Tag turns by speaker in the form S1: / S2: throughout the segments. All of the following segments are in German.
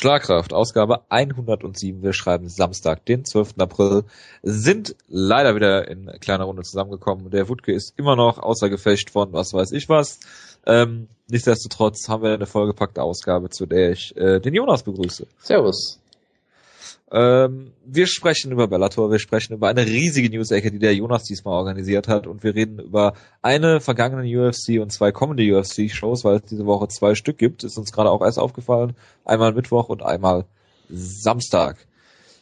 S1: Schlagkraft, Ausgabe 107. Wir schreiben Samstag, den 12. April. Sind leider wieder in kleiner Runde zusammengekommen. Der Wutke ist immer noch außer Gefecht von was weiß ich was. Ähm, nichtsdestotrotz haben wir eine vollgepackte Ausgabe, zu der ich äh, den Jonas begrüße.
S2: Servus.
S1: Ähm, wir sprechen über Bellator, wir sprechen über eine riesige News-Ecke, die der Jonas diesmal organisiert hat und wir reden über eine vergangene UFC und zwei kommende UFC-Shows, weil es diese Woche zwei Stück gibt, ist uns gerade auch erst aufgefallen. Einmal Mittwoch und einmal Samstag.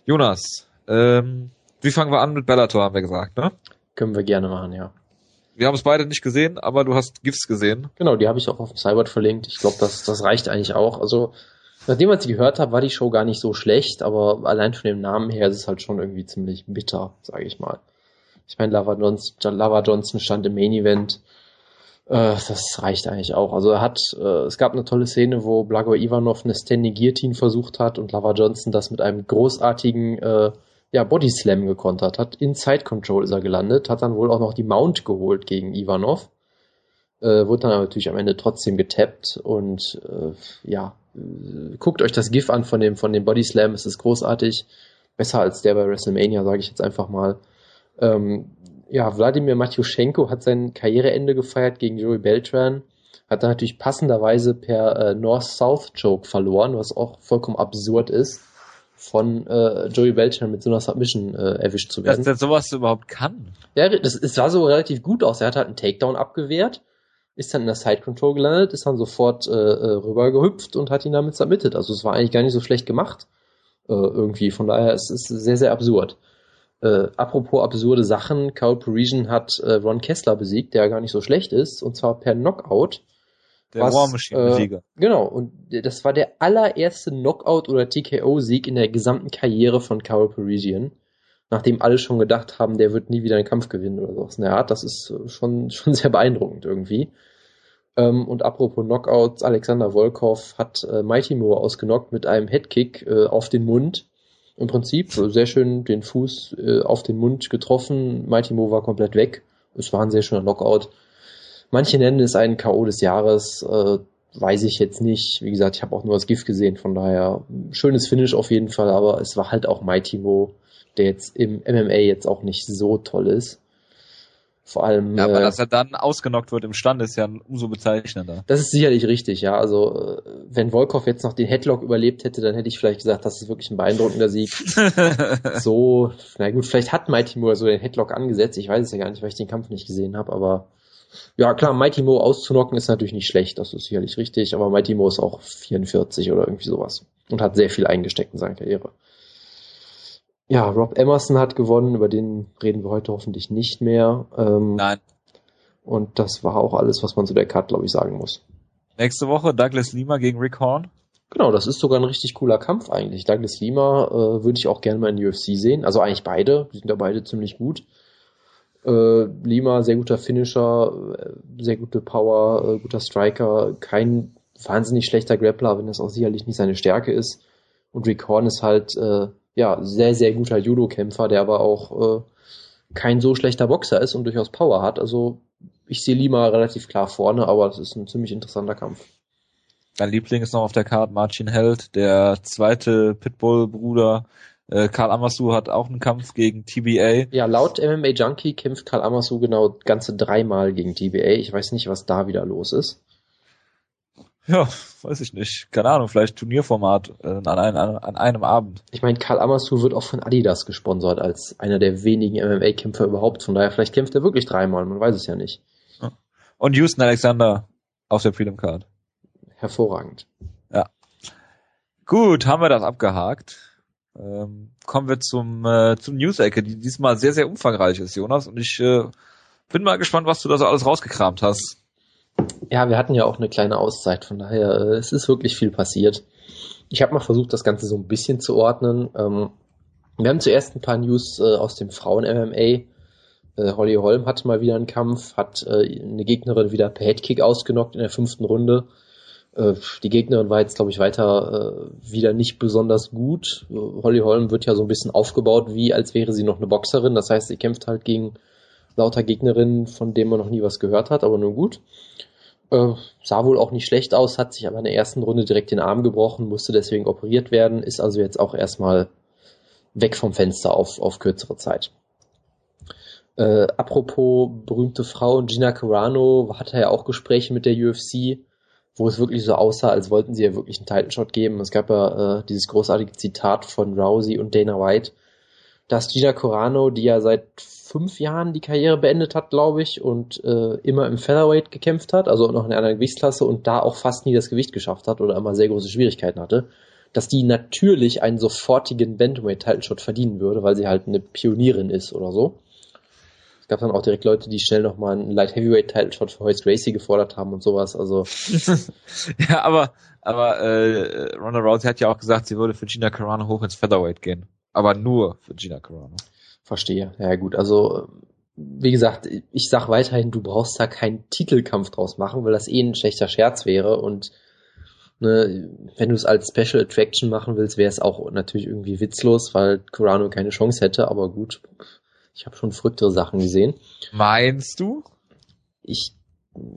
S1: Jonas, ähm, wie fangen wir an mit Bellator, haben wir gesagt, ne?
S2: Können wir gerne machen, ja.
S1: Wir haben es beide nicht gesehen, aber du hast GIFs gesehen.
S2: Genau, die habe ich auch auf dem Cyber verlinkt. Ich glaube, das, das reicht eigentlich auch. Also Nachdem ich sie gehört habe, war die Show gar nicht so schlecht, aber allein von dem Namen her ist es halt schon irgendwie ziemlich bitter, sage ich mal. Ich meine, Lava Johnson, Lava Johnson stand im Main Event. Äh, das reicht eigentlich auch. Also er hat, äh, es gab eine tolle Szene, wo Blago Ivanov eine Standing Guillotine versucht hat und Lava Johnson das mit einem großartigen äh, ja, Body Slam gekontert hat. In Side Control ist er gelandet, hat dann wohl auch noch die Mount geholt gegen Ivanov. Äh, wurde dann natürlich am Ende trotzdem getappt und äh, ja, äh, guckt euch das GIF an von dem, von dem Body Slam, es ist großartig. Besser als der bei WrestleMania, sage ich jetzt einfach mal. Ähm, ja, Wladimir Matjuschenko hat sein Karriereende gefeiert gegen Joey Beltran. Hat dann natürlich passenderweise per äh, North-South-Joke verloren, was auch vollkommen absurd ist, von äh, Joey Beltran mit so einer Submission äh, erwischt zu werden.
S1: Dass der sowas überhaupt kann.
S2: Ja, das, es sah so relativ gut aus. Er hat halt einen Takedown abgewehrt ist dann in der Side Control gelandet, ist dann sofort äh, äh, rüber gehüpft und hat ihn damit submitted. Also es war eigentlich gar nicht so schlecht gemacht äh, irgendwie. Von daher es ist es sehr sehr absurd. Äh, apropos absurde Sachen, Carl Parisian hat äh, Ron Kessler besiegt, der gar nicht so schlecht ist, und zwar per Knockout.
S1: Der was, War Machine-Sieger.
S2: Äh, genau, und das war der allererste Knockout- oder TKO-Sieg in der gesamten Karriere von Carl Parisian nachdem alle schon gedacht haben, der wird nie wieder einen Kampf gewinnen oder sowas Art. Das ist schon, schon sehr beeindruckend irgendwie. Ähm, und apropos Knockouts, Alexander Volkov hat äh, Mighty Mo ausgenockt mit einem Headkick äh, auf den Mund. Im Prinzip sehr schön den Fuß äh, auf den Mund getroffen. Mighty Mo war komplett weg. Es war ein sehr schöner Knockout. Manche nennen es einen K.O. des Jahres. Äh, weiß ich jetzt nicht. Wie gesagt, ich habe auch nur das Gift gesehen, von daher schönes Finish auf jeden Fall, aber es war halt auch Mighty Mo der jetzt im MMA jetzt auch nicht so toll ist. Vor allem.
S1: Ja, aber äh, dass er dann ausgenockt wird im Stand ist ja umso bezeichnender.
S2: Das ist sicherlich richtig, ja. Also, äh, wenn Volkov jetzt noch den Headlock überlebt hätte, dann hätte ich vielleicht gesagt, das ist wirklich ein beeindruckender Sieg. so, na gut, vielleicht hat Mighty Mo so den Headlock angesetzt. Ich weiß es ja gar nicht, weil ich den Kampf nicht gesehen habe, aber ja, klar, Mighty Mo auszunocken ist natürlich nicht schlecht, das ist sicherlich richtig, aber Mighty Mo ist auch 44 oder irgendwie sowas und hat sehr viel eingesteckt in seiner Karriere. Ja, Rob Emerson hat gewonnen, über den reden wir heute hoffentlich nicht mehr.
S1: Ähm, Nein.
S2: Und das war auch alles, was man zu der Card, glaube ich, sagen muss.
S1: Nächste Woche Douglas Lima gegen Rick Horn.
S2: Genau, das ist sogar ein richtig cooler Kampf eigentlich. Douglas Lima äh, würde ich auch gerne mal in die UFC sehen. Also eigentlich beide, die sind ja beide ziemlich gut. Äh, Lima, sehr guter Finisher, äh, sehr gute Power, äh, guter Striker, kein wahnsinnig schlechter Grappler, wenn das auch sicherlich nicht seine Stärke ist. Und Rick Horn ist halt äh, ja, sehr, sehr guter Judo-Kämpfer, der aber auch äh, kein so schlechter Boxer ist und durchaus Power hat. Also ich sehe Lima relativ klar vorne, aber es ist ein ziemlich interessanter Kampf.
S1: Dein Liebling ist noch auf der Karte Marcin Held, der zweite Pitbull-Bruder. Äh, Karl Amasu hat auch einen Kampf gegen TBA.
S2: Ja, laut MMA Junkie kämpft Karl Amasu genau ganze dreimal gegen TBA. Ich weiß nicht, was da wieder los ist.
S1: Ja, weiß ich nicht. Keine Ahnung, vielleicht Turnierformat äh, an, ein, an, einem Abend.
S2: Ich meine, Karl Amasu wird auch von Adidas gesponsert als einer der wenigen MMA-Kämpfer überhaupt. Von daher, vielleicht kämpft er wirklich dreimal, man weiß es ja nicht.
S1: Und Houston Alexander auf der Freedom Card.
S2: Hervorragend.
S1: Ja. Gut, haben wir das abgehakt. Ähm, kommen wir zum, äh, zum News-Ecke, die diesmal sehr, sehr umfangreich ist, Jonas. Und ich äh, bin mal gespannt, was du da so alles rausgekramt hast.
S2: Ja, wir hatten ja auch eine kleine Auszeit, von daher, äh, es ist wirklich viel passiert. Ich habe mal versucht, das Ganze so ein bisschen zu ordnen. Ähm, wir haben zuerst ein paar News äh, aus dem Frauen-MMA. Äh, Holly Holm hatte mal wieder einen Kampf, hat äh, eine Gegnerin wieder per Headkick ausgenockt in der fünften Runde. Äh, die Gegnerin war jetzt, glaube ich, weiter äh, wieder nicht besonders gut. Holly Holm wird ja so ein bisschen aufgebaut, wie als wäre sie noch eine Boxerin. Das heißt, sie kämpft halt gegen lauter Gegnerinnen, von denen man noch nie was gehört hat, aber nun gut. Äh, sah wohl auch nicht schlecht aus, hat sich aber in der ersten Runde direkt den Arm gebrochen, musste deswegen operiert werden, ist also jetzt auch erstmal weg vom Fenster auf, auf kürzere Zeit. Äh, apropos berühmte Frau, Gina Carano hatte ja auch Gespräche mit der UFC, wo es wirklich so aussah, als wollten sie ja wirklich einen Title Shot geben. Es gab ja äh, dieses großartige Zitat von Rousey und Dana White, dass Gina Carano, die ja seit fünf Jahren die Karriere beendet hat, glaube ich, und äh, immer im Featherweight gekämpft hat, also noch in einer Gewichtsklasse und da auch fast nie das Gewicht geschafft hat oder immer sehr große Schwierigkeiten hatte, dass die natürlich einen sofortigen Bantamweight-Title-Shot verdienen würde, weil sie halt eine Pionierin ist oder so. Es gab dann auch direkt Leute, die schnell nochmal einen Light Heavyweight Title Shot für Hoist Gracie gefordert haben und sowas. Also
S1: ja, aber aber äh, Ronda Rousey hat ja auch gesagt, sie würde für Gina Carano hoch ins Featherweight gehen, aber nur für Gina Carano.
S2: Verstehe. Ja gut, also wie gesagt, ich sag weiterhin, du brauchst da keinen Titelkampf draus machen, weil das eh ein schlechter Scherz wäre und ne, wenn du es als Special Attraction machen willst, wäre es auch natürlich irgendwie witzlos, weil Carano keine Chance hätte, aber gut, ich habe schon verrücktere Sachen gesehen.
S1: Meinst du?
S2: Ich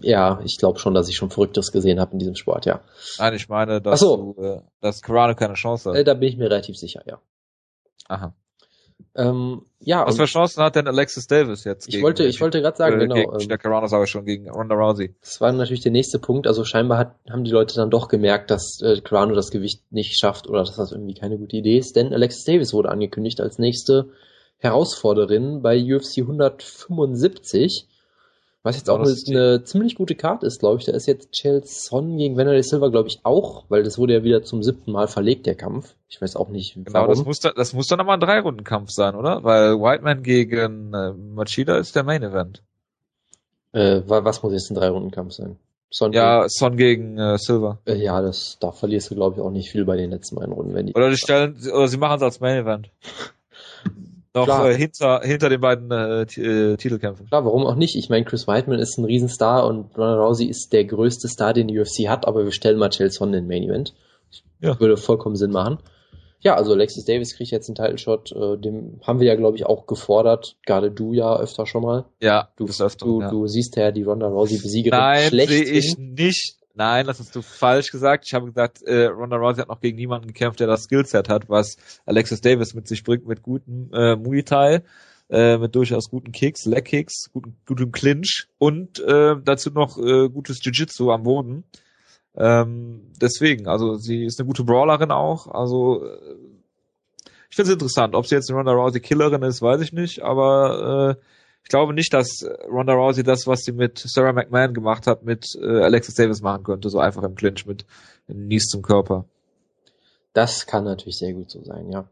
S2: ja, ich glaube schon, dass ich schon Verrückteres gesehen habe in diesem Sport, ja.
S1: Nein, ich meine, dass,
S2: so.
S1: du, äh, dass Carano keine Chance hat.
S2: Äh, da bin ich mir relativ sicher, ja.
S1: Aha.
S2: Ähm, ja.
S1: Was für Chancen hat denn Alexis Davis jetzt?
S2: Ich wollte, ich wollte gerade sagen,
S1: äh,
S2: genau.
S1: Gegen ähm, Carano sage ich schon gegen Ronda Rousey.
S2: Das war natürlich der nächste Punkt. Also scheinbar hat, haben die Leute dann doch gemerkt, dass äh, Carano das Gewicht nicht schafft oder dass das irgendwie keine gute Idee ist, denn Alexis Davis wurde angekündigt als nächste Herausforderin bei UFC 175. Was jetzt auch eine, eine ziemlich gute Karte ist, glaube ich. Da ist jetzt Son gegen Vanderlei Silva, glaube ich, auch, weil das wurde ja wieder zum siebten Mal verlegt, der Kampf. Ich weiß auch nicht,
S1: genau, warum. das muss, da, das muss dann nochmal ein Drei-Runden-Kampf sein, oder? Weil Whiteman gegen äh, Machida ist der Main-Event.
S2: Äh, was muss jetzt ein Drei-Runden-Kampf sein?
S1: Son ja, gegen, Son gegen äh, Silver.
S2: Äh, ja, das, da verlierst du, glaube ich, auch nicht viel bei den letzten beiden Runden. Wenn die
S1: oder die stellen, oder sie machen es als Main-Event. noch äh, hinter, hinter den beiden äh, äh, Titelkämpfen.
S2: Klar, warum auch nicht? Ich meine, Chris Weidman ist ein Riesenstar und Ronda Rousey ist der größte Star, den die UFC hat, aber wir stellen mal Son in den Main Event. Ja. Würde vollkommen Sinn machen. Ja, also Alexis Davis kriegt jetzt einen Title Shot, äh, dem haben wir ja, glaube ich, auch gefordert. Gerade du ja öfter schon mal.
S1: Ja,
S2: du öfter. Du, ja. du siehst ja die Ronda Rousey Besiegerin
S1: Nein, sehe ich nicht. Nein, das hast du falsch gesagt. Ich habe gesagt, äh, Ronda Rousey hat noch gegen niemanden gekämpft, der das Skillset hat, was Alexis Davis mit sich bringt, mit gutem äh, Muay Thai, äh, mit durchaus guten Kicks, Leg Kicks, guten, gutem Clinch und äh, dazu noch äh, gutes Jiu-Jitsu am Boden. Ähm, deswegen, also sie ist eine gute Brawlerin auch. Also äh, ich finde es interessant. Ob sie jetzt eine Ronda Rousey Killerin ist, weiß ich nicht, aber äh, ich glaube nicht, dass Ronda Rousey das, was sie mit Sarah McMahon gemacht hat, mit äh, Alexis Davis machen könnte, so einfach im Clinch mit Nies zum Körper.
S2: Das kann natürlich sehr gut so sein, ja.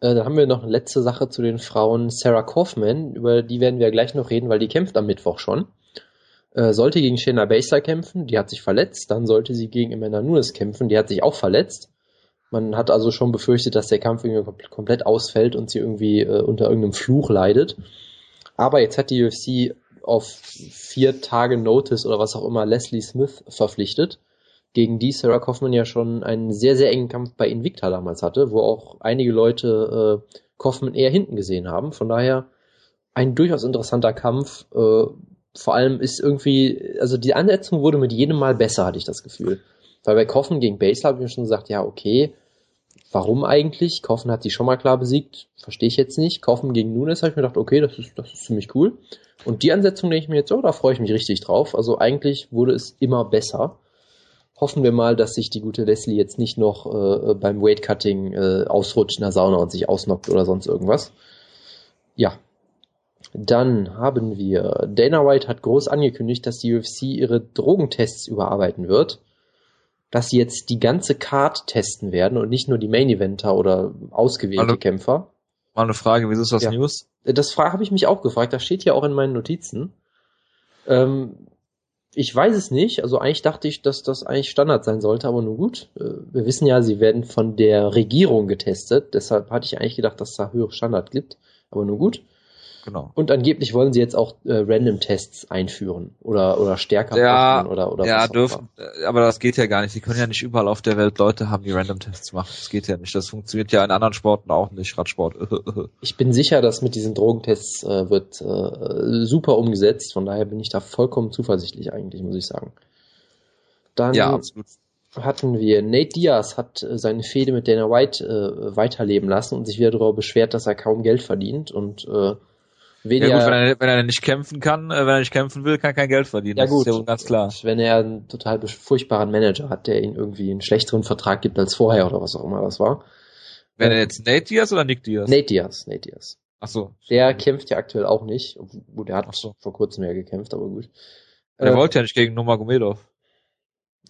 S2: Äh, dann haben wir noch eine letzte Sache zu den Frauen. Sarah Kaufman, über die werden wir gleich noch reden, weil die kämpft am Mittwoch schon. Äh, sollte gegen Shayna Baszler kämpfen, die hat sich verletzt. Dann sollte sie gegen Amanda Nunes kämpfen, die hat sich auch verletzt. Man hat also schon befürchtet, dass der Kampf irgendwie komplett ausfällt und sie irgendwie äh, unter irgendeinem Fluch leidet. Aber jetzt hat die UFC auf vier Tage Notice oder was auch immer Leslie Smith verpflichtet, gegen die Sarah Kaufman ja schon einen sehr, sehr engen Kampf bei Invicta damals hatte, wo auch einige Leute äh, Kaufman eher hinten gesehen haben. Von daher ein durchaus interessanter Kampf. Äh, vor allem ist irgendwie, also die Ansetzung wurde mit jedem Mal besser, hatte ich das Gefühl. Weil bei Kaufman gegen Basler habe ich mir schon gesagt, ja, okay, Warum eigentlich? Kaufen hat sie schon mal klar besiegt. Verstehe ich jetzt nicht. Kaufen gegen Nunes habe ich mir gedacht, okay, das ist, das ist ziemlich cool. Und die Ansetzung denke ich mir jetzt, oh, da freue ich mich richtig drauf. Also eigentlich wurde es immer besser. Hoffen wir mal, dass sich die gute Leslie jetzt nicht noch äh, beim Weightcutting äh, ausrutscht in der Sauna und sich ausnockt oder sonst irgendwas. Ja. Dann haben wir, Dana White hat groß angekündigt, dass die UFC ihre Drogentests überarbeiten wird dass sie jetzt die ganze Card testen werden und nicht nur die Main Eventer oder ausgewählte
S1: mal
S2: Kämpfer.
S1: Mal eine Frage, wieso ist das ja. News?
S2: Das habe ich mich auch gefragt, das steht ja auch in meinen Notizen. Ähm, ich weiß es nicht, also eigentlich dachte ich, dass das eigentlich Standard sein sollte, aber nur gut. Äh, wir wissen ja, sie werden von der Regierung getestet, deshalb hatte ich eigentlich gedacht, dass es da höhere Standard gibt, aber nur gut.
S1: Genau.
S2: Und angeblich wollen sie jetzt auch äh, Random-Tests einführen oder oder stärker
S1: ja,
S2: machen oder oder
S1: ja dürfen. Äh, aber das geht ja gar nicht. Sie können ja nicht überall auf der Welt Leute haben, die Random-Tests machen. Das geht ja nicht. Das funktioniert ja in anderen Sporten auch nicht. Radsport.
S2: ich bin sicher, dass mit diesen Drogentests äh, wird äh, super umgesetzt. Von daher bin ich da vollkommen zuversichtlich eigentlich, muss ich sagen. Dann
S1: Ja, absolut.
S2: hatten wir Nate Diaz hat äh, seine Fehde mit Dana White äh, weiterleben lassen und sich wieder darüber beschwert, dass er kaum Geld verdient und äh, weniger
S1: Ja gut, wenn er, wenn er nicht kämpfen kann, äh, wenn er nicht kämpfen will, kann er kein Geld verdienen.
S2: Ja
S1: das
S2: gut,
S1: ist ja ganz klar.
S2: wenn er einen total furchtbaren Manager hat, der ihn irgendwie einen schlechteren Vertrag gibt als vorher oder was auch immer das war.
S1: Wenn er jetzt Nate Diaz oder Nick Diaz?
S2: Nate Diaz, Nate Diaz.
S1: Ach so.
S2: Der kämpft ja aktuell auch nicht. Gut, der hat
S1: so.
S2: vor kurzem ja gekämpft, aber gut.
S1: Er
S2: Äh,
S1: wollte ja nicht gegen Nurmagomedov.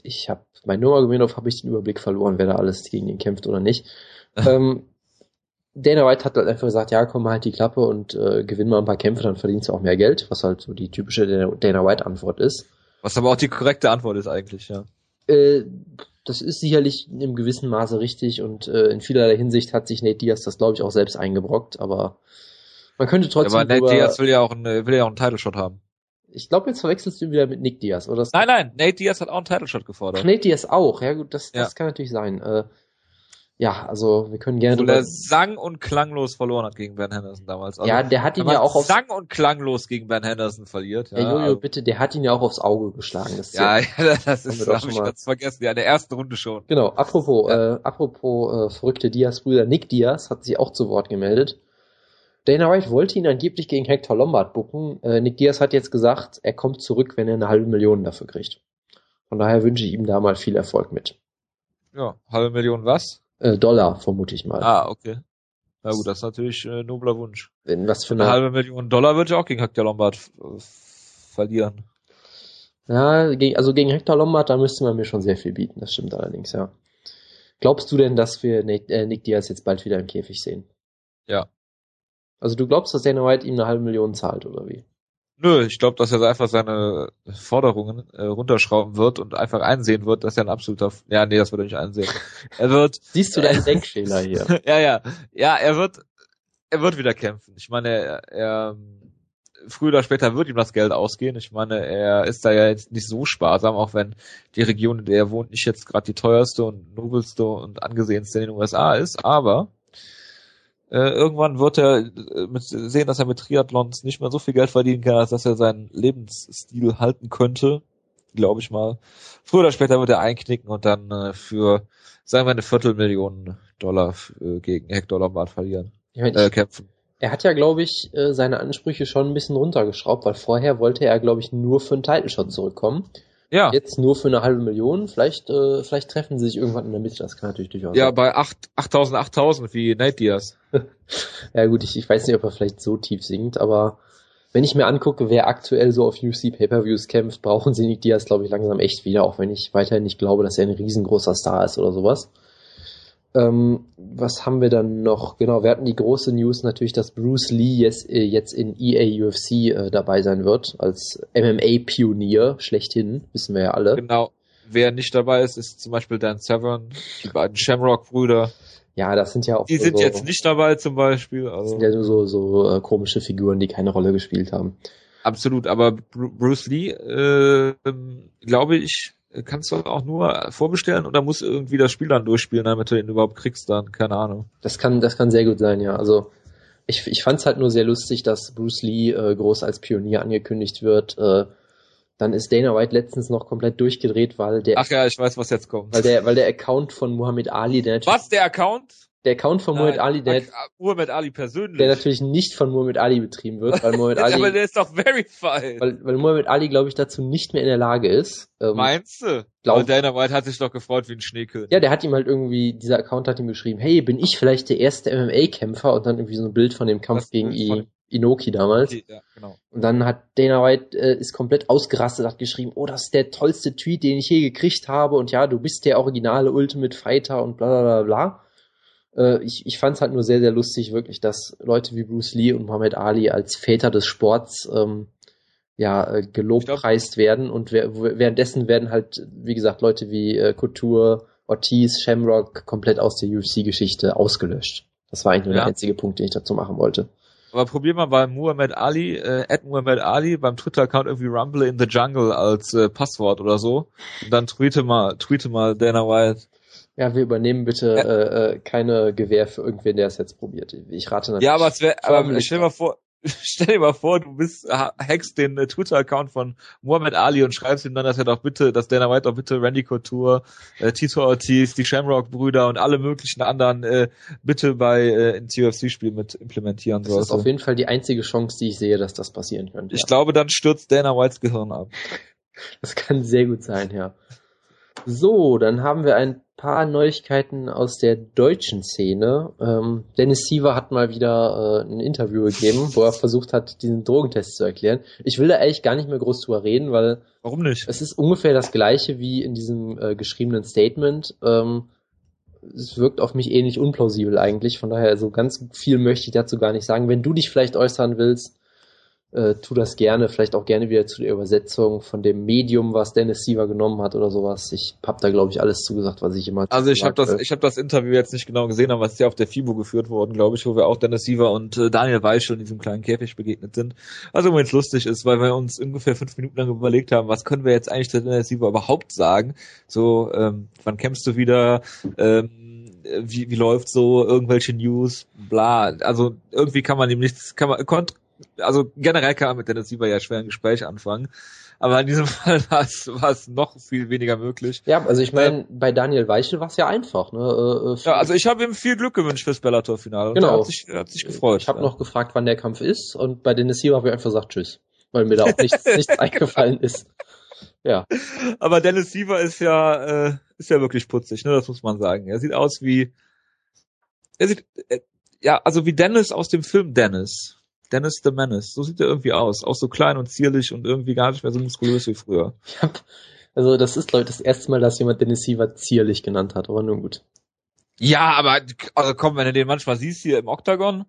S2: ich habe bei Nurmagomedov habe ich den Überblick verloren, wer da alles gegen ihn kämpft oder nicht. ähm, Dana White hat halt einfach gesagt, ja, komm halt die Klappe und äh, gewinn mal ein paar Kämpfe, dann verdienst du auch mehr Geld, was halt so die typische Dana- Dana White Antwort ist.
S1: Was aber auch die korrekte Antwort ist eigentlich, ja.
S2: Äh, das ist sicherlich in gewissem Maße richtig und äh, in vielerlei Hinsicht hat sich Nate Diaz das, glaube ich, auch selbst eingebrockt, aber man könnte trotzdem
S1: aber Nate Diaz will ja auch einen, will ja auch einen Title Shot haben.
S2: ich glaube, jetzt verwechselst du ihn wieder mit Nick Diaz, oder? Das
S1: Nein, nein, Nate Diaz hat auch einen Title Shot
S2: Ach,
S1: gefordert.
S2: Nate Diaz auch, ja gut, das, das
S1: Ja.
S2: kann natürlich sein. Äh, ja, also wir können gerne
S1: Obwohl er sang und klanglos verloren hat gegen Ben Henderson damals. Also,
S2: Ja, der hat ihn ja auch aufs...
S1: sang und klanglos gegen Ben Henderson verliert. Ja,
S2: Ja, Jojo,
S1: also-
S2: bitte, der hat ihn ja auch aufs Auge geschlagen. Das
S1: ja, ja, das ist,
S2: doch
S1: hab ich ganz vergessen. Ja, in der ersten Runde schon.
S2: Genau, apropos, äh, apropos äh, verrückte Diaz-Brüder, Nick Diaz hat sich auch zu Wort gemeldet. Dana White wollte ihn angeblich gegen Hector Lombard bucken. Äh, Nick Diaz hat jetzt gesagt, er kommt zurück, wenn er eine halbe Million dafür kriegt. Von daher wünsche ich ihm da mal viel Erfolg mit.
S1: Ja, halbe Million was?
S2: Äh, Dollar, vermute ich mal.
S1: Ah, okay. Na gut, das ist natürlich äh, nobler Wunsch.
S2: Wenn was für
S1: Eine
S2: eine,
S1: halbe Million Dollar würde ich auch gegen Hector Lombard verlieren.
S2: ja, also gegen Hector Lombard, da müsste man mir schon sehr viel bieten. Das stimmt allerdings, ja. Glaubst du denn, dass wir Nick, äh, Nick Diaz jetzt bald wieder im Käfig sehen?
S1: Ja.
S2: Also du glaubst, dass Dana White ihm eine halbe Million zahlt, oder wie?
S1: Nö, ich glaube, dass er einfach seine Forderungen äh, runterschrauben wird und einfach einsehen wird, dass er ein absoluter, ja, nee, das wird er nicht einsehen. Er wird,
S2: Siehst du deinen Denkfehler hier?
S1: ja, ja, ja, er wird, er wird wieder kämpfen. Ich meine, er, er früher oder später wird ihm das Geld ausgehen. Ich meine, er ist da ja jetzt nicht so sparsam, auch wenn die Region, in der er wohnt, nicht jetzt gerade die teuerste und nobelste und angesehenste in den USA ist, aber äh, irgendwann wird er äh, mit, sehen, dass er mit Triathlons nicht mehr so viel Geld verdienen kann, als dass er seinen Lebensstil halten könnte, glaube ich mal. Früher oder später wird er einknicken und dann äh, für, sagen wir, eine Viertelmillion Dollar äh, gegen Hector Lombard verlieren,
S2: Ich meine,
S1: äh, kämpfen.
S2: er hat ja, glaube ich, äh, seine Ansprüche schon ein bisschen runtergeschraubt, weil vorher wollte er, glaube ich, nur für einen Title-Shot zurückkommen.
S1: Ja,
S2: Jetzt nur für eine halbe Million. Vielleicht, äh, vielleicht treffen sie sich irgendwann in der Mitte. Das kann natürlich durchaus
S1: ja,
S2: sein.
S1: bei 8, 8000, 8000 wie Nate Diaz.
S2: Ja gut, ich, ich weiß nicht, ob er vielleicht so tief sinkt, aber wenn ich mir angucke, wer aktuell so auf UFC Pay-Per-Views kämpft, brauchen sie Nick Diaz, glaube ich, langsam echt wieder, auch wenn ich weiterhin nicht glaube, dass er ein riesengroßer Star ist oder sowas. Ähm, was haben wir dann noch? Genau, wir hatten die große News natürlich, dass Bruce Lee jetzt, äh, jetzt in EA UFC äh, dabei sein wird, als MMA-Pionier schlechthin, wissen wir ja alle.
S1: Genau. Wer nicht dabei ist, ist zum Beispiel Dan Severn, die beiden Shamrock-Brüder.
S2: Ja, das sind ja auch
S1: Die
S2: so,
S1: sind jetzt nicht dabei zum Beispiel.
S2: das
S1: Also
S2: sind ja nur so, so äh, komische Figuren, die keine Rolle gespielt haben.
S1: absolut. Aber Bru Bruce Lee, äh, ähm, glaube ich, kannst du auch nur vorbestellen oder muss irgendwie das Spiel dann durchspielen, damit du ihn überhaupt kriegst dann? Keine Ahnung.
S2: Das kann, das kann sehr gut sein, ja. Also ich, ich fand es halt nur sehr lustig, dass Bruce Lee äh, groß als Pionier angekündigt wird. Äh, dann ist Dana White letztens noch komplett durchgedreht, weil der,
S1: Ach ja, ich weiß, was jetzt kommt.
S2: weil der, weil der Account von Muhammad Ali, der
S1: Was, der Account?
S2: Der Account von Muhammad Ali, der,
S1: Muhammad Ali persönlich.
S2: der natürlich nicht von Muhammad Ali betrieben wird, weil Muhammad
S1: aber
S2: Ali,
S1: der ist doch verified.
S2: weil, weil Muhammad Ali, glaube ich, dazu nicht mehr in der Lage ist. Ähm,
S1: Meinst du?
S2: glaub-
S1: Aber Dana White hat sich doch gefreut wie ein Schneekönig.
S2: Ja, der hat ihm halt irgendwie, dieser Account hat ihm geschrieben, hey, bin ich vielleicht der erste MMA-Kämpfer? Und dann irgendwie so ein Bild von dem Kampf
S1: Das
S2: gegen
S1: Bild von-
S2: I Inoki damals.
S1: Ja, genau.
S2: Und dann hat Dana White äh, ist komplett ausgerastet, hat geschrieben, oh, das ist der tollste Tweet, den ich je gekriegt habe. Und ja, du bist der originale Ultimate Fighter und bla bla bla bla. Äh, ich ich fand es halt nur sehr, sehr lustig, wirklich, dass Leute wie Bruce Lee und Muhammad Ali als Väter des Sports ähm, ja äh, gelobpreist werden. Und währenddessen werden halt, wie gesagt, Leute wie äh, Couture, Ortiz, Shamrock komplett aus der UFC-Geschichte ausgelöscht. Das war eigentlich nur
S1: Ja.
S2: der einzige Punkt, den ich dazu machen wollte.
S1: Aber probier mal bei Muhammad Ali, äh, at Muhammad Ali beim Twitter-Account irgendwie Rumble in the Jungle als äh, Passwort oder so. Und dann tweete mal, tweete mal Dana White.
S2: Ja, wir übernehmen bitte
S1: Ja.
S2: äh, äh, keine Gewähr für irgendwen, der es jetzt probiert. Ich rate natürlich.
S1: Ja, aber es wäre, aber stell dir mal vor, stell dir mal vor, du bist, hackst den äh, Twitter-Account von Muhammad Ali und schreibst ihm dann, dass er doch bitte, dass Dana White doch bitte Randy Couture, äh, Tito Ortiz, die Shamrock-Brüder und alle möglichen anderen äh, bitte bei äh, ins UFC-Spiel mit implementieren
S2: soll. Das ist auf jeden Fall die einzige Chance, die ich sehe, dass das passieren könnte.
S1: Ich ja. glaube, dann stürzt Dana Whites Gehirn ab.
S2: Das kann sehr gut sein, ja. So, dann haben wir ein paar Neuigkeiten aus der deutschen Szene. Ähm, Dennis Siever hat mal wieder äh, ein Interview gegeben, wo er versucht hat, diesen Drogentest zu erklären. Ich will da eigentlich gar nicht mehr groß drüber reden, weil
S1: Warum nicht?
S2: Es ist ungefähr das gleiche wie in diesem äh, geschriebenen Statement. Ähm, es wirkt auf mich ähnlich unplausibel eigentlich. Von daher, so ganz viel möchte ich dazu gar nicht sagen. Wenn du dich vielleicht äußern willst, äh, tu das gerne, vielleicht auch gerne wieder zu der Übersetzung von dem Medium, was Dennis Siever genommen hat oder sowas. Ich hab da glaube ich alles zugesagt, was ich immer.
S1: Also ich habe das, ich habe das Interview jetzt nicht genau gesehen, aber es ist ja auf der FIBO geführt worden, glaube ich, wo wir auch Dennis Siever und äh, Daniel Weichel in diesem kleinen Käfig begegnet sind. Also übrigens lustig ist, weil wir uns ungefähr fünf Minuten lang überlegt haben, was können wir jetzt eigentlich der Dennis Siever überhaupt sagen? So, ähm, wann kämpfst du wieder? Ähm, wie, wie läuft so irgendwelche News, bla. Also irgendwie kann man ihm nichts, kann man, konnt, also generell kann man mit Dennis Sieber ja schwer ein Gespräch anfangen. Aber in diesem Fall war es, war es noch viel weniger möglich.
S2: Ja, also ich meine, äh, bei Daniel Weichel war es ja einfach. Ne?
S1: Äh, äh ja, also ich habe ihm viel Glück gewünscht fürs Bellator-Finale.
S2: Genau.
S1: Er hat sich, er hat sich gefreut.
S2: Ich habe ja. noch gefragt, wann der Kampf ist und bei Dennis Sieber habe ich einfach gesagt Tschüss, weil mir da auch nichts, nichts eingefallen ist. Ja.
S1: Aber Dennis Siever ist ja, äh, ist ja wirklich putzig, ne? Das muss man sagen. Er sieht aus wie, er sieht, äh, ja, also wie Dennis aus dem Film Dennis. Dennis the Menace. So sieht er irgendwie aus. Auch so klein und zierlich und irgendwie gar nicht mehr so muskulös wie früher.
S2: Ja, also das ist, glaube ich, das erste Mal, dass jemand Dennis Siever zierlich genannt hat, aber nun gut.
S1: Ja, aber also komm, wenn du den manchmal siehst hier im Oktagon.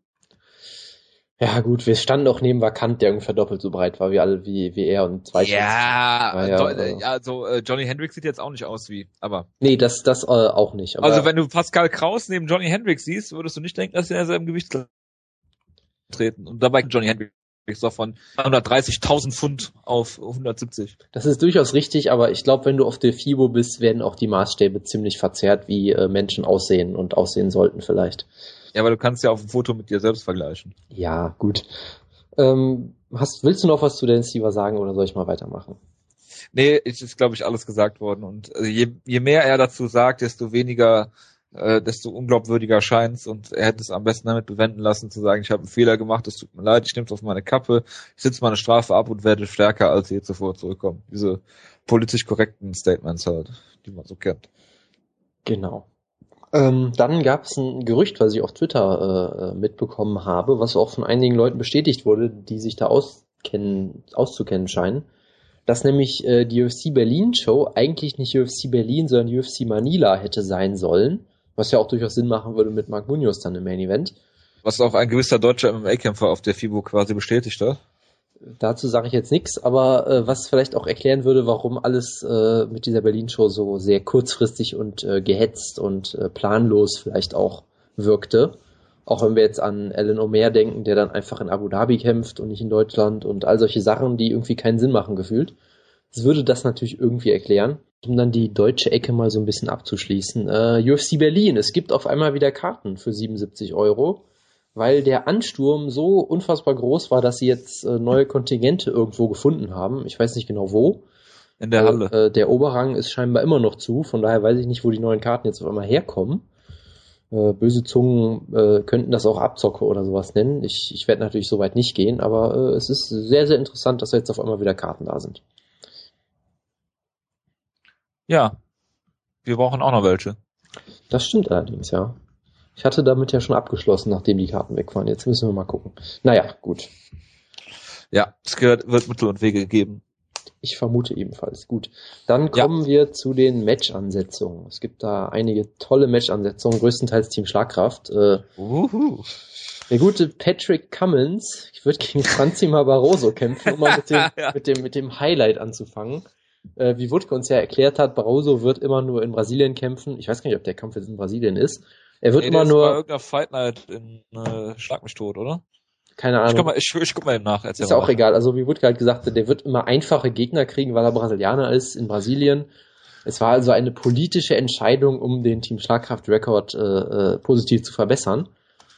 S2: Ja, gut, wir standen auch neben Vakant, der ungefähr doppelt so breit war wie alle, wie, wie er und zwei
S1: Ja, ja, äh, also äh, Johnny Hendricks sieht jetzt auch nicht aus wie, aber.
S2: Nee, das, das äh, auch nicht.
S1: also wenn du Pascal Kraus neben Johnny Hendricks siehst, würdest du nicht denken, dass er in derselben Gewicht treten. Und dabei Johnny Hendricks doch von 130.000 Pfund auf 170.
S2: Das ist durchaus richtig, aber ich glaube, wenn du auf der FIBO bist, werden auch die Maßstäbe ziemlich verzerrt, wie äh, Menschen aussehen und aussehen sollten vielleicht.
S1: Ja, aber du kannst ja auf dem Foto mit dir selbst vergleichen.
S2: Ja, gut. Ähm, hast, willst du noch was zu Dennis Siever sagen oder soll ich mal weitermachen?
S1: Nee, es ist, glaube ich, alles gesagt worden. Und also je, je mehr er dazu sagt, desto weniger äh, desto unglaubwürdiger scheint's und er hätte es am besten damit bewenden lassen, zu sagen, ich habe einen Fehler gemacht, es tut mir leid, ich nehme es auf meine Kappe, ich sitze meine Strafe ab und werde stärker als je zuvor zurückkommen. Diese politisch korrekten Statements halt, die man so kennt.
S2: Genau. Ähm, dann gab es ein Gerücht, was ich auf Twitter äh, mitbekommen habe, was auch von einigen Leuten bestätigt wurde, die sich da auskennen, auszukennen scheinen, dass nämlich äh, die UFC Berlin Show eigentlich nicht UFC Berlin, sondern UFC Manila hätte sein sollen was ja auch durchaus Sinn machen würde mit Mark Munoz dann im Main Event.
S1: Was auch ein gewisser deutscher MMA-Kämpfer auf der FIBO quasi bestätigt hat.
S2: Dazu sage ich jetzt nichts, aber äh, was vielleicht auch erklären würde, warum alles äh, mit dieser Berlin-Show so sehr kurzfristig und äh, gehetzt und äh, planlos vielleicht auch wirkte. Auch wenn wir jetzt an Alan Omer denken, der dann einfach in Abu Dhabi kämpft und nicht in Deutschland und all solche Sachen, die irgendwie keinen Sinn machen gefühlt. Das würde das natürlich irgendwie erklären um dann die deutsche Ecke mal so ein bisschen abzuschließen. Äh, UFC Berlin, es gibt auf einmal wieder Karten für 77 Euro, weil der Ansturm so unfassbar groß war, dass sie jetzt äh, neue Kontingente irgendwo gefunden haben. Ich weiß nicht genau wo.
S1: In der Halle.
S2: Äh, der Oberrang ist scheinbar immer noch zu, von daher weiß ich nicht, wo die neuen Karten jetzt auf einmal herkommen. Äh, böse Zungen äh, könnten das auch Abzocke oder sowas nennen. Ich, ich werde natürlich so weit nicht gehen, aber äh, es ist sehr, sehr interessant, dass jetzt auf einmal wieder Karten da sind.
S1: Ja, wir brauchen auch noch welche.
S2: Das stimmt allerdings, ja. Ich hatte damit ja schon abgeschlossen, nachdem die Karten weg waren. Jetzt müssen wir mal gucken. Naja, gut.
S1: Ja, es gehört, wird Mittel und Wege geben.
S2: Ich vermute ebenfalls. Gut. Dann kommen ja. wir zu den Match-Ansetzungen. Es gibt da einige tolle Match-Ansetzungen, größtenteils Team Schlagkraft. Äh, Uhu. Der gute Patrick Cummins, ich würde gegen Franzi Barroso kämpfen, um mal mit dem, ja. mit dem, mit dem Highlight anzufangen äh, wie Wutke uns ja erklärt hat, Barroso wird immer nur in Brasilien kämpfen. Ich weiß gar nicht, ob der Kampf jetzt in Brasilien ist. Er wird nee, immer nur. Bei
S1: irgendeiner Fight Night in äh, Schlag mich tot, oder?
S2: Keine Ahnung.
S1: Ich guck mal, ich, ich guck mal eben nach.
S2: Ist auch egal. Also wie Wutke halt gesagt hat, der wird immer einfache Gegner kriegen, weil er Brasilianer ist in Brasilien. Es war also eine politische Entscheidung, um den Team Schlagkraft Record äh, äh, positiv zu verbessern.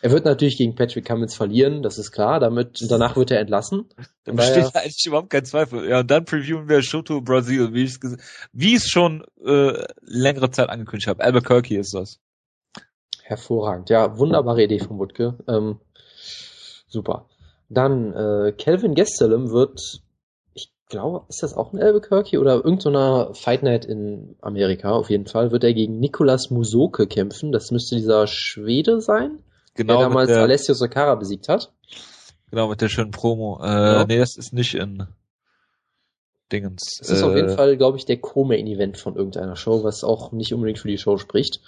S2: Er wird natürlich gegen Patrick Cummins verlieren, das ist klar. Damit danach wird er entlassen.
S1: Da besteht eigentlich überhaupt kein Zweifel. Ja, und dann previewen wir Shoto Brasil, wie ich es wie ich es schon äh, längere Zeit angekündigt habe. Albuquerque ist das.
S2: Hervorragend. Ja, wunderbare Idee von Wutke. Ähm, super. Dann äh, Kelvin Gastelum wird, ich glaube, ist das auch ein Albuquerque oder irgendeiner so Fight Night in Amerika auf jeden Fall, wird er gegen Nicolas Musoke kämpfen. Das müsste dieser Schwede sein,
S1: Genau,
S2: der damals
S1: mit der,
S2: Alessio Sakara besiegt hat.
S1: genau, mit der schönen Promo. Äh,
S2: Ja.
S1: Nee, das ist nicht in Dingens.
S2: Das ist
S1: äh,
S2: auf jeden Fall, glaube ich, der Co-Main-Event von irgendeiner Show, was auch nicht unbedingt für die Show spricht.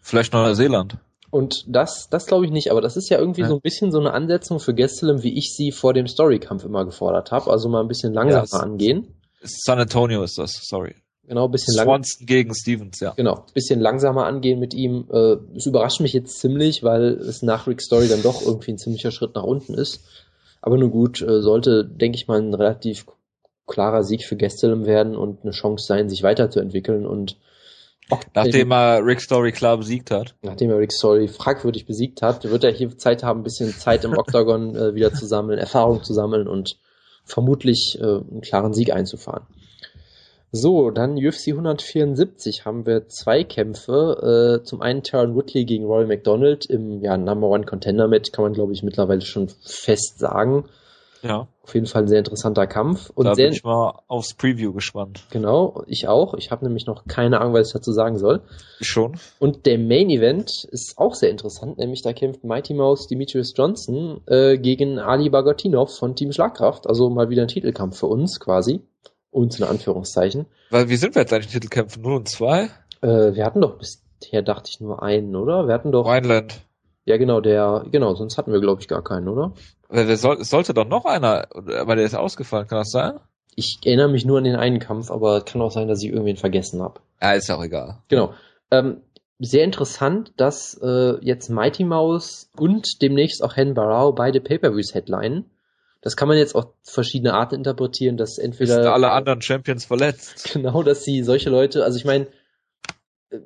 S1: Vielleicht Neuseeland.
S2: Und das, das glaube ich nicht, aber das ist ja irgendwie
S1: Ja.
S2: so ein bisschen so eine Ansetzung für Gastelum, wie ich sie vor dem Storykampf immer gefordert habe. Also mal ein bisschen langsamer
S1: es-
S2: angehen.
S1: San Antonio ist das, sorry.
S2: Genau, ein bisschen
S1: Swanson gegen Stevens, ja.
S2: genau, bisschen langsamer angehen mit ihm. Äh, Es überrascht mich jetzt ziemlich, weil es nach Rick Story dann doch irgendwie ein ziemlicher Schritt nach unten ist. Aber nur gut, äh, sollte, denke ich mal, ein relativ klarer Sieg für Gastelum werden und eine Chance sein, sich weiterzuentwickeln und
S1: Nachdem er Rick Story klar besiegt hat.
S2: nachdem er Rick Story fragwürdig besiegt hat, wird er hier Zeit haben, ein bisschen Zeit im Oktagon äh, wieder zu sammeln, Erfahrung zu sammeln und vermutlich einen klaren Sieg einzufahren. So, dann UFC 174 haben wir zwei Kämpfe. Äh, zum einen Taron Woodley gegen Roy McDonald im ja, Number One Contender Match, kann man glaube ich mittlerweile schon fest sagen.
S1: Ja.
S2: Auf jeden Fall ein sehr interessanter Kampf. Und
S1: da
S2: sehr,
S1: bin ich mal aufs Preview gespannt.
S2: genau, ich auch. Ich habe nämlich noch keine Ahnung, was ich dazu sagen soll.
S1: Schon.
S2: Und der Main Event ist auch sehr interessant, nämlich da kämpft Mighty Mouse Demetrius Johnson äh, gegen Ali Bagotinov von Team Schlagkraft. Also mal wieder ein Titelkampf für uns quasi. Uns in Anführungszeichen.
S1: Weil wie sind wir jetzt eigentlich in Titelkämpfen? 0 und 2?
S2: Äh, wir hatten doch bisher, dachte ich, nur einen, oder? Wir hatten doch.
S1: Rheinland.
S2: Ja, genau, der. Genau, sonst hatten wir, glaube ich, gar keinen, oder?
S1: Weil wir soll, es sollte doch noch einer, aber der ist ausgefallen, kann das sein?
S2: Ich erinnere mich nur an den einen Kampf, aber kann auch sein, dass ich irgendwen vergessen habe.
S1: Ja, ist auch egal.
S2: Genau. Ähm, sehr interessant, dass äh, jetzt Mighty Mouse und demnächst auch Hen Barrow beide Pay-Per-Views headlinen. Das kann man jetzt auf verschiedene Arten interpretieren, dass entweder
S1: sind alle anderen Champions verletzt.
S2: genau, dass sie solche Leute, also ich meine, äh,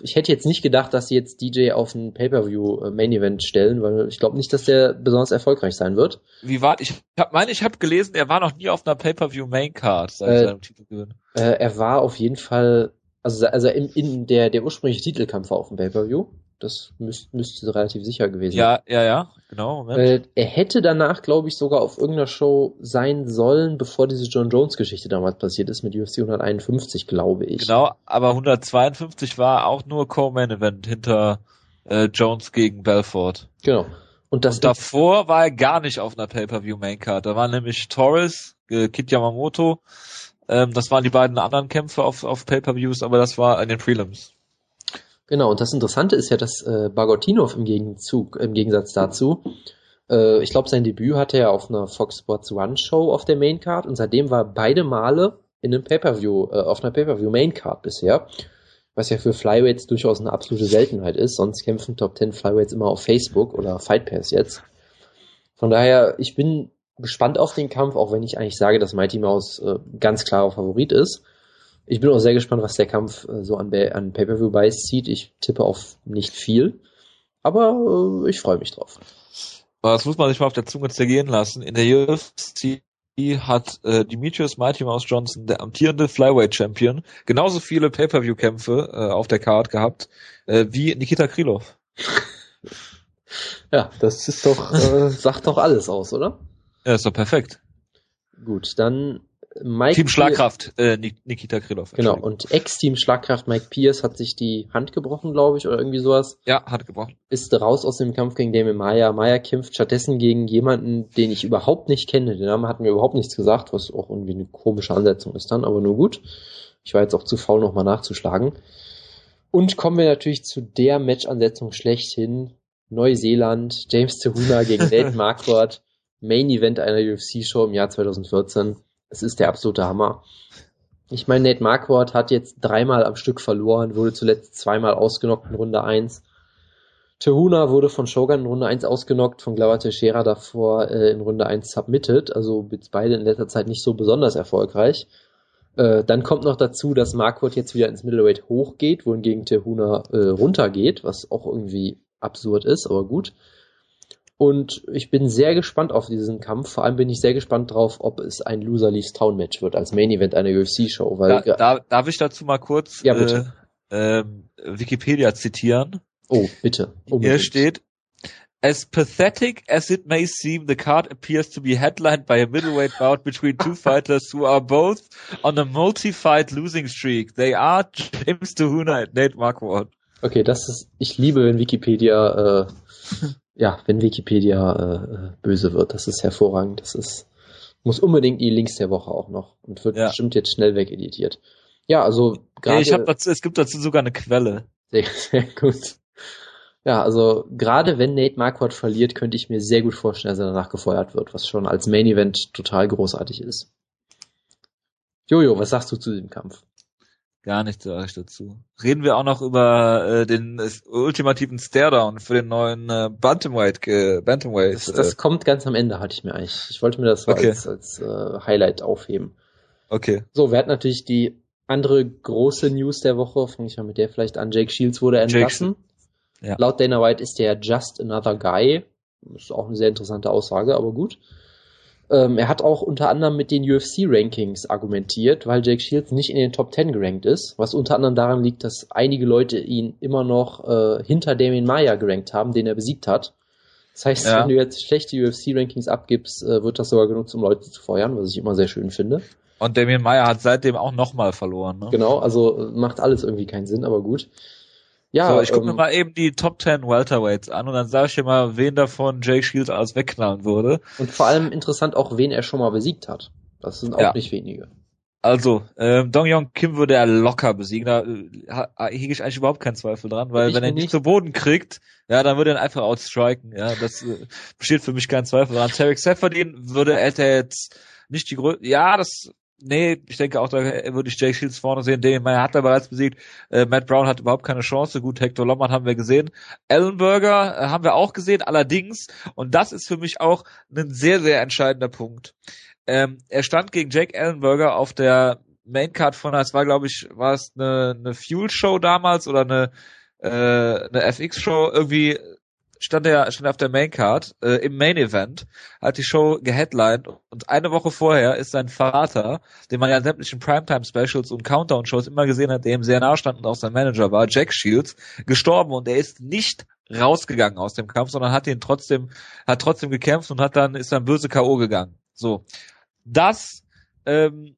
S2: ich hätte jetzt nicht gedacht, dass sie jetzt DJ auf ein Pay-Per-View äh, Main Event stellen, weil ich glaube nicht, dass der besonders erfolgreich sein wird.
S1: Wie war, ich hab, meine, ich habe gelesen, er war noch nie auf einer Pay-Per-View Maincard seit
S2: Äh,
S1: seinem Titelgewinn.
S2: Äh, er war auf jeden Fall, also, also in, in der, der ursprüngliche Titelkampf war auf dem Pay-Per-View. Das müsst, müsste relativ sicher gewesen sein.
S1: Ja, ja, ja, genau, Moment.
S2: Äh, er hätte danach, glaube ich, sogar auf irgendeiner Show sein sollen, bevor diese John Jones-Geschichte damals passiert ist mit UFC 151, glaube ich.
S1: Genau, aber 152 war auch nur Co-Main Event hinter äh, Jones gegen Belfort.
S2: Genau. Und das
S1: Und davor war er gar nicht auf einer Pay-Per-View Maincard. Da waren nämlich Torres, äh, Kid Yamamoto. Ähm, das waren die beiden anderen Kämpfe auf, auf Pay-Per-Views, aber das war in den Prelims.
S2: Genau, und das Interessante ist ja, dass äh, Bagotinov im Gegenzug, im Gegensatz dazu, äh, ich glaube, sein Debüt hatte er auf einer Fox Sports One Show auf der Maincard und seitdem war beide Male in einem Pay-Per-View, äh, auf einer Pay-Per-View Maincard bisher. Was ja für Flyweights durchaus eine absolute Seltenheit ist, sonst kämpfen Top 10 Flyweights immer auf Facebook oder Fight Pass jetzt. Von daher, ich bin gespannt auf den Kampf, auch wenn ich eigentlich sage, dass Mighty Mouse äh, ganz klarer Favorit ist. Ich bin auch sehr gespannt, was der Kampf äh, so an, an Pay-Per-View-Buys zieht. Ich tippe auf nicht viel, aber äh, ich freue mich drauf.
S1: Das muss man sich mal auf der Zunge zergehen lassen. In der UFC hat äh, Demetrius Mighty Mouse Johnson, der amtierende Flyweight Champion, genauso viele Pay-Per-View-Kämpfe äh, auf der Card gehabt äh, wie Nikita Krylov.
S2: Ja, das ist doch, äh, sagt doch alles aus, oder?
S1: Ja, ist doch perfekt.
S2: Gut, dann Mike
S1: Team Schlagkraft, äh, Nik- Nikita Krylov.
S2: Genau, und Ex-Team Schlagkraft Mike Pierce hat sich die Hand gebrochen, glaube ich, oder irgendwie sowas.
S1: Ja, hat gebrochen.
S2: Ist raus aus dem Kampf gegen Damien Maya. Maya kämpft stattdessen gegen jemanden, den ich überhaupt nicht kenne. Der Name hat mir überhaupt nichts gesagt, was auch irgendwie eine komische Ansetzung ist dann, aber nur gut. Ich war jetzt auch zu faul, nochmal nachzuschlagen. Und kommen wir natürlich zu der Match-Ansetzung schlechthin. Neuseeland, James Tehuna gegen Nate Marquardt. Main Event einer UFC-Show im Jahr 2014. Es ist der absolute Hammer. Ich meine, Nate Marquardt hat jetzt dreimal am Stück verloren, wurde zuletzt zweimal ausgenockt in Runde 1. Tehuna wurde von Shogun in Runde 1 ausgenockt, von Glover Teixeira davor äh, in Runde 1 submitted, also jetzt beide in letzter Zeit nicht so besonders erfolgreich. Äh, dann kommt noch dazu, dass Marquardt jetzt wieder ins Middleweight hochgeht, wohingegen Tehuna äh, runtergeht, was auch irgendwie absurd ist, aber gut. Und ich bin sehr gespannt auf diesen Kampf. Vor allem bin ich sehr gespannt drauf, ob es ein Loser Leaves Town Match wird als Main Event einer UFC-Show.
S1: Da, da, darf ich dazu mal kurz
S2: ja, bitte.
S1: Äh, äh, Wikipedia zitieren?
S2: Oh, bitte.
S1: Unbedingt. Hier steht, As pathetic as it may seem, the card appears to be headlined by a middleweight bout between two fighters who are both on a multi-fight losing streak. They are James Tuhuna and Nate Marquardt.
S2: Okay, das ist, ich liebe, wenn Wikipedia, äh, ja, wenn Wikipedia äh, böse wird. Das ist hervorragend. Das ist, muss unbedingt die Links der Woche auch noch und wird ja. bestimmt jetzt schnell wegeditiert. Ja, also
S1: gerade. Ja, es gibt dazu sogar eine Quelle.
S2: Sehr, sehr gut. Ja, also gerade wenn Nate Marquardt verliert, könnte ich mir sehr gut vorstellen, dass er danach gefeuert wird, was schon als Main Event total großartig ist. Jojo, was sagst du zu dem Kampf?
S1: Gar nichts sage ich dazu. Reden wir auch noch über äh, den äh, ultimativen Stairdown für den neuen äh, Bantamweight. Äh, Bantamweight
S2: das, das äh. kommt ganz am Ende, hatte ich mir eigentlich. Ich wollte mir das okay. als, als äh, Highlight aufheben.
S1: Okay.
S2: So, wir hatten natürlich die andere große News der Woche. Fange ich mal mit der vielleicht an. Jake Shields wurde entlassen. Ja. Laut Dana White ist der just another guy. Das ist auch eine sehr interessante Aussage, aber gut. Ähm, er hat auch unter anderem mit den UFC-Rankings argumentiert, weil Jake Shields nicht in den Top 10 gerankt ist, was unter anderem daran liegt, dass einige Leute ihn immer noch äh, hinter Damien Maya gerankt haben, den er besiegt hat. Das heißt, ja. wenn du jetzt schlechte UFC-Rankings abgibst, äh, wird das sogar genutzt, um Leute zu feuern, was ich immer sehr schön finde.
S1: Und Damien Maya hat seitdem auch nochmal verloren. Ne?
S2: Genau, also äh, macht alles irgendwie keinen Sinn, aber gut.
S1: Ja, so, ich gucke ähm, mir mal eben die Top 10 Welterweights an und dann sage ich dir mal, wen davon Jake Shields alles wegknallen würde.
S2: Und vor allem interessant auch, wen er schon mal besiegt hat. Das sind auch ja. nicht wenige.
S1: Also, ähm, Dong Yong Kim würde er locker besiegen, da äh, hege ich eigentlich überhaupt keinen Zweifel dran, weil ich wenn er nicht zu Boden kriegt, ja, dann würde er ihn einfach outstriken, ja, das äh, besteht für mich kein Zweifel dran. Tarek Seferdin würde, hätte jetzt nicht die Größe, ja, das Nee, ich denke auch, da würde ich Jake Shields vorne sehen. Den Meyer hat er bereits besiegt. Äh, Matt Brown hat überhaupt keine Chance. Gut, Hector Lombard haben wir gesehen. Ellenberger äh, haben wir auch gesehen. Allerdings, und das ist für mich auch ein sehr, sehr entscheidender Punkt. Ähm, er stand gegen Jake Ellenberger auf der Maincard von, es war glaube ich, war es eine, eine Fuel-Show damals oder eine, äh, eine FX-Show irgendwie stand er stand er auf der Maincard äh, im Main Event, hat die Show geheadlined und eine Woche vorher ist sein Vater, den man ja in sämtlichen Primetime Specials und Countdown Shows immer gesehen hat, der ihm sehr nahe stand und auch sein Manager war, Jack Shields, gestorben und er ist nicht rausgegangen aus dem Kampf, sondern hat ihn trotzdem hat trotzdem gekämpft und hat dann ist dann böse KO gegangen. So. Das ähm,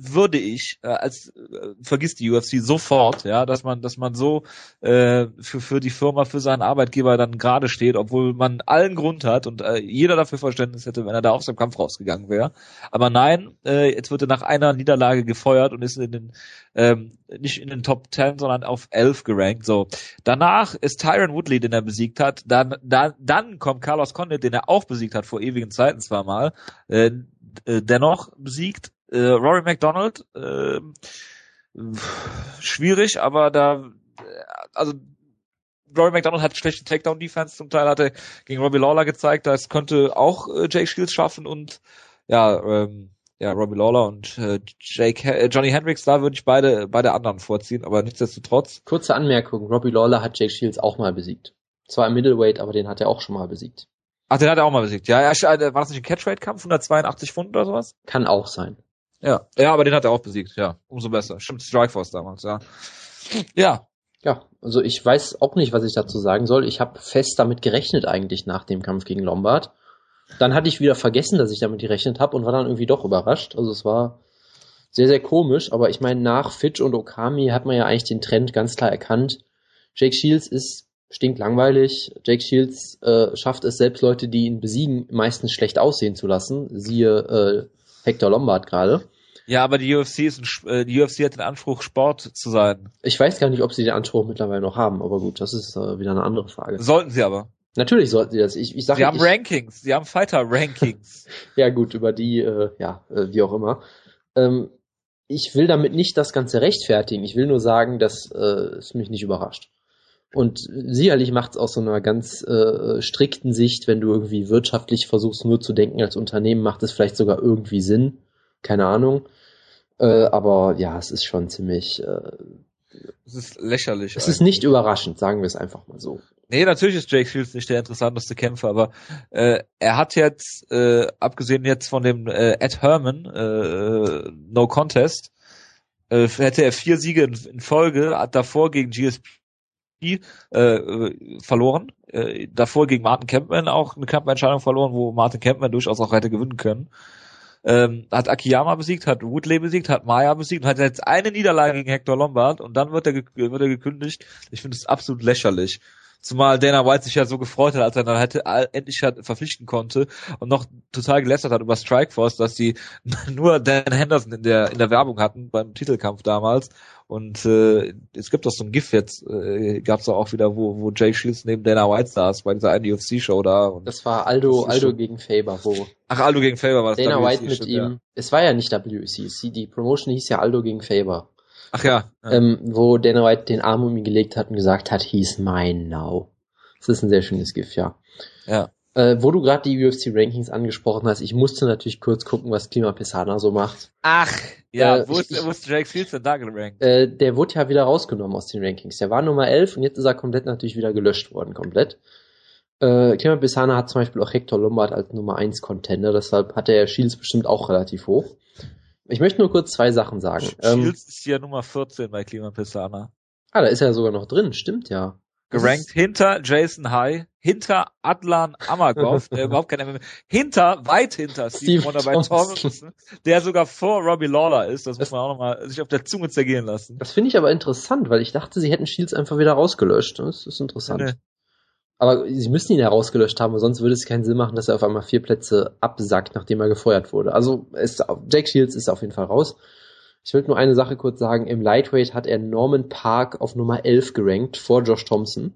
S1: würde ich äh, als äh, vergiss die UFC sofort, ja, dass man, dass man so äh, für für die Firma, für seinen Arbeitgeber dann gerade steht, obwohl man allen Grund hat und äh, jeder dafür Verständnis hätte, wenn er da aus dem Kampf rausgegangen wäre. Aber nein, äh, jetzt wird er nach einer Niederlage gefeuert und ist in den ähm, nicht in den Top 10, sondern auf 11 gerankt. So danach ist Tyron Woodley, den er besiegt hat. Dann dann dann kommt Carlos Condit, den er auch besiegt hat vor ewigen Zeiten zwar mal. Äh, äh dennoch besiegt äh, Rory McDonald, äh, schwierig, aber da, also Rory McDonald hat schlechte Takedown-Defense zum Teil, hatte gegen Robbie Lawler gezeigt, das könnte auch äh, Jake Shields schaffen und ja, ähm, ja, Robbie Lawler und äh, Jake, äh, Johnny Hendricks, da würde ich beide, beide anderen vorziehen, aber nichtsdestotrotz.
S2: Kurze Anmerkung, Robbie Lawler hat Jake Shields auch mal besiegt. Zwar im Middleweight, aber den hat er auch schon mal besiegt.
S1: Ach, den hat er auch mal besiegt. Ja, ja war das nicht ein Catchweight-Kampf, 182 Pfund oder sowas?
S2: Kann auch sein.
S1: Ja, ja, aber den hat er auch besiegt, ja. Umso besser. Stimmt, Strikeforce damals, ja. Ja.
S2: Ja, also ich weiß auch nicht, was ich dazu sagen soll. Ich habe fest damit gerechnet eigentlich nach dem Kampf gegen Lombard. Dann hatte ich wieder vergessen, dass ich damit gerechnet habe und war dann irgendwie doch überrascht. Also es war sehr, sehr komisch, aber ich meine, nach Fitch und Okami hat man ja eigentlich den Trend ganz klar erkannt. Jake Shields ist stinklangweilig. Jake Shields äh, schafft es selbst Leute, die ihn besiegen, meistens schlecht aussehen zu lassen. Siehe äh, Hector Lombard gerade.
S1: Ja, aber die UFC ist ein, äh, die UFC hat den Anspruch, Sport zu sein.
S2: Ich weiß gar nicht, ob sie den Anspruch mittlerweile noch haben, aber gut, das ist äh, wieder eine andere Frage.
S1: Sollten sie aber.
S2: Natürlich sollten sie das. Ich, ich sag,
S1: sie haben
S2: ich,
S1: Rankings, sie haben Fighter-Rankings.
S2: ja gut, über die, äh, ja, äh, wie auch immer. Ähm, ich will damit nicht das Ganze rechtfertigen. Ich will nur sagen, dass äh, es mich nicht überrascht. Und sicherlich macht es aus so einer ganz äh, strikten Sicht, wenn du irgendwie wirtschaftlich versuchst nur zu denken als Unternehmen, macht es vielleicht sogar irgendwie Sinn. Keine Ahnung. Äh, aber ja, es ist schon ziemlich. Äh,
S1: es ist lächerlich.
S2: Es eigentlich. ist nicht überraschend, sagen wir es einfach mal so.
S1: Nee, natürlich ist Jake Shields nicht der interessanteste Kämpfer, aber äh, er hat jetzt, äh, abgesehen jetzt von dem äh, Ed Herman, äh, No Contest, äh, hätte er vier Siege in, in Folge, hat davor gegen GSP äh, verloren, äh, davor gegen Martin Campman auch eine knappe Entscheidung verloren, wo Martin Campman durchaus auch hätte gewinnen können. Ähm, hat Akiyama besiegt, hat Woodley besiegt, hat Maya besiegt und hat jetzt eine Niederlage gegen Hector Lombard und dann wird er, wird er gekündigt. Ich finde es absolut lächerlich. Zumal Dana White sich ja so gefreut hat, als er dann hätte, endlich hat verpflichten konnte und noch total gelästert hat über Strikeforce, dass sie nur Dan Henderson in der in der Werbung hatten beim Titelkampf damals. Und äh, es gibt doch so ein GIF jetzt, äh, gab es auch wieder, wo, wo Jay Shields neben Dana White saß bei dieser einen UFC-Show da. Und
S2: das war Aldo, das Aldo gegen Faber, wo.
S1: Ach, Aldo gegen Faber war
S2: das. Dana White mit ihm. Ja. Es war ja nicht WEC, die Promotion hieß ja Aldo gegen Faber.
S1: Ach ja.
S2: ja. Ähm, wo Dana White den Arm um ihn gelegt hat und gesagt hat, he's mine now. Das ist ein sehr schönes GIF, ja.
S1: Ja.
S2: Äh, wo du gerade die UFC Rankings angesprochen hast, ich musste natürlich kurz gucken, was Klima Pesana so macht.
S1: Ach, ja, äh, wo, ist, wo ist Jake Fields denn da gerankt?
S2: Äh, der wurde ja wieder rausgenommen aus den Rankings. Der war Nummer 11 und jetzt ist er komplett natürlich wieder gelöscht worden, komplett. Äh, Klima Pesana hat zum Beispiel auch Hector Lombard als Nummer 1 Contender, deshalb hat er Shields bestimmt auch relativ hoch. Ich möchte nur kurz zwei Sachen sagen.
S1: Shields ähm, ist hier Nummer 14 bei Klima Pesana.
S2: Ah, da ist er sogar noch drin, stimmt ja.
S1: Gerankt hinter Jason High, hinter Adlan Amagov, der überhaupt kein MMA, hinter, weit hinter Steve, Steve Wonder bei Thompson, der sogar vor Robbie Lawler ist. Das, das muss man auch nochmal sich auf der Zunge zergehen lassen.
S2: Das finde ich aber interessant, weil ich dachte, sie hätten Shields einfach wieder rausgelöscht. Das ist interessant. Nee. Aber sie müssen ihn ja rausgelöscht haben, sonst würde es keinen Sinn machen, dass er auf einmal vier Plätze absackt, nachdem er gefeuert wurde. Also ist, Jack Shields ist auf jeden Fall raus. Ich will nur eine Sache kurz sagen. Im Lightweight hat er Norman Park auf Nummer 11 gerankt, vor Josh Thompson.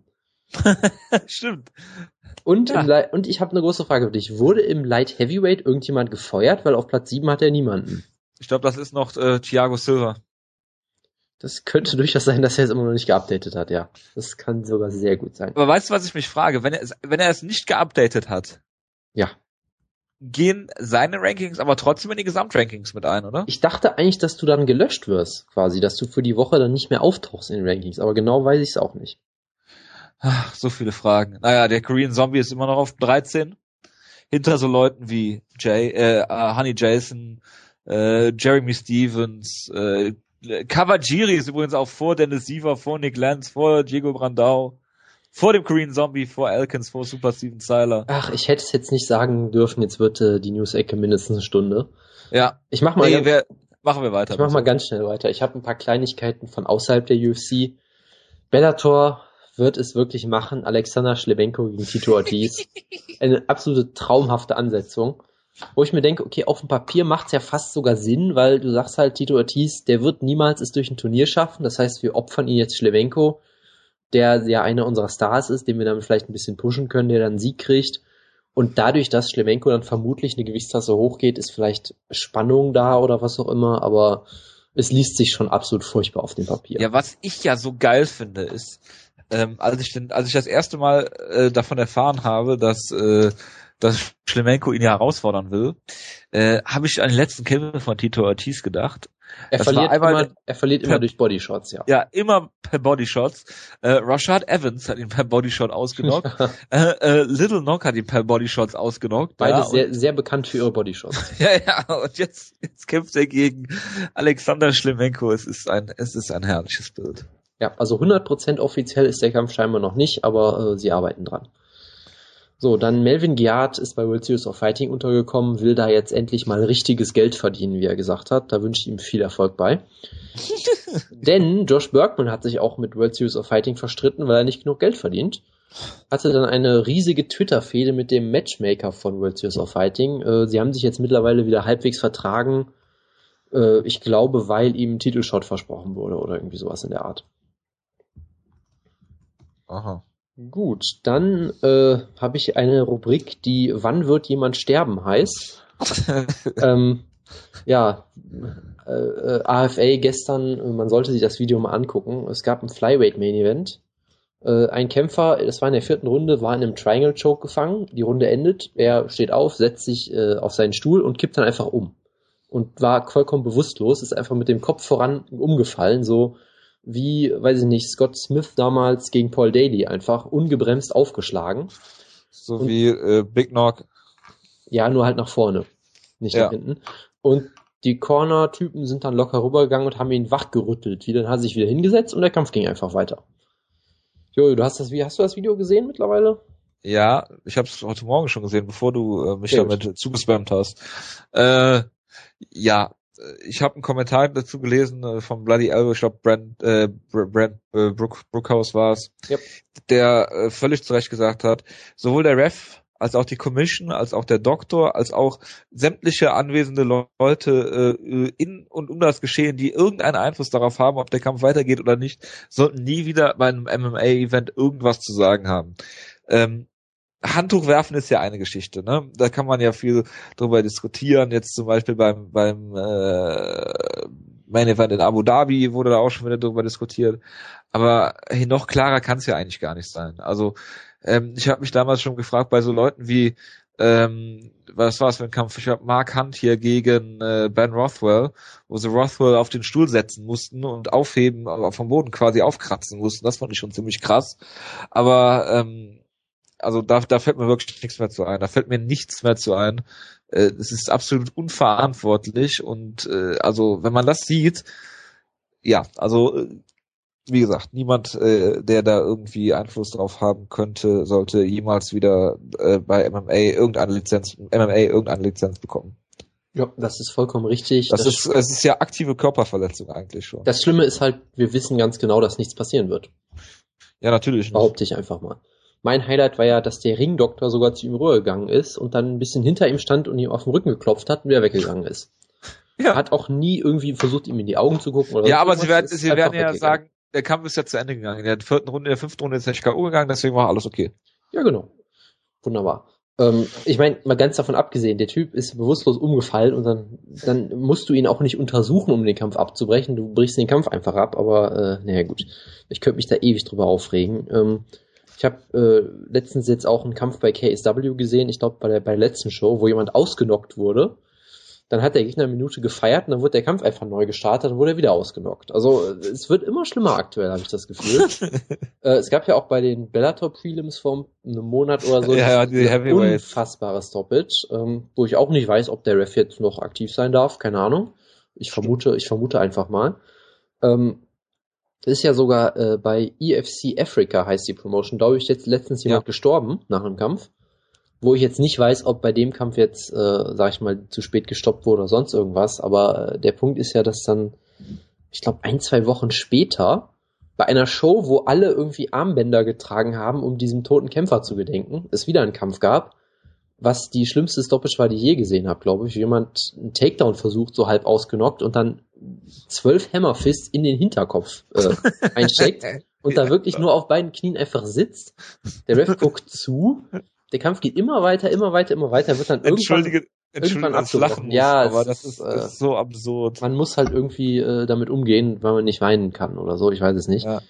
S1: Stimmt.
S2: Und, ja. und ich habe eine große Frage für dich. Wurde im Light Heavyweight irgendjemand gefeuert? Weil auf Platz 7 hat er niemanden.
S1: Ich glaube, das ist noch äh, Thiago Silva.
S2: Das könnte durchaus sein, dass er es immer noch nicht geupdatet hat, ja. Das kann sogar sehr gut sein.
S1: Aber weißt du, was ich mich frage? Wenn er es, wenn er es nicht geupdatet hat,
S2: ja
S1: gehen seine Rankings aber trotzdem in die Gesamtrankings mit ein, oder?
S2: Ich dachte eigentlich, dass du dann gelöscht wirst, quasi, dass du für die Woche dann nicht mehr auftauchst in den Rankings, aber genau weiß ich es auch nicht.
S1: Ach, so viele Fragen. Naja, der Korean Zombie ist immer noch auf 13. Hinter so Leuten wie Jay, äh, Honey Jason, äh, Jeremy Stevens, äh, Kawajiri ist übrigens auch vor Dennis Siever, vor Nick Lance, vor Diego Brandau. Vor dem Korean Zombie, vor Elkins, vor Super Steven Seiler.
S2: Ach, ich hätte es jetzt nicht sagen dürfen, jetzt wird äh, die News-Ecke mindestens eine Stunde.
S1: Ja.
S2: Ich mach mal,
S1: nee, wir, machen wir weiter.
S2: Ich mach mal ganz schnell weiter. Ich habe ein paar Kleinigkeiten von außerhalb der UFC. Bellator wird es wirklich machen. Alexander Schlebenko gegen Tito Ortiz. Eine absolute traumhafte Ansetzung. Wo ich mir denke, okay, auf dem Papier macht's ja fast sogar Sinn, weil du sagst halt, Tito Ortiz, der wird niemals es durch ein Turnier schaffen. Das heißt, wir opfern ihn jetzt Schlewenko der ja einer unserer Stars ist, den wir dann vielleicht ein bisschen pushen können, der dann Sieg kriegt. Und dadurch, dass Schlemenko dann vermutlich eine Gewichtstasse hochgeht, ist vielleicht Spannung da oder was auch immer, aber es liest sich schon absolut furchtbar auf dem Papier.
S1: Ja, was ich ja so geil finde, ist, ähm, als ich den, als ich das erste Mal äh, davon erfahren habe, dass äh, dass Schlemenko ihn ja herausfordern will, äh, habe ich an den letzten Kämpfe von Tito Ortiz gedacht
S2: er das verliert, immer, er verliert immer durch Bodyshots, ja.
S1: Ja, immer per Bodyshots. Äh, Rashad Evans hat ihn per Bodyshot ausgenockt. äh, äh, Little Knock hat ihn per Bodyshots ausgenockt.
S2: Beide ja, sehr, sehr bekannt für ihre Bodyshots.
S1: ja, ja, und jetzt, jetzt kämpft er gegen Alexander Schlemenko. Es ist ein, es ist ein herrliches Bild.
S2: Ja, also 100% offiziell ist der Kampf scheinbar noch nicht, aber äh, sie arbeiten dran. So, dann Melvin Giard ist bei World Series of Fighting untergekommen, will da jetzt endlich mal richtiges Geld verdienen, wie er gesagt hat. Da wünsche ich ihm viel Erfolg bei. Denn Josh Bergman hat sich auch mit World Series of Fighting verstritten, weil er nicht genug Geld verdient. Hatte dann eine riesige Twitter-Fehde mit dem Matchmaker von World Series of Fighting. Äh, sie haben sich jetzt mittlerweile wieder halbwegs vertragen. Äh, ich glaube, weil ihm Titelshot versprochen wurde oder irgendwie sowas in der Art.
S1: Aha.
S2: Gut, dann äh, habe ich eine Rubrik, die Wann wird jemand sterben heißt. ähm, ja, äh, äh AFA gestern, man sollte sich das Video mal angucken. Es gab ein Flyweight Main Event. Äh, ein Kämpfer, das war in der vierten Runde, war in einem Triangle Choke gefangen. Die Runde endet. Er steht auf, setzt sich äh, auf seinen Stuhl und kippt dann einfach um. Und war vollkommen bewusstlos, ist einfach mit dem Kopf voran umgefallen, so wie, weiß ich nicht, Scott Smith damals gegen Paul Daly einfach ungebremst aufgeschlagen.
S1: So und, wie äh, Big Knock.
S2: Ja, nur halt nach vorne, nicht ja. nach hinten. Und die Corner-Typen sind dann locker rübergegangen und haben ihn wachgerüttelt. Wieder, dann hat er sich wieder hingesetzt und der Kampf ging einfach weiter. Jojo, du hast das, wie hast du das Video gesehen mittlerweile?
S1: Ja, ich habe es heute Morgen schon gesehen, bevor du äh, mich Sehr damit gut. zugespammt hast. Äh, ja, ich habe einen Kommentar dazu gelesen äh, vom Bloody Elbow, ich glaube Brent, äh, Brent äh, Brook, Brookhouse war es, yep. der äh, völlig zu Recht gesagt hat, sowohl der Ref als auch die Commission, als auch der Doktor, als auch sämtliche anwesende Leute äh, in und um das Geschehen, die irgendeinen Einfluss darauf haben, ob der Kampf weitergeht oder nicht, sollten nie wieder bei einem MMA-Event irgendwas zu sagen haben. Ähm, Handtuch werfen ist ja eine Geschichte, ne? Da kann man ja viel drüber diskutieren. Jetzt zum Beispiel beim beim äh, Main Event in Abu Dhabi wurde da auch schon wieder drüber diskutiert. Aber hey, noch klarer kann es ja eigentlich gar nicht sein. Also ähm, ich habe mich damals schon gefragt bei so Leuten wie ähm, was war es für ein Kampf? Ich habe Mark Hunt hier gegen äh, Ben Rothwell, wo sie Rothwell auf den Stuhl setzen mussten und aufheben, aber vom Boden quasi aufkratzen mussten. Das fand ich schon ziemlich krass. Aber ähm, also da, da fällt mir wirklich nichts mehr zu ein. Da fällt mir nichts mehr zu ein. Äh, es ist absolut unverantwortlich und äh, also wenn man das sieht, ja, also äh, wie gesagt, niemand, äh, der da irgendwie Einfluss drauf haben könnte, sollte jemals wieder äh, bei MMA irgendeine Lizenz, MMA irgendeine Lizenz bekommen.
S2: Ja, das ist vollkommen richtig.
S1: Das, das ist, es ist ja aktive Körperverletzung eigentlich schon.
S2: Das Schlimme ist halt, wir wissen ganz genau, dass nichts passieren wird.
S1: Ja, natürlich.
S2: Behaupte ich einfach mal. Mein Highlight war ja, dass der Ringdoktor sogar zu ihm rübergegangen ist und dann ein bisschen hinter ihm stand und ihm auf den Rücken geklopft hat und wieder weggegangen ist. Ja. Hat auch nie irgendwie versucht, ihm in die Augen zu gucken. Oder
S1: ja, aber sie werden, sie werden ja sagen, der Kampf ist ja zu Ende gegangen. In der vierten Runde, in der fünften Runde ist er K.O. gegangen, deswegen war alles okay.
S2: Ja, genau. Wunderbar. Ähm, ich meine, mal ganz davon abgesehen, der Typ ist bewusstlos umgefallen und dann, dann musst du ihn auch nicht untersuchen, um den Kampf abzubrechen. Du brichst den Kampf einfach ab, aber äh, naja gut. Ich könnte mich da ewig drüber aufregen. Ähm, ich habe äh, letztens jetzt auch einen Kampf bei KSW gesehen, ich glaube bei der, bei der letzten Show, wo jemand ausgenockt wurde. Dann hat der Gegner eine Minute gefeiert und dann wurde der Kampf einfach neu gestartet und wurde er wieder ausgenockt. Also es wird immer schlimmer aktuell, habe ich das Gefühl. äh, es gab ja auch bei den Bellator Prelims vor einem Monat oder so
S1: ja, die ein
S2: unfassbares Stoppage, ähm, wo ich auch nicht weiß, ob der Ref jetzt noch aktiv sein darf, keine Ahnung. Ich vermute, ich vermute einfach mal. Ähm, ist ja sogar äh, bei EFC Africa heißt die Promotion. Da ist jetzt letztens jemand ja. gestorben nach einem Kampf. Wo ich jetzt nicht weiß, ob bei dem Kampf jetzt, äh, sag ich mal, zu spät gestoppt wurde oder sonst irgendwas. Aber äh, der Punkt ist ja, dass dann, ich glaube, ein, zwei Wochen später bei einer Show, wo alle irgendwie Armbänder getragen haben, um diesem toten Kämpfer zu gedenken, es wieder einen Kampf gab was die schlimmste Stoppage war, die ich je gesehen habe, glaube ich. Jemand einen Takedown versucht, so halb ausgenockt und dann zwölf Hammerfists in den Hinterkopf äh, einsteckt und da wirklich nur auf beiden Knien einfach sitzt. Der Ref guckt zu. Der Kampf geht immer weiter, immer weiter, immer weiter, wird dann irgendwann
S1: Entschuldige, irgendwann abgebrochen.
S2: Ja,
S1: aber das ist, äh, ist, so absurd.
S2: Man muss halt irgendwie äh, damit umgehen, weil man nicht weinen kann oder so, ich weiß es nicht. Ja.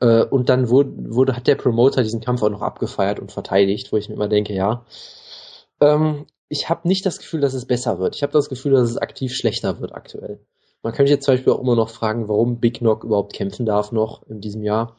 S2: Äh, und dann wurde, wurde, hat der Promoter diesen Kampf auch noch abgefeiert und verteidigt, wo ich mir immer denke, ja, ähm, ich habe nicht das Gefühl, dass es besser wird. Ich habe das Gefühl, dass es aktiv schlechter wird aktuell. Man könnte jetzt zum Beispiel auch immer noch fragen, warum Big Knock überhaupt kämpfen darf noch in diesem Jahr.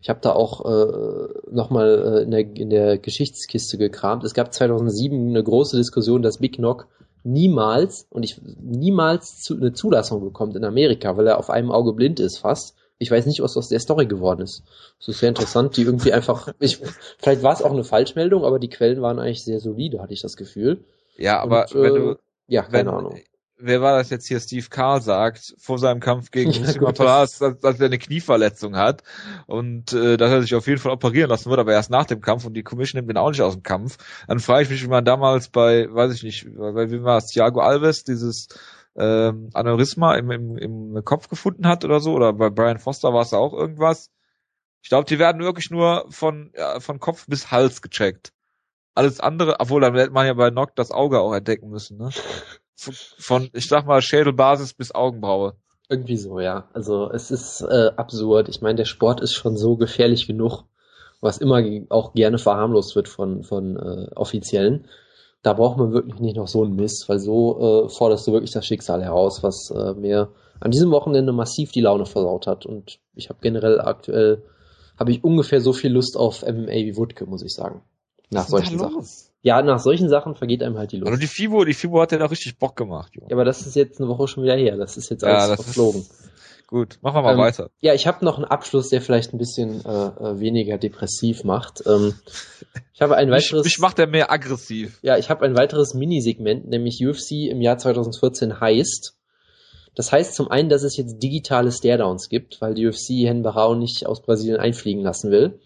S2: Ich habe da auch äh, nochmal äh, in, der, in der Geschichtskiste gekramt. Es gab 2007 eine große Diskussion, dass Big Knock niemals und ich niemals zu, eine Zulassung bekommt in Amerika, weil er auf einem Auge blind ist fast ich weiß nicht, was aus der Story geworden ist. Das ist sehr interessant, die irgendwie einfach, ich, vielleicht war es auch eine Falschmeldung, aber die Quellen waren eigentlich sehr solide, hatte ich das Gefühl.
S1: Ja, aber Und, wenn du,
S2: ja, keine wenn, Ahnung.
S1: Wer war das jetzt hier? Steve Carr sagt vor seinem Kampf gegen ja, Palas, dass, dass er eine Knieverletzung hat und äh, dass er sich auf jeden Fall operieren lassen wird, aber erst nach dem Kampf und die Commission nimmt ihn auch nicht aus dem Kampf. Dann frage ich mich, wie man damals bei, weiß ich nicht, bei wem war es, Thiago Alves, dieses ähm, Aneurysma im, im, im Kopf gefunden hat oder so, oder bei Brian Foster war es auch irgendwas. Ich glaube, die werden wirklich nur von, ja, von Kopf bis Hals gecheckt. Alles andere, obwohl dann hätte man ja bei Nock das Auge auch entdecken müssen, ne? Von, ich sag mal, Schädelbasis bis Augenbraue.
S2: Irgendwie so, ja. Also es ist äh, absurd. Ich meine, der Sport ist schon so gefährlich genug, was immer auch gerne verharmlost wird von, von äh, Offiziellen da braucht man wirklich nicht noch so einen Mist, weil so äh, forderst du wirklich das Schicksal heraus, was äh, mir an diesem Wochenende massiv die Laune versaut hat. Und ich habe generell aktuell, habe ich ungefähr so viel Lust auf MMA wie Wutke, muss ich sagen. Nach solchen Sachen. Ja, nach solchen Sachen vergeht einem halt die Lust.
S1: Also die FIBO, die FIBO hat ja da richtig Bock gemacht.
S2: Junge. Ja, aber das ist jetzt eine Woche schon wieder her. Das ist jetzt alles ja, verflogen. Ist,
S1: gut, machen wir mal ähm, weiter.
S2: Ja, ich habe noch einen Abschluss, der vielleicht ein bisschen äh, äh weniger depressiv macht. Ähm, ich habe ein weiteres.
S1: Mich, mich macht er mehr aggressiv.
S2: Ja, ich habe ein weiteres Minisegment, nämlich UFC im Jahr 2014 heißt. Das heißt zum einen, dass es jetzt digitale Staredowns gibt, weil die UFC Hen Barao nicht aus Brasilien einfliegen lassen will.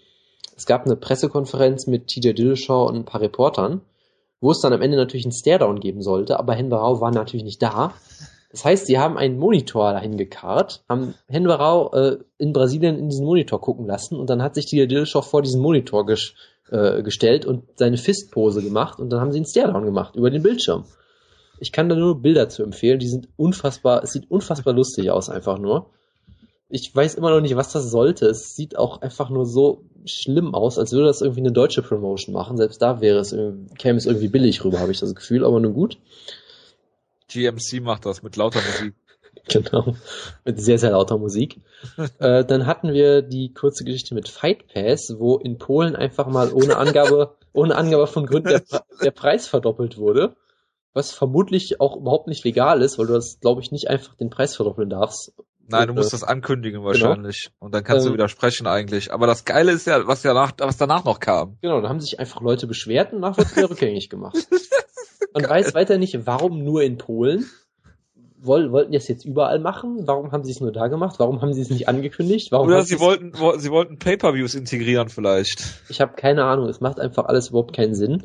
S2: Es gab eine Pressekonferenz mit TJ Dillashaw und ein paar Reportern, wo es dann am Ende natürlich einen Staredown geben sollte, aber Hen Barao war natürlich nicht da. Das heißt, sie haben einen Monitor dahin gekarrt, haben Hen Barao äh, in Brasilien in diesen Monitor gucken lassen und dann hat sich TJ Dillashaw vor diesen Monitor ges äh, gestellt und seine Fistpose gemacht und dann haben sie einen Staredown gemacht über den Bildschirm. Ich kann da nur Bilder zu empfehlen, die sind unfassbar, es sieht unfassbar lustig aus einfach nur. Ich weiß immer noch nicht, was das sollte. Es sieht auch einfach nur so schlimm aus, als würde das irgendwie eine deutsche Promotion machen. Selbst da wäre es, käme es irgendwie billig rüber, habe ich das Gefühl, aber nun gut.
S1: GMC macht das mit lauter Musik.
S2: genau, mit sehr, sehr lauter Musik. äh, dann hatten wir die kurze Geschichte mit Fight Pass, wo in Polen einfach mal ohne Angabe, ohne Angabe von Gründen der, der Preis verdoppelt wurde was vermutlich auch überhaupt nicht legal ist, weil du das, glaube ich, nicht einfach den Preis verdoppeln darfst.
S1: Nein, du musst das ankündigen genau. wahrscheinlich. Genau. Und dann kannst ähm, du widersprechen eigentlich. Aber das Geile ist ja, was ja nach, was danach noch kam.
S2: Genau, da haben sich einfach Leute beschwert und nachher wieder rückgängig gemacht. Man weiß weiter nicht, warum nur in Polen. Woll, wollten die das jetzt überall machen? Warum haben sie es nur da gemacht? Warum haben sie es nicht angekündigt? Warum
S1: Oder sie wollten, sie wollten Pay-per-Views integrieren vielleicht.
S2: Ich habe keine Ahnung. Es macht einfach alles überhaupt keinen Sinn.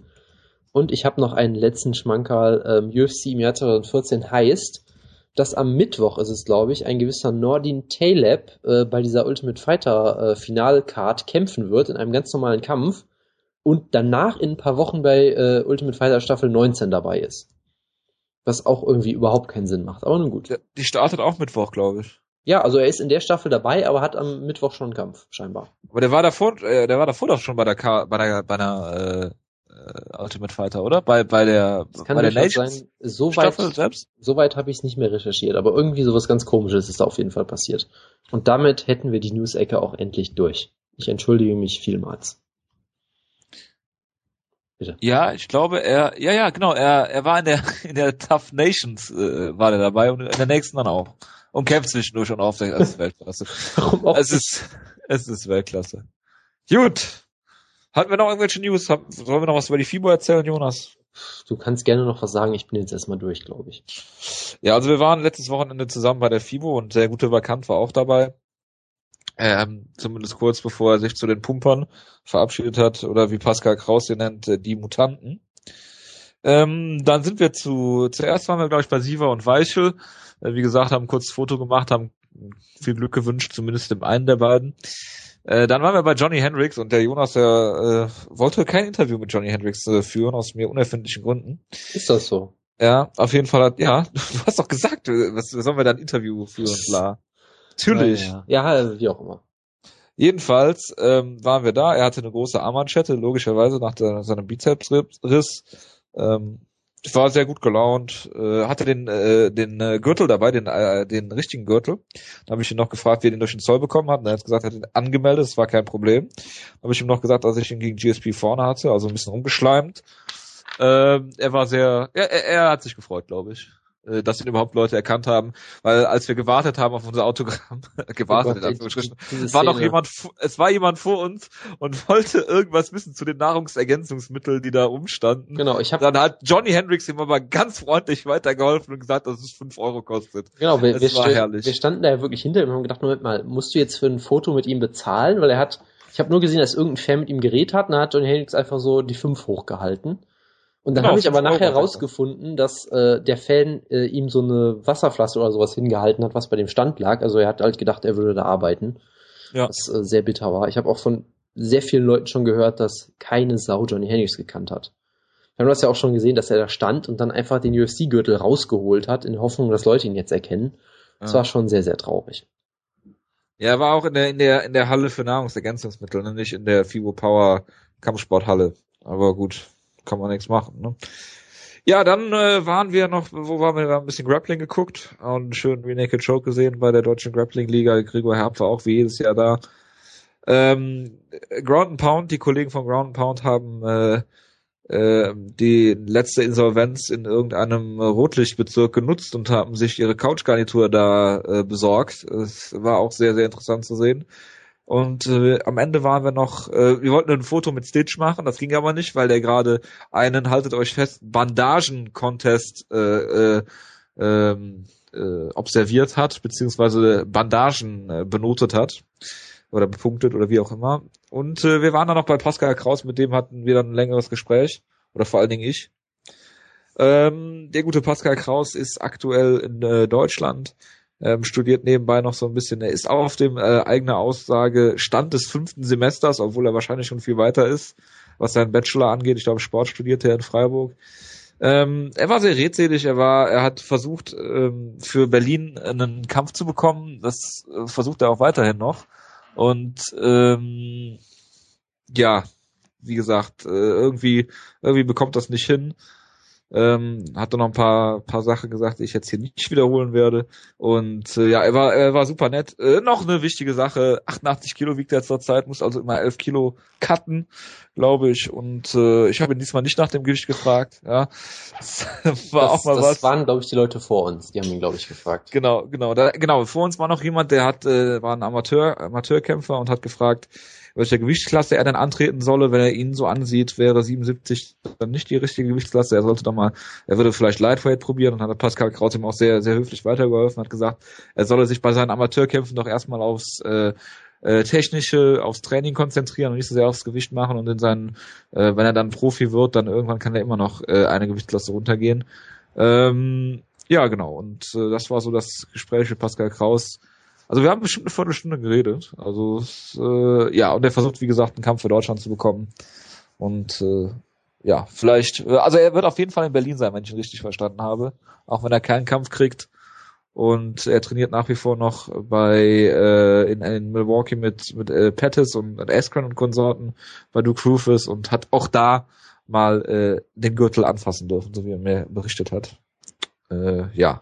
S2: Und ich habe noch einen letzten Schmankerl. Ähm, UFC im Jahr 2014 heißt, dass am Mittwoch ist es, glaube ich, ein gewisser Nordin Taleb äh, bei dieser Ultimate Fighter äh, Finalcard kämpfen wird in einem ganz normalen Kampf und danach in ein paar Wochen bei äh, Ultimate Fighter Staffel 19 dabei ist. Was auch irgendwie überhaupt keinen Sinn macht, aber nun gut.
S1: Die startet auch Mittwoch, glaube ich.
S2: Ja, also er ist in der Staffel dabei, aber hat am Mittwoch schon einen Kampf, scheinbar.
S1: Aber der war davor, äh, der war davor doch schon bei der K bei der bei einer äh, äh, Ultimate Fighter, oder? Bei, bei der,
S2: das kann bei der Nations sein. So weit, selbst? So weit habe ich es nicht mehr recherchiert, aber irgendwie sowas ganz komisches ist da auf jeden Fall passiert. Und damit hätten wir die News-Ecke auch endlich durch. Ich entschuldige mich vielmals.
S1: Bitte. Ja, ich glaube, er, ja, ja, genau, er, er war in der, in der Tough Nations, äh, war er dabei und in der nächsten dann auch. Und kämpft zwischendurch schon auf der als Weltklasse. Warum auch? Es ist, es ist Weltklasse. Gut. Hatten wir noch irgendwelche News? Sollen wir noch was über die FIBO erzählen, Jonas?
S2: Du kannst gerne noch was sagen, ich bin jetzt erstmal durch, glaube ich.
S1: Ja, also wir waren letztes Wochenende zusammen bei der FIBO und der gute Vakant war auch dabei. Ähm, zumindest kurz bevor er sich zu den Pumpern verabschiedet hat, oder wie Pascal Kraus sie nennt, äh, die Mutanten. Ähm, dann sind wir zu, zuerst waren wir, glaube ich, bei Siva und Weichel. Äh, wie gesagt, haben kurz Foto gemacht, haben viel Glück gewünscht, zumindest dem einen der beiden. Äh, dann waren wir bei Johnny Hendricks und der Jonas, der äh, wollte kein Interview mit Johnny Hendricks äh, führen, aus mir unerfindlichen Gründen.
S2: Ist das so?
S1: Ja, auf jeden Fall hat, ja, du hast doch gesagt, äh, was sollen wir da ein Interview führen, bla. Natürlich.
S2: Ja, ja. ja, wie auch immer.
S1: Jedenfalls ähm, waren wir da, er hatte eine große Armmanschette, logischerweise nach der, seinem Bizepsriss. Ähm, war sehr gut gelaunt, äh, hatte den äh, den äh, Gürtel dabei, den äh, den richtigen Gürtel. Da habe ich ihn noch gefragt, wie er den durch den Zoll bekommen hat. Und er hat gesagt, er hat ihn angemeldet, das war kein Problem. Da habe ich ihm noch gesagt, dass ich ihn gegen GSP vorne hatte, also ein bisschen rumgeschleimt. Äh, er war sehr, er, er hat sich gefreut, glaube ich. Äh, dass ihn überhaupt Leute erkannt haben, weil als wir gewartet haben auf unser Autogramm, gewartet oh Gott, in Anführungsstrichen, war noch jemand, es war jemand vor uns und wollte irgendwas wissen zu den Nahrungsergänzungsmitteln, die da umstanden.
S2: Genau, ich habe
S1: dann hat Johnny Hendricks ihm aber ganz freundlich weitergeholfen und gesagt, dass es fünf Euro kostet.
S2: Genau, wir, wir, war herrlich. wir standen da ja wirklich hinter ihm und haben gedacht, Moment mal, musst du jetzt für ein Foto mit ihm bezahlen, weil er hat, ich habe nur gesehen, dass irgendein Fan mit ihm geredet hat, und dann hat Johnny Hendricks einfach so die fünf hochgehalten. Und dann genau, habe ich aber nachher herausgefunden, dass äh, der Fan äh, ihm so eine Wasserflasche oder sowas hingehalten hat, was bei dem Stand lag. Also er hat halt gedacht, er würde da arbeiten. Ja. Was äh, sehr bitter war. Ich habe auch von sehr vielen Leuten schon gehört, dass keine Sau Johnny Hendricks gekannt hat. Wir haben das ja auch schon gesehen, dass er da stand und dann einfach den UFC-Gürtel rausgeholt hat, in Hoffnung, dass Leute ihn jetzt erkennen. Das ja. war schon sehr, sehr traurig.
S1: Ja, er war auch in der, in der, in der Halle für Nahrungsergänzungsmittel, ne? nicht in der FIBO Power Kampfsporthalle. Aber gut, kann man nichts machen. Ne? Ja, dann äh, waren wir noch, wo waren wir? Wir haben ein bisschen Grappling geguckt und einen schönen Renaked Show gesehen bei der Deutschen Grappling Liga. Gregor Herb war auch wie jedes Jahr da. Ähm, Ground and Pound, die Kollegen von Ground and Pound haben äh, äh, die letzte Insolvenz in irgendeinem Rotlichtbezirk genutzt und haben sich ihre Couchgarnitur da äh, besorgt. Es war auch sehr, sehr interessant zu sehen. Und äh, am Ende waren wir noch, äh, wir wollten ein Foto mit Stitch machen, das ging aber nicht, weil der gerade einen, haltet euch fest, Bandagen-Contest äh, äh, ähm, äh, observiert hat, beziehungsweise Bandagen äh, benotet hat oder bepunktet oder wie auch immer. Und äh, wir waren dann noch bei Pascal Kraus, mit dem hatten wir dann ein längeres Gespräch, oder vor allen Dingen ich. Ähm, der gute Pascal Kraus ist aktuell in äh, Deutschland, ähm, studiert nebenbei noch so ein bisschen. Er ist auch auf dem äh, eigene Aussage Stand des fünften Semesters, obwohl er wahrscheinlich schon viel weiter ist, was seinen Bachelor angeht. Ich glaube, Sport studiert er in Freiburg. Ähm, er war sehr redselig, er war, er hat versucht, ähm, für Berlin einen Kampf zu bekommen. Das äh, versucht er auch weiterhin noch. Und ähm, ja, wie gesagt, äh, irgendwie, irgendwie bekommt das nicht hin. Ähm, hat dann noch ein paar, paar Sachen gesagt, die ich jetzt hier nicht wiederholen werde. Und äh, ja, er war, er war super nett. Äh, noch eine wichtige Sache, 88 Kilo wiegt er zurzeit, muss also immer 11 Kilo cutten, glaube ich. Und äh, ich habe ihn diesmal nicht nach dem Gewicht gefragt. Ja,
S2: das war das, auch mal das was. Das waren, glaube ich, die Leute vor uns, die haben ihn, glaube ich, gefragt.
S1: Genau, genau. Da, genau, vor uns war noch jemand, der hat, äh, war ein Amateur, Amateurkämpfer und hat gefragt, welcher Gewichtsklasse er denn antreten solle. Wenn er ihn so ansieht, wäre 77 dann nicht die richtige Gewichtsklasse. Er sollte doch mal, er würde vielleicht Lightweight probieren und hat Pascal Kraut ihm auch sehr, sehr höflich weitergeholfen, hat gesagt, er solle sich bei seinen Amateurkämpfen doch erstmal aufs äh, äh, technische, aufs Training konzentrieren und nicht so sehr aufs Gewicht machen und in seinen, äh, wenn er dann Profi wird, dann irgendwann kann er immer noch äh, eine Gewichtsklasse runtergehen. Ähm, ja, genau. Und äh, das war so das Gespräch mit Pascal Kraus. Also wir haben bestimmt eine Viertelstunde geredet. Also äh, ja, und er versucht, wie gesagt, einen Kampf für Deutschland zu bekommen. Und äh, ja, vielleicht, äh, also er wird auf jeden Fall in Berlin sein, wenn ich ihn richtig verstanden habe. Auch wenn er keinen Kampf kriegt. Und er trainiert nach wie vor noch bei äh, in, in Milwaukee mit mit äh, Pettis und, und Askren und Konsorten bei Duke Rufus und hat auch da mal äh, den Gürtel anfassen dürfen, so wie er mir berichtet hat. Äh, ja,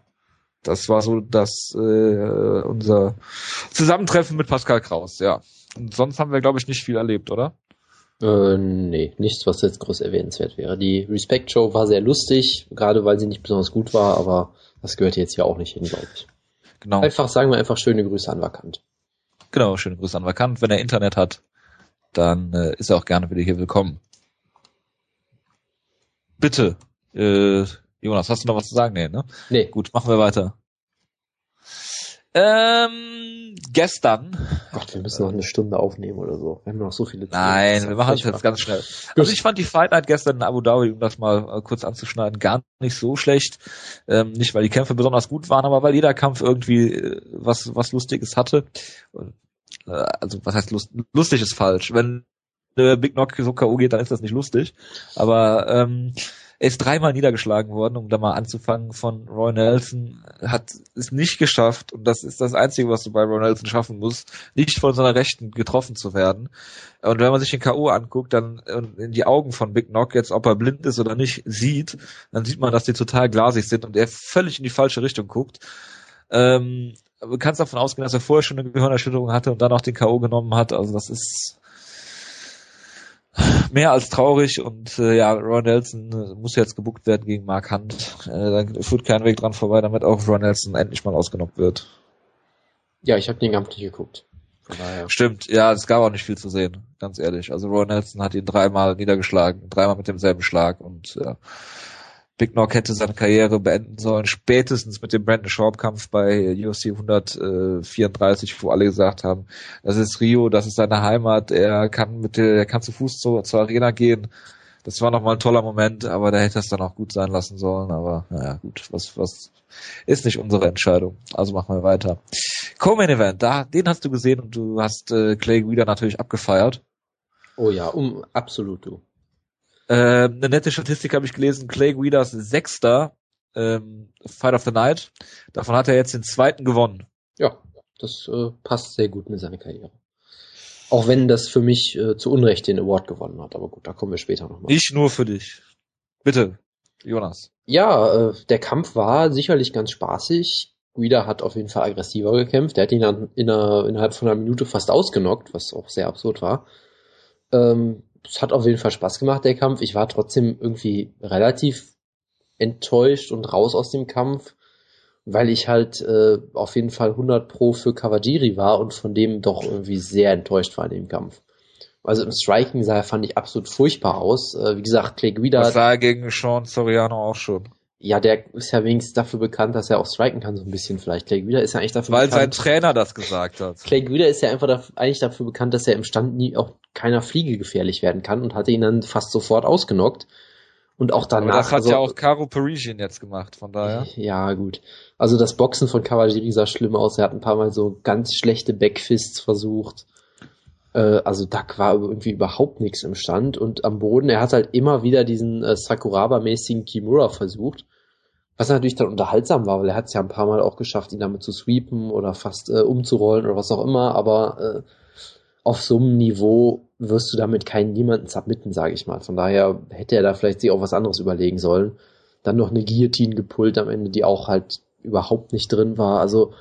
S1: das war so das äh, unser Zusammentreffen mit Pascal Kraus, ja. Und sonst haben wir, glaube ich, nicht viel erlebt, oder?
S2: Äh, nee, nichts, was jetzt groß erwähnenswert wäre. Die Respect Show war sehr lustig, gerade weil sie nicht besonders gut war, aber das gehört jetzt hier auch nicht hin, glaube ich. Genau. Einfach sagen wir einfach schöne Grüße an Vakant.
S1: Genau, schöne Grüße an Vakant. Wenn er Internet hat, dann äh, ist er auch gerne wieder hier willkommen. Bitte, äh, Jonas, hast du noch was zu sagen? Nee, ne? Nee. Gut, machen wir weiter. Ähm, gestern.
S2: Gott, wir müssen noch eine Stunde aufnehmen oder so. Wir haben noch so viele
S1: Themen. Nein, wir machen es jetzt ganz schnell. Also ich fand die Fight Night gestern in Abu Dhabi, um das mal äh, kurz anzuschneiden, gar nicht so schlecht. Ähm, nicht, weil die Kämpfe besonders gut waren, aber weil jeder Kampf irgendwie äh, was, was Lustiges hatte. Äh, also, was heißt lust, lustig ist falsch. Wenn äh, Big Knock so K.O. geht, dann ist das nicht lustig. Aber ähm, er ist dreimal niedergeschlagen worden, um da mal anzufangen von Roy Nelson, hat es nicht geschafft und das ist das Einzige, was du bei Roy Nelson schaffen musst, nicht von seiner Rechten getroffen zu werden. Und wenn man sich den K.O. anguckt, dann in die Augen von Big Knock, jetzt ob er blind ist oder nicht, sieht, dann sieht man, dass die total glasig sind und er völlig in die falsche Richtung guckt. Ähm, du kannst davon ausgehen, dass er vorher schon eine Gehirnerschütterung hatte und dann auch den K.O. genommen hat. Also das ist mehr als traurig und äh, ja, Ron Nelson äh, muss jetzt gebuckt werden gegen Mark Hunt. Äh, da führt kein Weg dran vorbei, damit auch Ron Nelson endlich mal ausgenockt wird.
S2: Ja, ich habe den Kampf nicht geguckt.
S1: Stimmt, ja, es gab auch nicht viel zu sehen, ganz ehrlich. Also Ron Nelson hat ihn dreimal niedergeschlagen, dreimal mit demselben Schlag und ja, Big Knock hätte seine Karriere beenden sollen, spätestens mit dem Brandon Sharp Kampf bei UFC 134, wo alle gesagt haben, das ist Rio, das ist seine Heimat, er kann mit der, er kann zu Fuß zur, zur Arena gehen. Das war nochmal ein toller Moment, aber da hätte es dann auch gut sein lassen sollen, aber naja, gut, was, was ist nicht unsere Entscheidung. Also machen wir weiter. Co-Main Event, da, den hast du gesehen und du hast äh, Clay Guida natürlich abgefeiert.
S2: Oh ja, um absolut du.
S1: Äh, eine nette Statistik habe ich gelesen, Clay Guidas sechster ähm, Fight of the Night. Davon hat er jetzt den zweiten gewonnen.
S2: Ja, das äh, passt sehr gut mit seiner Karriere. Auch wenn das für mich äh, zu Unrecht den Award gewonnen hat, aber gut, da kommen wir später nochmal.
S1: Nicht nur für dich. Bitte. Jonas.
S2: Ja, äh, der Kampf war sicherlich ganz spaßig. Guida hat auf jeden Fall aggressiver gekämpft. Der hat ihn dann in einer, innerhalb von einer Minute fast ausgenockt, was auch sehr absurd war. Ähm, es hat auf jeden Fall Spaß gemacht, der Kampf. Ich war trotzdem irgendwie relativ enttäuscht und raus aus dem Kampf, weil ich halt äh, auf jeden Fall 100 Pro für Kawajiri war und von dem doch irgendwie sehr enttäuscht war in dem Kampf. Also im Striking sah er, fand ich absolut furchtbar aus. Äh, wie gesagt, Clay Guida.
S1: Das sah er gegen Sean Soriano auch schon.
S2: Ja, der ist ja wenigstens dafür bekannt, dass er auch striken kann, so ein bisschen vielleicht. Clay Guida ist ja eigentlich dafür
S1: Weil
S2: bekannt.
S1: sein Trainer das gesagt hat.
S2: Clay Guida ist ja einfach dafür, eigentlich dafür bekannt, dass er im Stand nie auch keiner Fliege gefährlich werden kann und hatte ihn dann fast sofort ausgenockt. Und auch danach.
S1: Aber das hat
S2: also,
S1: ja auch Caro Parisian jetzt gemacht, von daher.
S2: Ja, gut. Also das Boxen von Kawajiri sah schlimm aus. Er hat ein paar Mal so ganz schlechte Backfists versucht. Äh, also da war irgendwie überhaupt nichts im Stand. Und am Boden, er hat halt immer wieder diesen äh, Sakuraba-mäßigen Kimura versucht. Was natürlich dann unterhaltsam war, weil er hat es ja ein paar Mal auch geschafft, ihn damit zu sweepen oder fast äh, umzurollen oder was auch immer. Aber äh, auf so einem Niveau wirst du damit keinen niemanden submitten, sage ich mal. Von daher hätte er da vielleicht sich auch was anderes überlegen sollen. Dann noch eine Guillotine gepult am Ende, die auch halt überhaupt nicht drin war. Also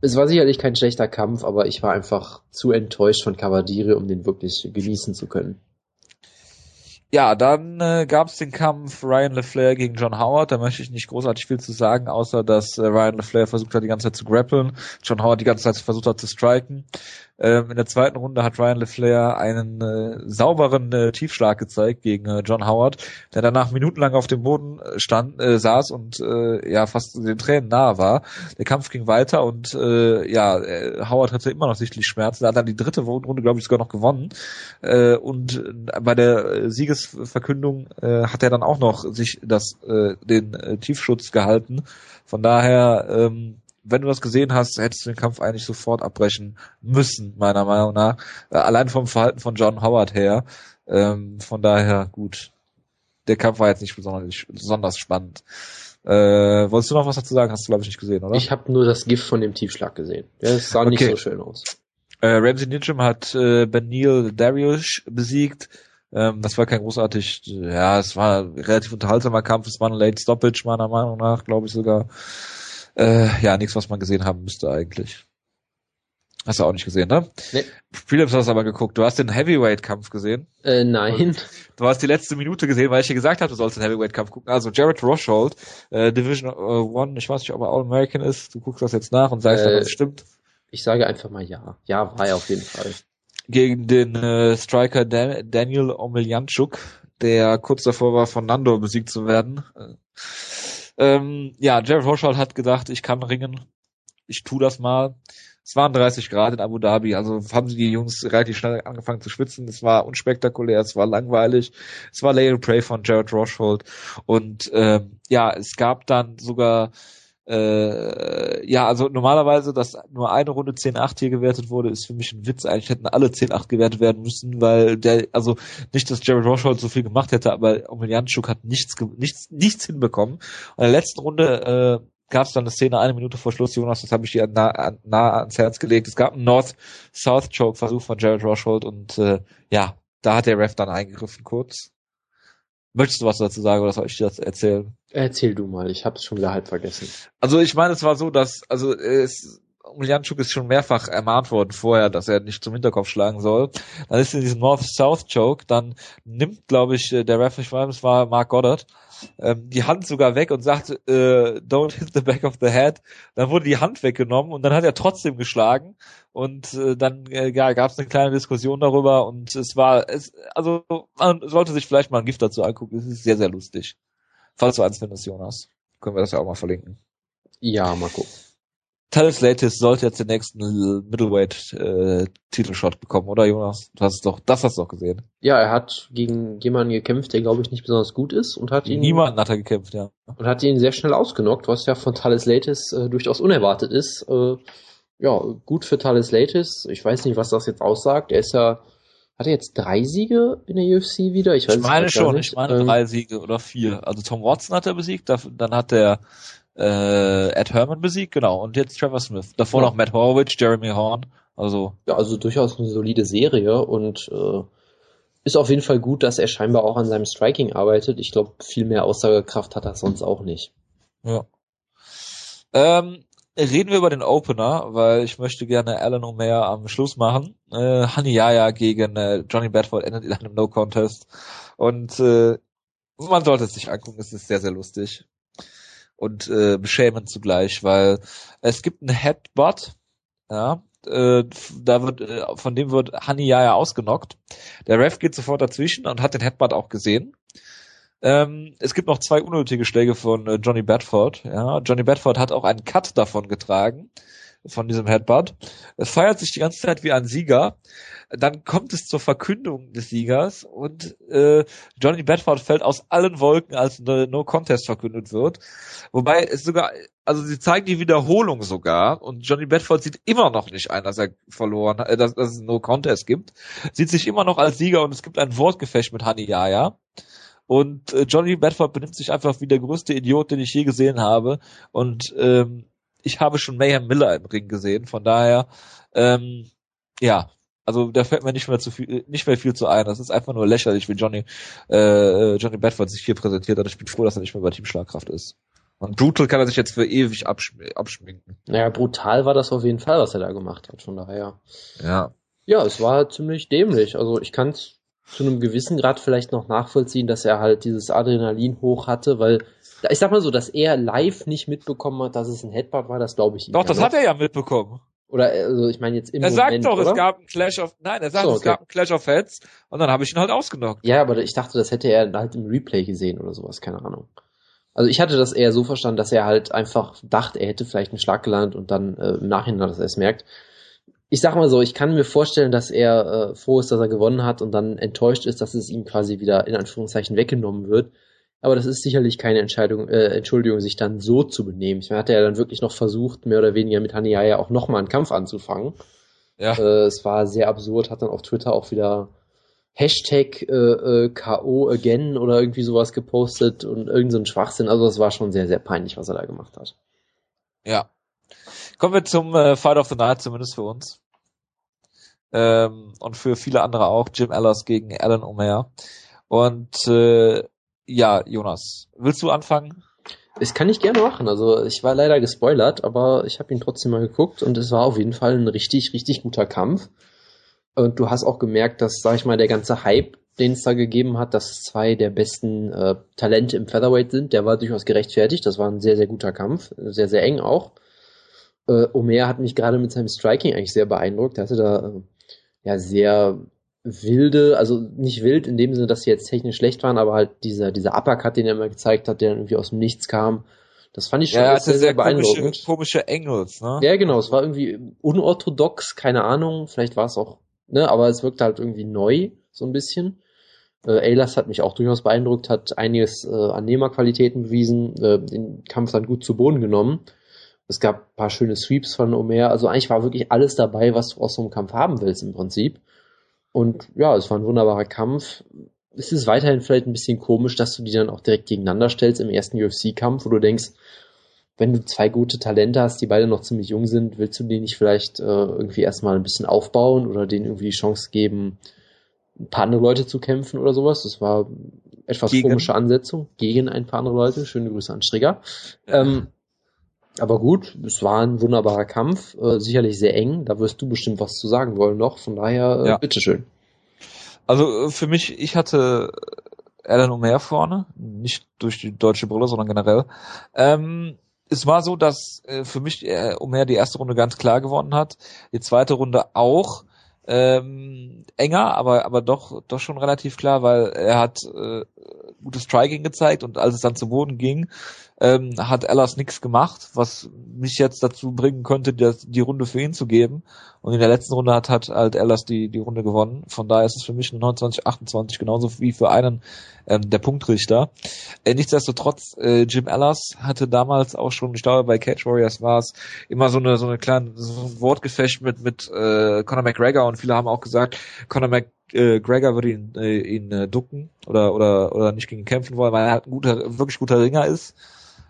S2: es war sicherlich kein schlechter Kampf, aber ich war einfach zu enttäuscht von Cavadiri, um den wirklich genießen zu können.
S1: Ja, dann äh, gab es den Kampf Ryan LeFlair gegen John Howard. Da möchte ich nicht großartig viel zu sagen, außer dass äh, Ryan LeFlair versucht hat, die ganze Zeit zu grappeln. John Howard die ganze Zeit versucht hat zu striken. Ähm, in der zweiten Runde hat Ryan LeFlair einen äh, sauberen äh, Tiefschlag gezeigt gegen äh, John Howard, der danach minutenlang auf dem Boden äh, stand, äh, saß und äh, ja fast den Tränen nahe war. Der Kampf ging weiter und äh, ja, äh, Howard hatte immer noch sichtlich Schmerzen. Er hat dann die dritte Runde, glaube ich, sogar noch gewonnen. Äh, und bei der Siegesverkündung äh, hat er dann auch noch sich das äh, den äh, Tiefschutz gehalten. Von daher ähm, wenn du das gesehen hast, hättest du den Kampf eigentlich sofort abbrechen müssen, meiner Meinung nach. Äh, allein vom Verhalten von John Howard her. Ähm, von daher, gut. Der Kampf war jetzt nicht besonders, besonders spannend. Äh, wolltest du noch was dazu sagen? Hast du, glaube ich, nicht gesehen, oder?
S2: Ich habe nur das Gift von dem Tiefschlag gesehen. Ja, es sah okay. nicht so schön aus.
S1: Äh, Ramsey Nicham hat äh, Benil Darius besiegt. Ähm, das war kein großartig, ja, es war ein relativ unterhaltsamer Kampf. Es war ein Late Stoppage, meiner Meinung nach, glaube ich sogar. Äh, ja, nichts, was man gesehen haben müsste eigentlich. Hast du auch nicht gesehen, ne? Nee. Philips hast aber geguckt. Du hast den Heavyweight-Kampf gesehen?
S2: Äh, nein.
S1: Und du hast die letzte Minute gesehen, weil ich dir gesagt habe, du sollst den Heavyweight-Kampf gucken. Also Jared Roshold, äh, Division äh, One, ich weiß nicht, ob er All-American ist. Du guckst das jetzt nach und sagst, äh, ob es stimmt.
S2: Ich sage einfach mal ja. Ja, war er auf jeden Fall.
S1: Gegen den äh, Striker Dan Daniel Omelianchuk, der kurz davor war, von Nando besiegt zu werden. Ähm, ja, Jared Hochschild hat gedacht, ich kann ringen. Ich tu das mal. Es waren 30 Grad in Abu Dhabi, also haben sie die Jungs relativ schnell angefangen zu schwitzen. Es war unspektakulär, es war langweilig. Es war Lay and Pray von Jared Rochhold. Und ähm, ja, es gab dann sogar äh, ja, also normalerweise, dass nur eine Runde 10-8 hier gewertet wurde, ist für mich ein Witz. Eigentlich hätten alle 10-8 gewertet werden müssen, weil der, also nicht, dass Jared Roshold so viel gemacht hätte, aber Omelianchuk hat nichts, nichts, nichts hinbekommen. Und in der letzten Runde äh, gab es dann eine Szene eine Minute vor Schluss, Jonas, das habe ich dir nah, nah ans Herz gelegt. Es gab einen North-South-Choke-Versuch von Jared Roshold und äh, ja, da hat der Ref dann eingegriffen kurz. Möchtest du was dazu sagen oder soll ich dir das erzählen?
S2: Erzähl du mal, ich habe es schon wieder halb vergessen.
S1: Also ich meine, es war so, dass also es Umjanchuk ist schon mehrfach ermahnt worden vorher, dass er nicht zum Hinterkopf schlagen soll. Dann ist in diesem North-South-Choke, dann nimmt, glaube ich, der Ref, ich weiß, es war Mark Goddard, ähm, die Hand sogar weg und sagt, äh, don't hit the back of the head. Dann wurde die Hand weggenommen und dann hat er trotzdem geschlagen und äh, dann äh, ja, gab es eine kleine Diskussion darüber und es war, es, also man sollte sich vielleicht mal ein Gift dazu angucken, es ist sehr, sehr lustig. Falls du eins findest, Jonas, können wir das ja auch mal verlinken.
S2: Ja, mal gucken.
S1: Thales Latis sollte jetzt den nächsten Middleweight äh, Titelshot bekommen, oder Jonas? Du hast doch, das hast du doch gesehen.
S2: Ja, er hat gegen jemanden gekämpft, der glaube ich nicht besonders gut ist und hat ihn.
S1: Niemanden hat er gekämpft, ja.
S2: Und hat ihn sehr schnell ausgenockt, was ja von Thales Latis äh, durchaus unerwartet ist. Äh, ja, gut für Thales Latis. Ich weiß nicht, was das jetzt aussagt. Er ist ja, hat er jetzt drei Siege in der UFC wieder?
S1: Ich, weiß ich meine schon, ich meine ähm, drei Siege oder vier. Also Tom Watson hat er besiegt, dann hat er äh, Ed Herman besiegt, genau. Und jetzt Trevor Smith. Davor ja. noch Matt Horwich, Jeremy Horn. Also.
S2: Ja, also durchaus eine solide Serie und äh, ist auf jeden Fall gut, dass er scheinbar auch an seinem Striking arbeitet. Ich glaube, viel mehr Aussagekraft hat er sonst auch nicht.
S1: Ja. Ähm, reden wir über den Opener, weil ich möchte gerne Alan O'Meara am Schluss machen. Äh, Haniyaya gegen äh, Johnny Bedford endet in einem No Contest. Und äh, man sollte es sich angucken, es ist sehr, sehr lustig. Und äh, beschämend zugleich, weil es gibt einen Headbutt, ja, äh, da wird, äh, von dem wird Haniyaya ausgenockt. Der Ref geht sofort dazwischen und hat den Headbutt auch gesehen. Ähm, es gibt noch zwei unnötige Schläge von äh, Johnny Bedford. Ja, Johnny Bedford hat auch einen Cut davon getragen von diesem Headbutt. Es feiert sich die ganze Zeit wie ein Sieger. Dann kommt es zur Verkündung des Siegers und äh, Johnny Bedford fällt aus allen Wolken, als No Contest verkündet wird. Wobei es sogar, also sie zeigen die Wiederholung sogar und Johnny Bedford sieht immer noch nicht ein, dass er verloren, äh, dass, dass es No Contest gibt. Sieht sich immer noch als Sieger und es gibt ein Wortgefecht mit Hani Yaya. Und äh, Johnny Bedford benimmt sich einfach wie der größte Idiot, den ich je gesehen habe. Und ähm, ich habe schon Mayhem Miller im Ring gesehen. Von daher, ähm, ja, also da fällt mir nicht mehr zu viel, nicht mehr viel zu ein. Das ist einfach nur lächerlich, wie Johnny äh, Johnny Bedford sich hier präsentiert hat. Ich bin froh, dass er nicht mehr bei Team Schlagkraft ist. Und brutal kann er sich jetzt für ewig abschm abschminken.
S2: Naja, brutal war das auf jeden Fall, was er da gemacht hat. Von daher.
S1: Ja.
S2: Ja, es war ziemlich dämlich. Also ich kann es zu einem gewissen Grad vielleicht noch nachvollziehen, dass er halt dieses Adrenalin hoch hatte, weil ich sag mal so, dass er live nicht mitbekommen hat, dass es ein Headbutt war, das glaube ich ihm.
S1: Doch, das noch. hat er ja mitbekommen.
S2: Oder also ich meine jetzt im
S1: Er
S2: Moment,
S1: sagt doch,
S2: oder?
S1: es gab ein Clash of Nein, er sagt,
S2: So,
S1: es
S2: okay.
S1: gab ein Clash of Heads und dann habe ich ihn halt ausgenockt.
S2: Ja, aber ich dachte, das hätte er halt im Replay gesehen oder sowas, keine Ahnung. Also ich hatte das eher so verstanden, dass er halt einfach dachte, er hätte vielleicht einen Schlag gelandet und dann äh, im Nachhinein das erst merkt. Ich sag mal so, ich kann mir vorstellen, dass er äh, froh ist, dass er gewonnen hat und dann enttäuscht ist, dass es ihm quasi wieder in Anführungszeichen weggenommen wird. Aber das ist sicherlich keine Entscheidung, äh, Entschuldigung, sich dann so zu benehmen. Ich meine, hat er ja dann wirklich noch versucht, mehr oder weniger mit Haniyaya auch nochmal einen Kampf anzufangen.
S1: Ja.
S2: Äh, es war sehr absurd, hat dann auf Twitter auch wieder Hashtag äh, äh, KO again oder irgendwie sowas gepostet und irgend so Schwachsinn. Also es war schon sehr, sehr peinlich, was er da gemacht hat.
S1: Ja. Kommen wir zum äh, Fight of the Night, zumindest für uns. Ähm, und für viele andere auch. Jim Ellis gegen Alan Omer. Und äh, ja, Jonas, willst du anfangen?
S2: Das kann ich gerne machen. Also ich war leider gespoilert, aber ich habe ihn trotzdem mal geguckt und es war auf jeden Fall ein richtig, richtig guter Kampf. Und du hast auch gemerkt, dass, sag ich mal, der ganze Hype, den es da gegeben hat, dass zwei der besten äh, Talente im Featherweight sind, der war durchaus gerechtfertigt. Das war ein sehr, sehr guter Kampf, sehr, sehr eng auch. Äh, Omer hat mich gerade mit seinem Striking eigentlich sehr beeindruckt. Er hatte da äh, ja sehr wilde, also nicht wild in dem Sinne, dass sie jetzt technisch schlecht waren, aber halt dieser, dieser Uppercut, den er immer gezeigt hat, der dann irgendwie aus dem Nichts kam, das fand ich schon
S1: Ja, hatte sehr, komische,
S2: beeindruckend.
S1: komische Angles, ne?
S2: Ja, genau, es war irgendwie unorthodox, keine Ahnung, vielleicht war es auch, ne, aber es wirkte halt irgendwie neu, so ein bisschen. Äh, Aylas hat mich auch durchaus beeindruckt, hat einiges äh, an Nehmerqualitäten bewiesen, äh, den Kampf dann gut zu Boden genommen. Es gab ein paar schöne Sweeps von Omer, also eigentlich war wirklich alles dabei, was du aus so einem Kampf haben willst im Prinzip. Und ja, es war ein wunderbarer Kampf. Es ist weiterhin vielleicht ein bisschen komisch, dass du die dann auch direkt gegeneinander stellst im ersten UFC-Kampf, wo du denkst, wenn du zwei gute Talente hast, die beide noch ziemlich jung sind, willst du die nicht vielleicht äh, irgendwie erstmal ein bisschen aufbauen oder denen irgendwie die Chance geben, ein paar andere Leute zu kämpfen oder sowas? Das war etwas
S1: Gegen?
S2: komische Ansetzung. Gegen ein paar andere Leute. Schöne Grüße an Strigger. Ähm, aber gut, es war ein wunderbarer Kampf, äh, sicherlich sehr eng. Da wirst du bestimmt was zu sagen wollen noch. Von daher, äh,
S1: Ja.
S2: bitteschön.
S1: Also äh, für mich, ich hatte Alan Omer vorne, nicht durch die deutsche Brille, sondern generell. Ähm, es war so, dass äh, für mich äh, Omer die erste Runde ganz klar gewonnen hat, die zweite Runde auch ähm, enger, aber aber doch doch schon relativ klar, weil er hat äh, gutes Striking gezeigt und als es dann zu Boden ging, ähm, hat Ellas nichts gemacht, was mich jetzt dazu bringen könnte, das, die Runde für ihn zu geben. Und in der letzten Runde hat, hat halt Ellas die, die Runde gewonnen. Von daher ist es für mich eine 29-28, genauso wie für einen ähm, der Punktrichter. Äh, nichtsdestotrotz, äh, Jim Ellas hatte damals auch schon, ich glaube bei Cage Warriors war es, immer so eine so eine kleine so ein Wortgefecht mit mit äh, Conor McGregor und viele haben auch gesagt, Conor McGregor würde ihn, äh, ihn äh, ducken oder oder oder nicht gegen ihn kämpfen wollen, weil er halt ein guter, wirklich guter Ringer ist.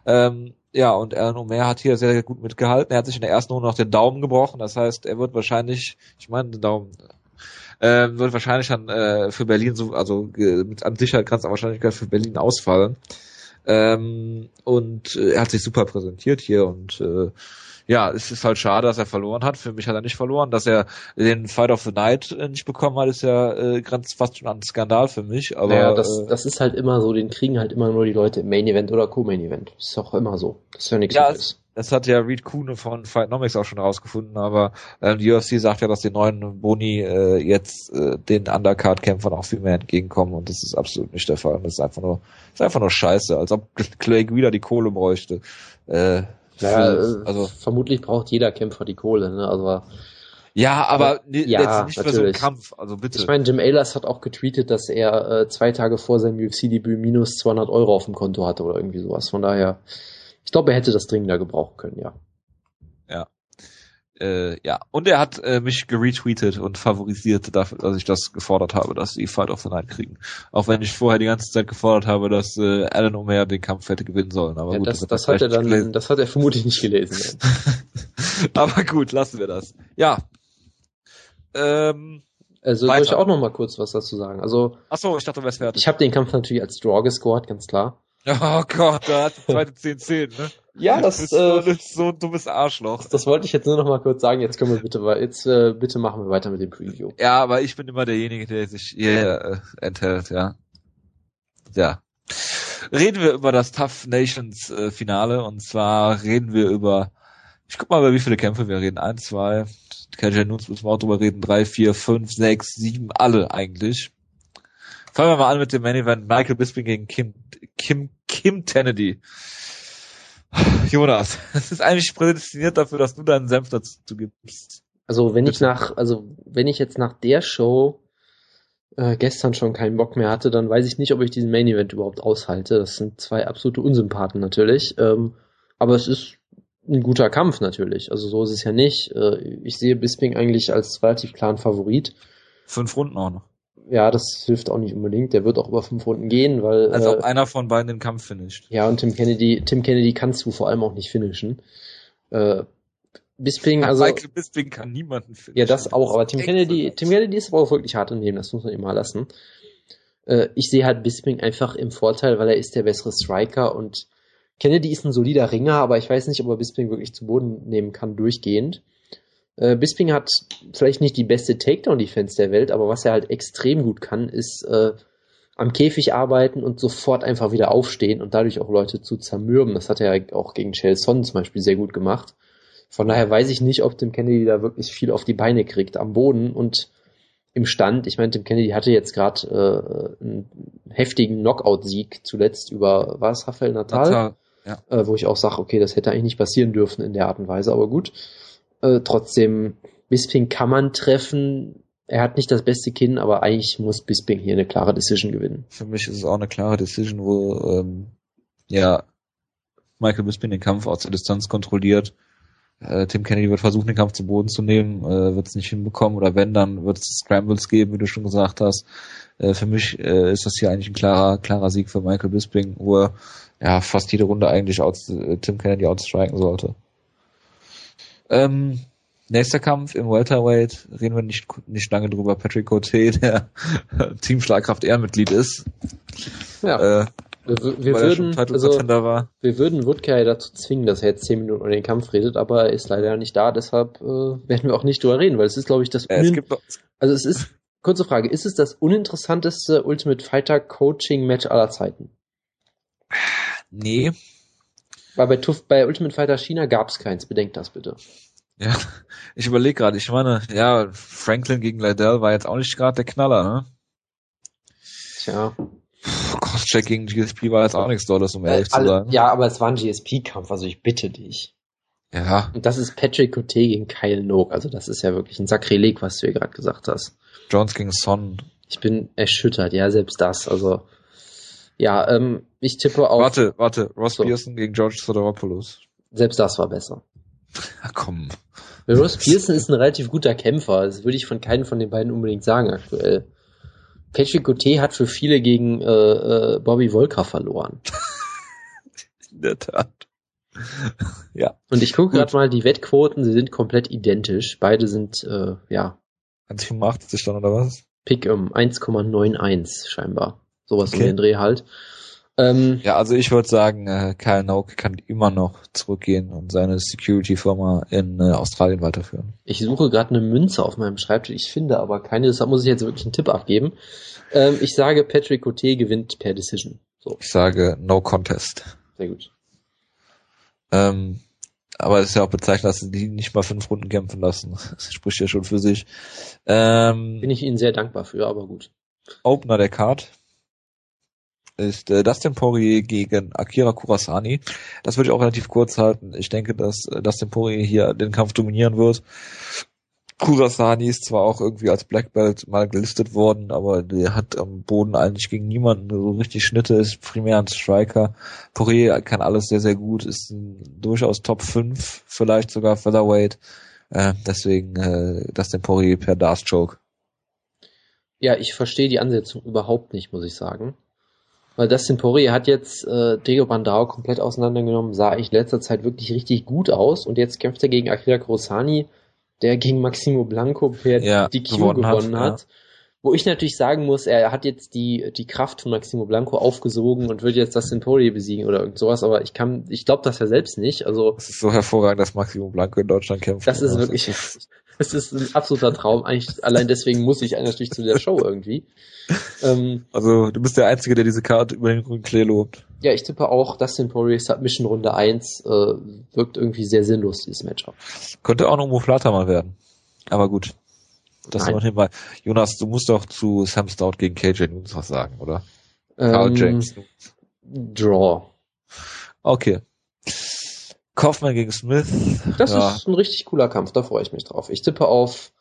S1: Ähm, ja, und Alan Omer hat hier sehr, sehr gut mitgehalten. Er hat sich in der ersten Runde noch den Daumen gebrochen. Das heißt, er wird wahrscheinlich, ich meine, den Daumen, ähm, wird wahrscheinlich dann äh, für Berlin so, also äh, mit an Sicherheit ganz Wahrscheinlichkeit für Berlin ausfallen. Ähm, und äh, er hat sich super präsentiert hier und äh, ja, es ist halt schade, dass er verloren hat. Für mich hat er nicht verloren. Dass er den Fight of the Night äh, nicht bekommen hat, ist ja äh, ganz fast schon ein Skandal für mich. Aber
S2: naja, das,
S1: äh,
S2: das ist halt immer so, den kriegen halt immer nur die Leute im Main Event oder Co-Main Event. Ist auch immer so. Das ist ja nichts
S1: Ja,
S2: Neues.
S1: das hat ja Reed Kuhne von Fightnomics auch schon rausgefunden, aber ähm, die UFC sagt ja, dass die neuen Boni äh, jetzt äh, den Undercard-Kämpfern auch viel mehr entgegenkommen und das ist absolut nicht der Fall. Das ist einfach nur, das ist einfach nur scheiße, als ob Clay wieder die Kohle bräuchte. Äh,
S2: Naja,
S1: für-
S2: äh,
S1: also
S2: vermutlich braucht jeder Kämpfer die Kohle, ne? Also
S1: ja, aber
S2: Ja,
S1: jetzt nicht für so einen
S2: natürlich.
S1: Kampf, also bitte.
S2: ich meine, Jim Ehlers hat auch getweetet, dass er äh, zwei Tage vor seinem UFC-Debüt minus 200 Euro auf dem Konto hatte oder irgendwie sowas. Von daher, ich glaube, er hätte das dringender gebrauchen können, ja.
S1: Äh, ja, und er hat äh, mich geretweetet und favorisiert dafür, dass ich das gefordert habe, dass sie Fight of the Night kriegen. Auch wenn ich vorher die ganze Zeit gefordert habe, dass äh, Alan Omer den Kampf hätte gewinnen sollen. Aber
S2: ja
S1: gut,
S2: das,
S1: hat
S2: das
S1: er
S2: hat er dann,
S1: gelesen.
S2: das hat er vermutlich nicht gelesen.
S1: Aber gut, lassen wir das. Ja. Ähm,
S2: Also soll
S1: Weiter.
S2: ich auch noch mal kurz was dazu sagen. Also
S1: achso, ich dachte, du wärst fertig.
S2: ich habe den Kampf natürlich als Draw gescored, ganz klar.
S1: Oh Gott, da hat die zweite 10-10, ne?
S2: Ja, das,
S1: bist so,
S2: äh,
S1: du bist so ein dummes Arschloch.
S2: das wollte ich jetzt nur noch mal kurz sagen. Jetzt können wir bitte, jetzt äh, bitte machen wir weiter mit dem Preview.
S1: Ja, aber ich bin immer derjenige, der sich hier äh, enthält, ja. Ja. Reden wir über das Tough Nations äh, Finale und zwar reden wir über, ich guck mal, über wie viele Kämpfe wir reden. Eins, zwei, KJ Nunes müssen wir auch drüber reden. Drei, vier, fünf, sechs, sieben, alle eigentlich. Fangen wir mal an mit dem Main Event Michael Bisping gegen Kim, Kim, Kim Kennedy. Jonas, es ist eigentlich prädestiniert dafür, dass du deinen Senf dazu gibst.
S2: Also wenn ich
S1: Bitte.
S2: nach, also wenn ich jetzt nach der Show äh, gestern schon keinen Bock mehr hatte, dann weiß ich nicht, ob ich diesen Main Event überhaupt aushalte. Das sind zwei absolute Unsympathen natürlich. Ähm, aber es ist ein guter Kampf natürlich. Also so ist es ja nicht. Äh, ich sehe Bisping eigentlich als relativ klaren Favorit.
S1: Fünf Runden auch noch.
S2: Ja, das hilft auch nicht unbedingt. Der wird auch über fünf Runden gehen, weil
S1: Als
S2: äh,
S1: ob einer von beiden den Kampf finisht.
S2: ja und Tim Kennedy, Tim Kennedy kannst du vor allem auch nicht finishen. Äh, Bisping, also
S1: Michael Bisping kann niemanden finishen.
S2: Ja, das auch, aber Tim Kennedy. Tim Kennedy ist aber auch wirklich hart im Leben, das muss man ihm mal lassen. Äh, ich sehe halt Bisping einfach im Vorteil, weil er ist der bessere Striker und Kennedy ist ein solider Ringer, aber ich weiß nicht, ob er Bisping wirklich zu Boden nehmen kann, durchgehend. Äh, Bisping hat vielleicht nicht die beste Takedown-Defense der Welt, aber was er halt extrem gut kann, ist äh, am Käfig arbeiten und sofort einfach wieder aufstehen und dadurch auch Leute zu zermürben. Das hat er ja auch gegen Chael Son zum Beispiel sehr gut gemacht. Von daher weiß ich nicht, ob Tim Kennedy da wirklich viel auf die Beine kriegt am Boden und im Stand. Ich meine, Tim Kennedy hatte jetzt gerade äh, einen heftigen Knockout-Sieg zuletzt über was Rafael Natal,
S1: Natal.
S2: Äh, wo ich auch sage, okay, das hätte eigentlich nicht passieren dürfen in der Art und Weise, aber gut. Äh, trotzdem, Bisping kann man treffen. Er hat nicht das beste Kinn, aber eigentlich muss Bisping hier eine klare Decision gewinnen.
S1: Für mich ist es auch eine klare Decision, wo ähm, ja Michael Bisping den Kampf aus der Distanz kontrolliert. Äh, Tim Kennedy wird versuchen, den Kampf zu Boden zu nehmen, äh, wird es nicht hinbekommen oder wenn, dann wird es Scrambles geben, wie du schon gesagt hast. Äh, für mich äh, ist das hier eigentlich ein klarer, klarer Sieg für Michael Bisping, wo er ja fast jede Runde eigentlich aus, äh, Tim Kennedy outstriken sollte. Ähm, nächster Kampf im Welterweight, reden wir nicht, nicht lange drüber. Patrick Cote, der Team Schlagkraft Ehrenmitglied ist.
S2: Ja,
S1: Äh,
S2: wir, wir
S1: er schon
S2: würden, also, wir würden Woodke ja dazu zwingen, dass er jetzt 10 Minuten über den Kampf redet, aber er ist leider nicht da, deshalb äh, werden wir auch nicht drüber reden, weil es ist, glaube ich, das
S1: Äh, es gibt
S2: also es ist, kurze Frage, ist es das uninteressanteste Ultimate Fighter Coaching Match aller Zeiten?
S1: nee,
S2: Weil bei, Tuff, bei Ultimate Fighter China gab es keins, bedenkt das bitte.
S1: ja, ich überlege gerade, ich meine, ja, Franklin gegen Liddell war jetzt auch nicht gerade der Knaller, ne?
S2: Tja.
S1: Crosscheck gegen GSP war jetzt auch nichts Dolles, um ehrlich zu
S2: Alle-
S1: sagen.
S2: ja, aber es war ein GSP-Kampf, also ich bitte dich.
S1: Ja,
S2: Und das ist Patrick Cote gegen Kyle Noak, also das ist ja wirklich ein Sakrileg, was du hier gerade gesagt hast.
S1: Jones gegen Son.
S2: Ich bin erschüttert, ja, selbst das, also ja, ähm, ich tippe auf,
S1: Warte, warte, Ross
S2: So.
S1: Pearson gegen George Soteropoulos.
S2: selbst das war besser.
S1: Ja, komm.
S2: Ross Pearson ist ein relativ guter Kämpfer. Das würde ich von keinem von den beiden unbedingt sagen aktuell. Patrick Cote hat für viele gegen äh, äh, Bobby Volker verloren.
S1: In der Tat. ja.
S2: Und ich gucke gerade mal die Wettquoten, sie sind komplett identisch. Beide sind, äh, ja,
S1: 1,85 dann oder was?
S2: Pick um 1,91 scheinbar. Sowas
S1: Okay.
S2: um den Dreh halt. Ähm,
S1: Ja, also ich würde sagen, äh, Kyle Nauck kann immer noch zurückgehen und seine Security-Firma in äh, Australien weiterführen.
S2: Ich suche gerade eine Münze auf meinem Schreibtisch, ich finde aber keine, deshalb muss ich jetzt wirklich einen Tipp abgeben. Ähm, ich sage, Patrick Cote gewinnt per Decision. So,
S1: Ich sage No Contest.
S2: sehr gut.
S1: Ähm, aber es ist ja auch bezeichnend, dass sie die nicht mal fünf Runden kämpfen lassen. Das spricht ja schon für sich. Ähm,
S2: Bin ich Ihnen sehr dankbar für, aber gut.
S1: Opener der Card ist äh, Dustin Poirier gegen Akira Kurasani. Das würde ich auch relativ kurz halten. Ich denke, dass äh, Dustin Poirier hier den Kampf dominieren wird. Kurasani ist zwar auch irgendwie als Black Belt mal gelistet worden, aber der hat am Boden eigentlich gegen niemanden so richtig Schnitte, ist primär ein Striker. Poirier kann alles sehr, sehr gut, ist ein, durchaus Top 5, vielleicht sogar Featherweight. Äh, deswegen äh, Dustin Poirier per Darth Choke.
S2: Ja, ich verstehe die Ansetzung überhaupt nicht, muss ich sagen. Weil Dustin Poirier hat jetzt äh, Diego Bandao komplett auseinandergenommen, sah ich letzter Zeit wirklich richtig gut aus und jetzt kämpft er gegen Akira Kurosani, der gegen Maximo Blanco per
S1: Ja,
S2: DQ
S1: gewonnen
S2: gewonnen,
S1: hat,
S2: hat. Wo ich natürlich sagen muss, er hat jetzt die, die Kraft von Maximo Blanco aufgesogen und wird jetzt Dustin Poirier besiegen oder irgend sowas, aber ich kann, ich glaube das ja selbst nicht. Also
S1: Es ist so hervorragend, dass Maximo Blanco in Deutschland kämpft.
S2: das ist
S1: Ja,
S2: wirklich, es ist ein absoluter Traum. Eigentlich allein deswegen muss ich natürlich zu der Show irgendwie. Ähm,
S1: Also, du bist der Einzige, der diese Karte über den grünen Klee lobt.
S2: Ja, ich tippe auch, Dustin Poirier Submission Runde 1 äh, wirkt irgendwie sehr sinnlos, dieses Matchup.
S1: Könnte auch noch Muflata mal werden. Aber gut. Das noch mal. Jonas, du musst doch zu Sam Stout gegen KJ Nunes was sagen, oder? Carl
S2: Ähm,
S1: James.
S2: Draw.
S1: Okay. Kaufmann gegen Smith.
S2: Das
S1: ja,
S2: ist ein richtig cooler Kampf, da freue ich mich drauf. Ich tippe auf,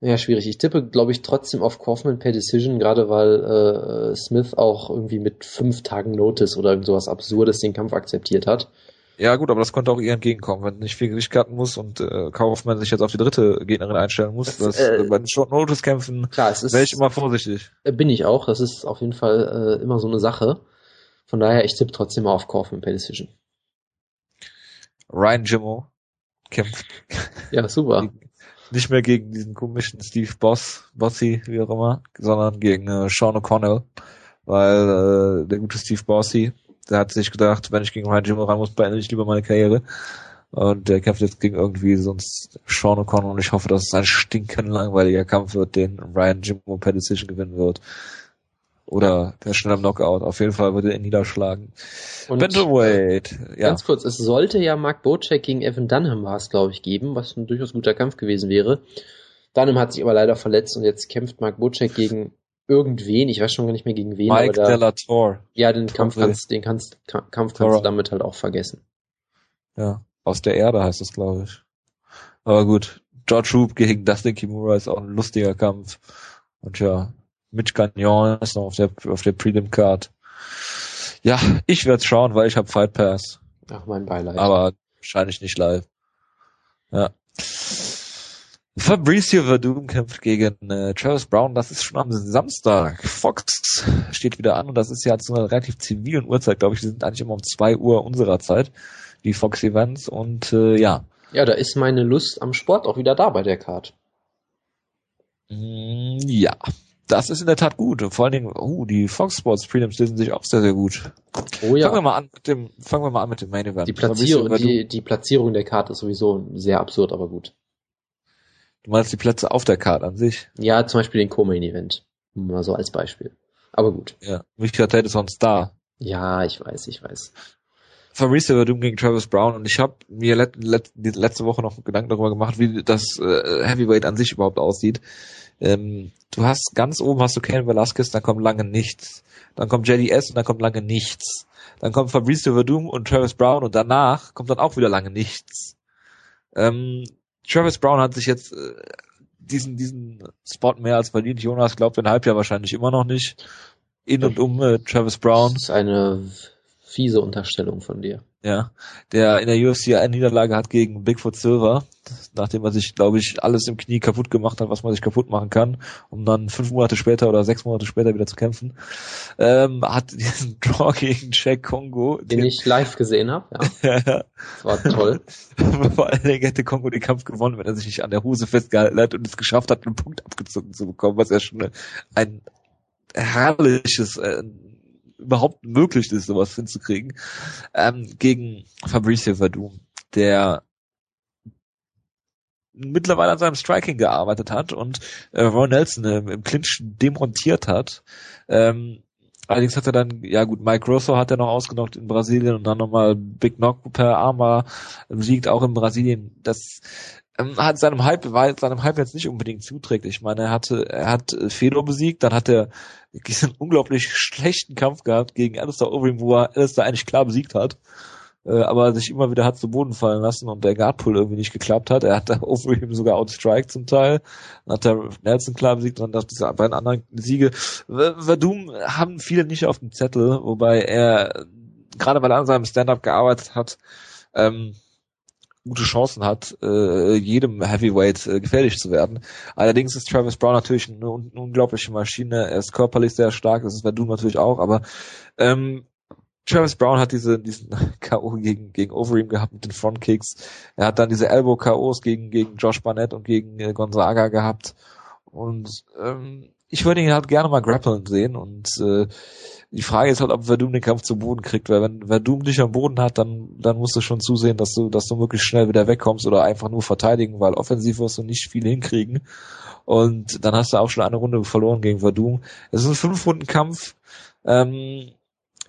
S2: ja schwierig, ich tippe glaube ich trotzdem auf Kaufman per Decision, gerade weil äh, Smith auch irgendwie mit fünf Tagen Notice oder irgend sowas Absurdes den Kampf akzeptiert hat.
S1: ja gut, aber das konnte auch ihr entgegenkommen, wenn nicht viel Gewicht cutten muss und äh, Kaufmann sich jetzt auf die dritte Gegnerin einstellen muss.
S2: Das,
S1: Das,
S2: äh,
S1: bei den Short Notice Kämpfen
S2: Klar, es ist,
S1: wäre ich immer vorsichtig.
S2: äh, bin ich auch, das ist auf jeden Fall äh, immer so eine Sache. Von daher, ich tippe trotzdem mal auf Kaufman per Decision.
S1: Ryan Jimmo kämpft
S2: Ja, super.
S1: nicht mehr gegen diesen komischen Steve Boss, Bossy, wie auch immer, sondern gegen äh, Sean O'Connell, weil äh, der gute Steve Bossy, der hat sich gedacht, wenn ich gegen Ryan Jimmo ran muss, beende ich lieber meine Karriere. Und der kämpft jetzt gegen irgendwie sonst Sean O'Connell und ich hoffe, dass es ein stinkend langweiliger Kampf wird, den Ryan Jimmo per Decision gewinnen wird. Oder per schnellem Knockout. Auf jeden Fall wird er ihn niederschlagen.
S2: Und
S1: Bantamweight, ja.
S2: Ganz kurz, es sollte ja Mark Bocek gegen Evan Dunham war es, glaube ich, geben, was ein durchaus guter Kampf gewesen wäre. Dunham hat sich aber leider verletzt und jetzt kämpft Mark Bocek gegen irgendwen, ich weiß schon gar nicht mehr gegen wen,
S1: Mike
S2: aber da,
S1: Delator.
S2: ja, den Kampf kannst, den kannst, Ka- Kampf kannst du damit halt auch vergessen.
S1: Ja, aus der Erde heißt es, glaube ich. Aber gut, George Roop gegen Dustin Kimura ist auch ein lustiger Kampf. Und ja, Mitch Gagnon ist noch auf der auf der Prelim Card. Ja, ich werde schauen, weil ich habe Fight Pass,
S2: Ach, mein Beileid.
S1: aber wahrscheinlich nicht live. Ja. Fabricio Verdum kämpft gegen äh, Travis Brown. Das ist schon am Samstag. Fox steht wieder an und das ist ja zu einer relativ zivilen Uhrzeit, glaube ich. Die sind eigentlich immer um zwei Uhr unserer Zeit, die Fox Events. Und äh, ja,
S2: ja, da ist meine Lust am Sport auch wieder da bei der Card.
S1: Mm, Ja, das ist in der Tat gut. Und vor allen Dingen, uh, die Fox Sports Prelims lesen sich auch sehr, sehr gut.
S2: Oh ja.
S1: Fangen wir mal an mit dem, fangen wir mal an mit dem Main Event.
S2: Die Platzierung, die, die Platzierung der Karte ist sowieso sehr absurd, aber gut.
S1: Du meinst die Plätze auf der Karte an sich?
S2: Ja, zum Beispiel den Co-Main-Event. Mal so als Beispiel. Aber gut.
S1: Ja. Michael Tate ist sonst da.
S2: Ja, ich weiß, ich weiß.
S1: Fabricio Verdum gegen Travis Brown und ich habe mir let, let, letzte Woche noch Gedanken darüber gemacht, wie das äh, Heavyweight an sich überhaupt aussieht. Ähm, du hast ganz oben hast du Ken Velasquez, dann kommt lange nichts. Dann kommt JDS und dann kommt lange nichts. Dann kommt Fabricio Verdum und Travis Brown und danach kommt dann auch wieder lange nichts. Ähm, Travis Brown hat sich jetzt äh, diesen diesen Spot mehr als verdient. Jonas glaubt in halb Jahr wahrscheinlich immer noch nicht. In und um äh, Travis Brown.
S2: Das ist eine fiese Unterstellung von dir.
S1: Ja, der in der UFC eine Niederlage hat gegen Bigfoot Silver, nachdem er sich, glaube ich, alles im Knie kaputt gemacht hat, was man sich kaputt machen kann, um dann fünf Monate später oder sechs Monate später wieder zu kämpfen. Ähm, hat diesen Draw gegen Jack Kongo,
S2: den, den ich live gesehen habe. Ja. das war toll.
S1: Vor allen Dingen hätte Kongo den Kampf gewonnen, wenn er sich nicht an der Hose festgehalten hat und es geschafft hat, einen Punkt abgezogen zu bekommen, was ja schon ein herrliches, äh, überhaupt möglich ist, sowas hinzukriegen, ähm, gegen Fabricio Verdum, der mittlerweile an seinem Striking gearbeitet hat und äh, Ron Nelson im, im Clinch demontiert hat. Ähm, allerdings hat er dann, ja gut, Mike Rosso hat er noch ausgenockt in Brasilien und dann nochmal Big Knock per Arma siegt auch in Brasilien. Das hat seinem Hype, war seinem Hype jetzt nicht unbedingt zuträgt. Ich meine, er hatte, er hat äh, Fedor besiegt, dann hat er diesen unglaublich schlechten Kampf gehabt gegen Alistair Overeem, wo er Alistair eigentlich klar besiegt hat, äh, aber sich immer wieder hat zu Boden fallen lassen und der Guardpull irgendwie nicht geklappt hat. Er hat da Overeem sogar outstriked zum Teil, dann hat er Nelson klar besiegt und dann diese beiden anderen Siege. Verdum haben viele nicht auf dem Zettel, wobei er, gerade weil er an seinem Stand-Up gearbeitet hat, ähm, gute Chancen hat, äh, jedem Heavyweight äh, gefährlich zu werden. Allerdings ist Travis Brown natürlich eine, eine unglaubliche Maschine. Er ist körperlich sehr stark, das ist Verdun natürlich auch, aber ähm, Travis Brown hat diese, diesen K.O. gegen, gegen Overeem gehabt mit den Frontkicks. Er hat dann diese Elbow-K.O.s gegen, gegen Josh Barnett und gegen äh, Gonzaga gehabt. Und ähm, ich würde ihn halt gerne mal grappeln sehen und äh, die Frage ist halt, ob Verdum den Kampf zu Boden kriegt, weil wenn Verdum dich am Boden hat, dann, dann musst du schon zusehen, dass du, dass du möglichst schnell wieder wegkommst oder einfach nur verteidigen, weil offensiv wirst du nicht viel hinkriegen. Und dann hast du auch schon eine Runde verloren gegen Verdum. Es ist ein Fünf-Runden-Kampf. Ähm,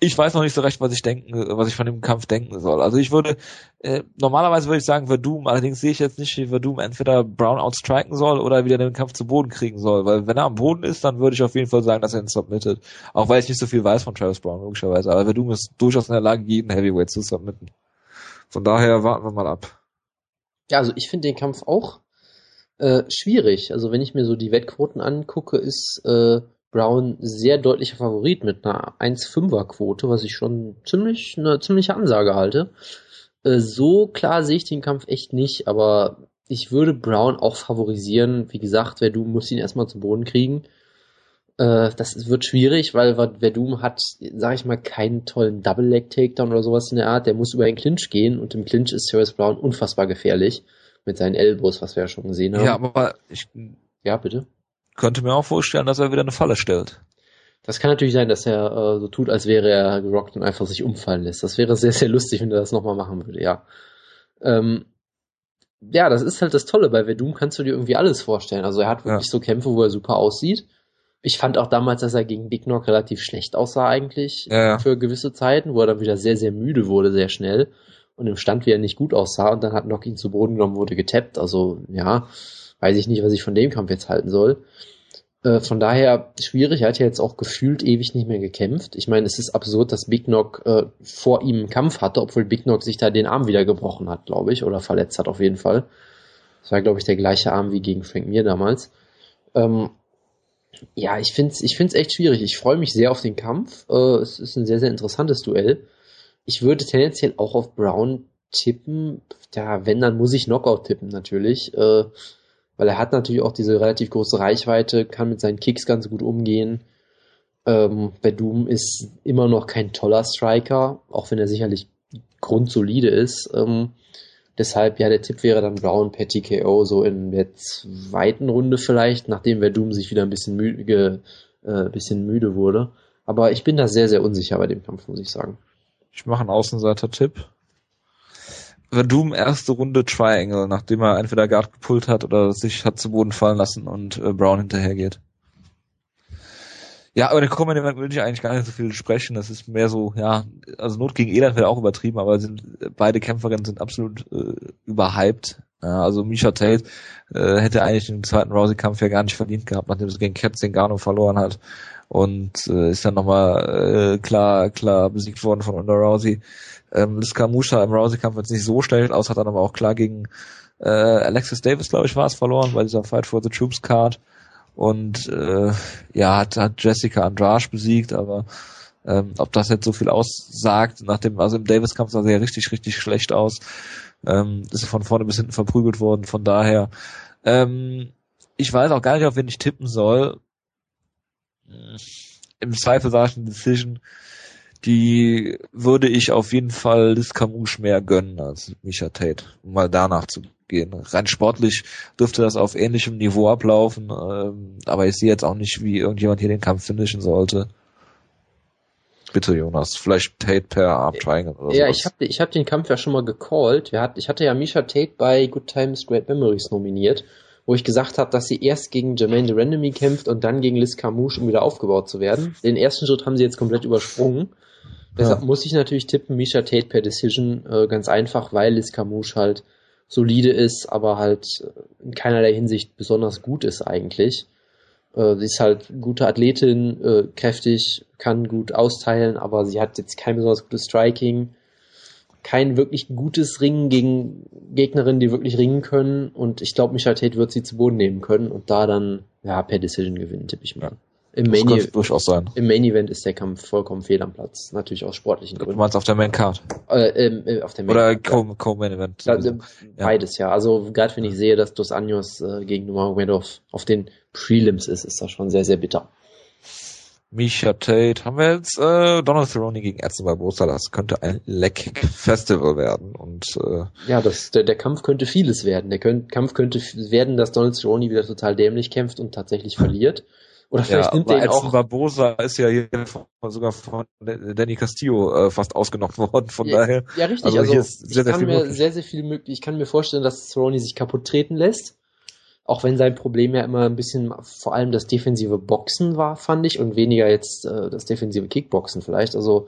S1: ich weiß noch nicht so recht, was ich denken, was ich von dem Kampf denken soll. Also ich würde, äh, normalerweise würde ich sagen Verdum, allerdings sehe ich jetzt nicht, wie Verdum entweder Brown outstriken soll oder wieder den Kampf zu Boden kriegen soll, weil wenn er am Boden ist, dann würde ich auf jeden Fall sagen, dass er ihn submittet. Auch weil ich nicht so viel weiß von Travis Brown, logischerweise. Aber Verdum ist durchaus in der Lage, jeden Heavyweight zu submitten. Von daher warten wir mal ab.
S2: Ja, also ich finde den Kampf auch äh, schwierig. Also wenn ich mir so die Wettquoten angucke, ist äh, Brown sehr deutlicher Favorit mit einer 1,5er Quote, was ich schon ziemlich eine ziemliche Ansage halte. Äh, so klar sehe ich den Kampf echt nicht, aber ich würde Brown auch favorisieren. Wie gesagt, Verdum muss ihn erstmal zu Boden kriegen. Äh, das wird schwierig, weil Verdum hat, sag ich mal, keinen tollen Double-Leg-Takedown oder sowas in der Art. Der muss über den Clinch gehen und im Clinch ist Cyrus Brown unfassbar gefährlich mit seinen Elbows, was wir ja schon gesehen haben.
S1: Ja, aber ich,
S2: ja, bitte
S1: könnte mir auch vorstellen, dass er wieder eine Falle stellt.
S2: Das kann natürlich sein, dass er äh, so tut, als wäre er gerockt und einfach sich umfallen lässt. Das wäre sehr, sehr lustig, wenn er das nochmal machen würde, ja. Ähm, ja, das ist halt das Tolle. Bei Verdum kannst du dir irgendwie alles vorstellen. Also er hat wirklich ja. so Kämpfe, wo er super aussieht. Ich fand auch damals, dass er gegen Big Knock relativ schlecht aussah eigentlich ja, ja. für gewisse Zeiten, wo er dann wieder sehr, sehr müde wurde, sehr schnell und im Stand wieder nicht gut aussah und dann hat Knock ihn zu Boden genommen, wurde getappt. Also ja, weiß ich nicht, was ich von dem Kampf jetzt halten soll. Äh, von daher schwierig, er hat ja jetzt auch gefühlt ewig nicht mehr gekämpft. Ich meine, es ist absurd, dass Big Knock äh, vor ihm einen Kampf hatte, obwohl Big Knock sich da den Arm wieder gebrochen hat, glaube ich, oder verletzt hat auf jeden Fall. Das war, glaube ich, der gleiche Arm wie gegen Frank Mir damals. Ähm, ja, ich finde es ich find's echt schwierig. Ich freue mich sehr auf den Kampf. Äh, es ist ein sehr, sehr interessantes Duell. Ich würde tendenziell auch auf Brown tippen. Ja, wenn, dann muss ich Knockout tippen, natürlich. Äh, weil er hat natürlich auch diese relativ große Reichweite, kann mit seinen Kicks ganz gut umgehen. Ähm, Doom ist immer noch kein toller Striker, auch wenn er sicherlich grundsolide ist. Ähm, deshalb, ja, der Tipp wäre dann Brown per TKO, so in der zweiten Runde vielleicht, nachdem Verdum sich wieder ein bisschen müde, äh, bisschen müde wurde. Aber ich bin da sehr, sehr unsicher bei dem Kampf, muss ich sagen.
S1: Ich mache einen Außenseiter-Tipp. Verdum erste Runde Triangle, nachdem er entweder Guard gepullt hat oder sich hat zu Boden fallen lassen und äh, Brown hinterhergeht. Ja, aber den Comment will ich eigentlich gar nicht so viel sprechen. Das ist mehr so, ja, also Not gegen Elan wäre auch übertrieben, aber sind, beide Kämpferinnen sind absolut äh, überhyped. Ja, also Misha Tate äh, hätte eigentlich den zweiten Rousey-Kampf ja gar nicht verdient gehabt, nachdem es gegen Kat Zingano verloren hat und äh, ist dann nochmal äh, klar klar besiegt worden von Ronda Rousey. Ähm, Liska Musha im Rousey-Kampf jetzt nicht so schlecht aus, hat dann aber auch klar gegen äh, Alexis Davis, glaube ich, war es verloren bei dieser Fight for the Troops Card. Und äh, ja, hat, hat Jessica Andrade besiegt, aber Ähm, ob das jetzt so viel aussagt, nach dem, also im Davis-Kampf sah er ja richtig, richtig schlecht aus. Ähm, ist von vorne bis hinten verprügelt worden, von daher, ähm, ich weiß auch gar nicht, auf wen ich tippen soll. Im Zweifel sage ich eine Decision, die würde ich auf jeden Fall Liz Camouche mehr gönnen als Misha Tate, um mal danach zu gehen. Rein sportlich dürfte das auf ähnlichem Niveau ablaufen, ähm, aber ich sehe jetzt auch nicht, wie irgendjemand hier den Kampf finishen sollte. Bitte, Jonas, vielleicht Tate per Arm Triangle
S2: oder Ja, sowas. ich habe ich hab den Kampf ja schon mal gecallt. Hat, ich hatte ja Misha Tate bei Good Times, Great Memories nominiert, wo ich gesagt habe, dass sie erst gegen Jermaine de Randomy kämpft und dann gegen Liz Camouche, um wieder aufgebaut zu werden. Den ersten Schritt haben sie jetzt komplett übersprungen. Deshalb ja. muss ich natürlich tippen, Misha Tate per Decision, äh, ganz einfach, weil Liz Camouche halt solide ist, aber halt äh, in keinerlei Hinsicht besonders gut ist eigentlich. Äh, sie ist halt gute Athletin, äh, kräftig, kann gut austeilen, aber sie hat jetzt kein besonders gutes Striking, kein wirklich gutes Ringen gegen Gegnerinnen, die wirklich ringen können. Und ich glaube, Michael Tate wird sie zu Boden nehmen können und da dann ja per Decision gewinnen, tippe ich mal. Im Main, e-
S1: durchaus sein.
S2: Im Main Event ist der Kampf vollkommen fehl am Platz. Natürlich aus sportlichen Gründen. Du
S1: meinst auf der Main Card?
S2: Äh, äh, auf der
S1: Main Oder Co-Main Co Event.
S2: Ja, also, beides, ja. Also gerade wenn ich sehe, dass Dos Anjos äh, gegen Nurmagomedov auf den Prelims ist, ist das schon sehr, sehr bitter.
S1: Misha Tate, haben wir jetzt äh, Donald Cerrone gegen Edson Barbosa, das könnte ein Leck Festival werden und äh,
S2: ja, das, der, der Kampf könnte vieles werden. Der könnt, Kampf könnte werden, dass Donald Cerrone wieder total dämlich kämpft und tatsächlich verliert.
S1: Oder vielleicht ja, nimmt er ihn auch. Barbosa ist ja hier sogar von Danny Castillo äh, fast ausgenommen worden, von
S2: ja,
S1: daher.
S2: Ja, richtig. Also, also ich sehr, kann mir sehr, sehr viel möglich. Ich kann mir vorstellen, dass Cerrone sich kaputt treten lässt. Auch wenn sein Problem ja immer ein bisschen vor allem das defensive Boxen war, fand ich, und weniger jetzt äh, das defensive Kickboxen vielleicht. Also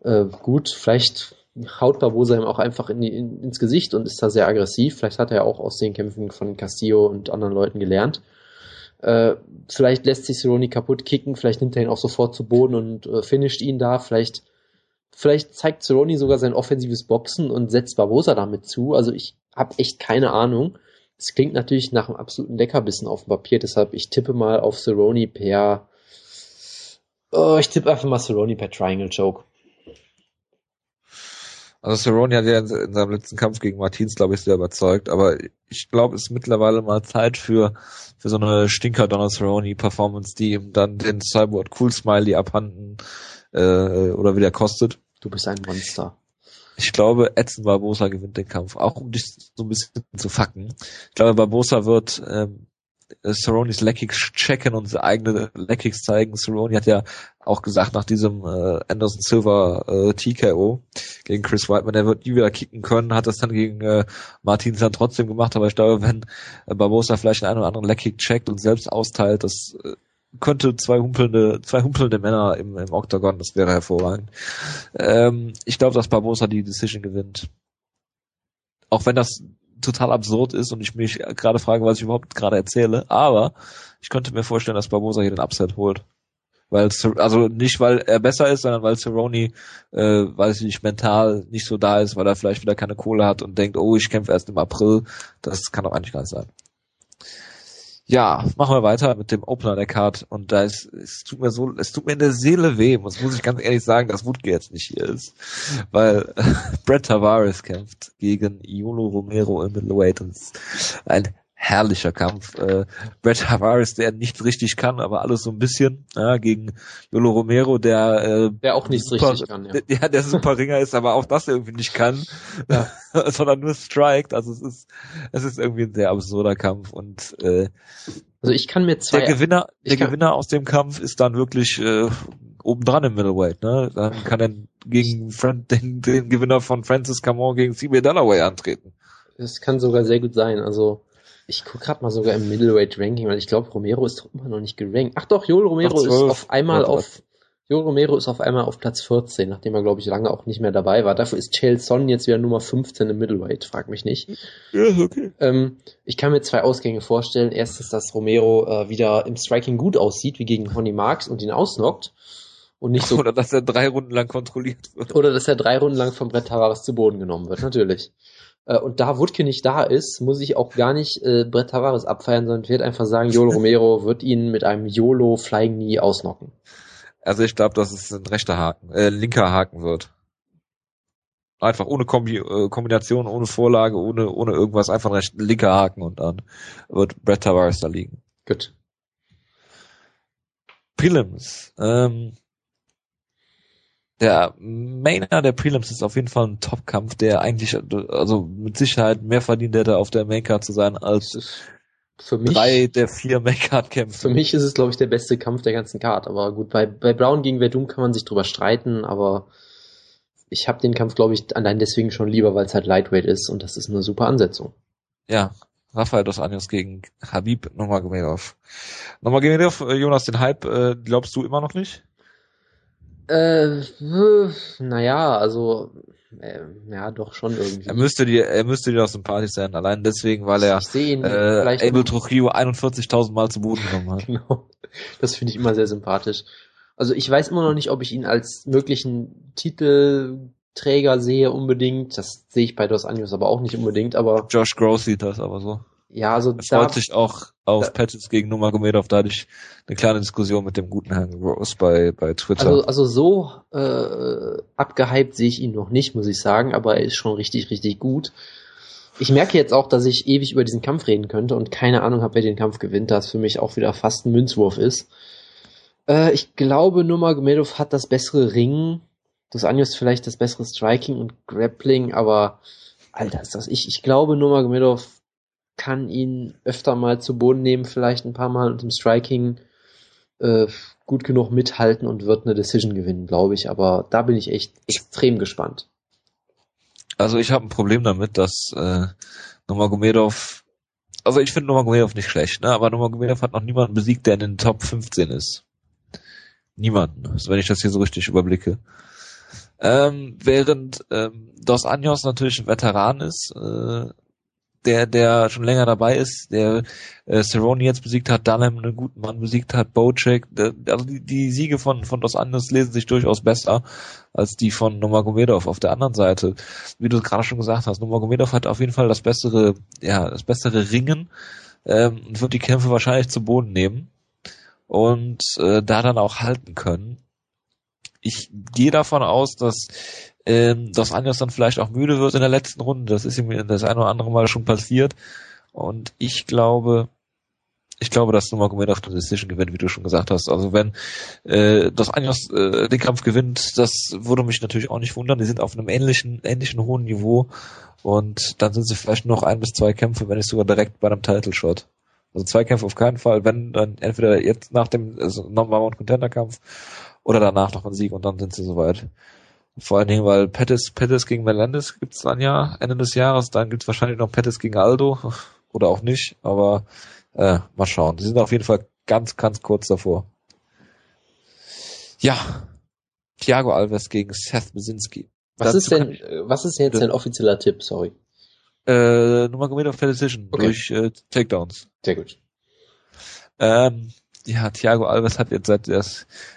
S2: äh, gut, vielleicht haut Barbosa ihm auch einfach in die, in, ins Gesicht und ist da sehr aggressiv. Vielleicht hat er ja auch aus den Kämpfen von Castillo und anderen Leuten gelernt. Äh, vielleicht lässt sich Cerrone kaputt kicken, vielleicht nimmt er ihn auch sofort zu Boden und äh, finisht ihn da, vielleicht, vielleicht zeigt Cerrone sogar sein offensives Boxen und setzt Barbosa damit zu. Also ich habe echt keine Ahnung. Es klingt natürlich nach einem absoluten Leckerbissen auf dem Papier, deshalb ich tippe mal auf Cerrone per, oh, ich tippe einfach mal Cerrone per Triangle Choke.
S1: Also Cerrone hat ja in, seinem letzten Kampf gegen Martins, glaube ich, sehr überzeugt, aber ich glaube, es ist mittlerweile mal Zeit für, für so eine Stinker Donald Cerrone Performance, die ihm dann den Cyborg Cool Smiley abhanden äh, oder wieder kostet.
S2: Du bist ein Monster.
S1: Ich glaube, Edson Barbosa gewinnt den Kampf, auch um dich so ein bisschen zu fucken. Ich glaube, Barbosa wird ähm, äh, Cerrone's Leckigs checken und eigene Leckigs zeigen. Cerrone hat ja auch gesagt nach diesem äh, Anderson Silver äh, TKO gegen Chris Whiteman, er wird nie wieder kicken können, hat das dann gegen äh, Martin dann trotzdem gemacht, aber ich glaube, wenn äh, Barbosa vielleicht einen oder anderen Leckig checkt und selbst austeilt, das äh, könnte zwei humpelnde, zwei humpelnde Männer im, im Octagon, das wäre hervorragend. Ähm, ich glaube, dass Barbosa die Decision gewinnt. Auch wenn das total absurd ist und ich mich gerade frage, was ich überhaupt gerade erzähle. Aber ich könnte mir vorstellen, dass Barbosa hier den Upset holt. Weil, also nicht, weil er besser ist, sondern weil Cerrone, äh, weiß ich nicht, mental nicht so da ist, weil er vielleicht wieder keine Kohle hat und denkt, oh, ich kämpfe erst im April. Das kann doch eigentlich gar nicht sein. Ja, machen wir weiter mit dem Opener der Card und da ist, es tut mir so, es tut mir in der Seele weh, das muss ich ganz ehrlich sagen, dass Wutke jetzt nicht hier ist, weil äh, Brett Tavares kämpft gegen Iolo Romero im Middleweight und ein herrlicher Kampf. Äh, Brett Tavares, der nichts richtig kann, aber alles so ein bisschen, ja, gegen Yolo Romero, der
S2: äh, der auch nichts super, richtig kann,
S1: ja. Der, der super Ringer ist, aber auch das irgendwie nicht kann, ja. sondern nur strikt. Also es ist es ist irgendwie ein sehr absurder Kampf und äh,
S2: also ich kann mir zwei
S1: der Gewinner der Gewinner aus dem Kampf ist dann wirklich äh, obendran im Middleweight, ne? Dann kann er gegen den, den Gewinner von Francis Camon gegen CB Dalloway antreten.
S2: Das kann sogar sehr gut sein. Also ich gucke gerade mal sogar im Middleweight Ranking, weil ich glaube, Romero ist doch immer noch nicht gerankt. Ach doch, Joel Romero ist auf einmal auf Joel Romero ist auf einmal auf Platz 14, nachdem er, glaube ich, lange auch nicht mehr dabei war. Dafür ist Chael Son jetzt wieder Nummer 15 im Middleweight, frag mich nicht. Ja, okay. Ähm, ich kann mir zwei Ausgänge vorstellen. Erstens, dass Romero äh, wieder im Striking gut aussieht, wie gegen Honey Marks und ihn ausnockt. Und nicht so.
S1: Oder dass er drei Runden lang kontrolliert wird.
S2: Oder dass er drei Runden lang vom Brett Tavares zu Boden genommen wird, natürlich. Äh, und da Wutke nicht da ist, muss ich auch gar nicht äh, Brett Tavares abfeiern, sondern werde einfach sagen, Joel Romero wird ihn mit einem YOLO Flying Knee ausnocken.
S1: Also ich glaube, dass es ein rechter Haken, äh, linker Haken wird. Einfach ohne Kombi äh, Kombination, ohne Vorlage, ohne ohne irgendwas, einfach ein rechter linker Haken und dann wird Brett Tavares da liegen.
S2: Gut.
S1: Prelims. Ähm, der Mainer der Prelims ist auf jeden Fall ein Top-Kampf, der eigentlich, also mit Sicherheit mehr verdient hätte, auf der Maincard zu sein, als
S2: für mich,
S1: drei der vier Maincard-Kämpfe.
S2: Für mich ist es, glaube ich, der beste Kampf der ganzen Card. Aber gut, bei, bei Brown gegen Verdum kann man sich drüber streiten, aber ich habe den Kampf, glaube ich, allein deswegen schon lieber, weil es halt Lightweight ist und das ist eine super Ansetzung.
S1: Ja, Rafael dos Anjos gegen Habib Nurmagomedov. Nurmagomedov, äh, Jonas, den Hype äh, glaubst du immer noch nicht?
S2: Äh, naja, also äh, ja, doch schon irgendwie.
S1: Er müsste dir, er müsste dir auch sympathisch sein, allein deswegen, weil er äh, Abel Trujillo 41.000 Mal zu Boden genommen hat.
S2: genau, das finde ich immer sehr sympathisch. Also ich weiß immer noch nicht, ob ich ihn als möglichen Titelträger sehe unbedingt. Das sehe ich bei Dos Anjos aber auch nicht unbedingt, aber.
S1: Josh Gross sieht das aber so.
S2: Ja, also
S1: er freut sich auch auf da, Patches gegen Nurmagomedov, da hatte ich eine kleine Diskussion mit dem guten Herrn Gross bei, bei Twitter.
S2: Also, also so äh, abgehypt sehe ich ihn noch nicht, muss ich sagen, aber er ist schon richtig, richtig gut. Ich merke jetzt auch, dass ich ewig über diesen Kampf reden könnte und keine Ahnung habe, wer den Kampf gewinnt, da es für mich auch wieder fast ein Münzwurf ist. Äh, ich glaube, Nurmagomedov hat das bessere Ringen, Dos Anjos vielleicht das bessere Striking und Grappling, aber Alter, ist das ich. Ich glaube, Nurmagomedov kann ihn öfter mal zu Boden nehmen, vielleicht ein paar Mal und im Striking äh, gut genug mithalten und wird eine Decision gewinnen, glaube ich. Aber da bin ich echt extrem gespannt.
S1: Also ich habe ein Problem damit, dass äh, Nomagomedov, also ich finde Nomagomedov nicht schlecht, ne? aber Nomagomedov hat noch niemanden besiegt, der in den Top 15 ist. Niemanden, also wenn ich das hier so richtig überblicke. Ähm, während ähm, Dos Anjos natürlich ein Veteran ist, äh, der, der schon länger dabei ist, der äh, Cerrone jetzt besiegt hat, Dunham einen guten Mann besiegt hat, Bocek, der, also die, die Siege von, von Dos Anjos lesen sich durchaus besser als die von Nomagomedov auf der anderen Seite. Wie du gerade schon gesagt hast, Nomagomedov hat auf jeden Fall das bessere, ja, das bessere Ringen ähm, und wird die Kämpfe wahrscheinlich zu Boden nehmen und äh, da dann auch halten können. Ich gehe davon aus, dass ähm, dass Anjos dann vielleicht auch müde wird in der letzten Runde. Das ist ihm das ein oder andere Mal schon passiert. Und ich glaube, ich glaube, dass Nurmagomedov die Decision gewinnt, wie du schon gesagt hast. Also wenn äh, das Anjos äh, den Kampf gewinnt, das würde mich natürlich auch nicht wundern. Die sind auf einem ähnlichen, ähnlichen hohen Niveau und dann sind sie vielleicht noch ein bis zwei Kämpfe, wenn nicht sogar direkt bei einem Title Shot. Also zwei Kämpfe auf keinen Fall, wenn dann entweder jetzt nach dem also Number One Contender Kampf oder danach noch ein Sieg und dann sind sie soweit. Vor allen Dingen, weil Pettis, Pettis gegen Melendez gibt's dann ja Ende des Jahres, dann gibt's wahrscheinlich noch Pettis gegen Aldo oder auch nicht, aber äh, mal schauen. Die sind auf jeden Fall ganz, ganz kurz davor. Ja, Thiago Alves gegen Seth Besinski.
S2: Was ist denn, ich, was ist jetzt dein offizieller Tipp, sorry?
S1: Äh, Nurmagomedov per Decision okay. durch äh, Takedowns.
S2: Sehr gut.
S1: Ähm, ja, Thiago Alves hat jetzt seit,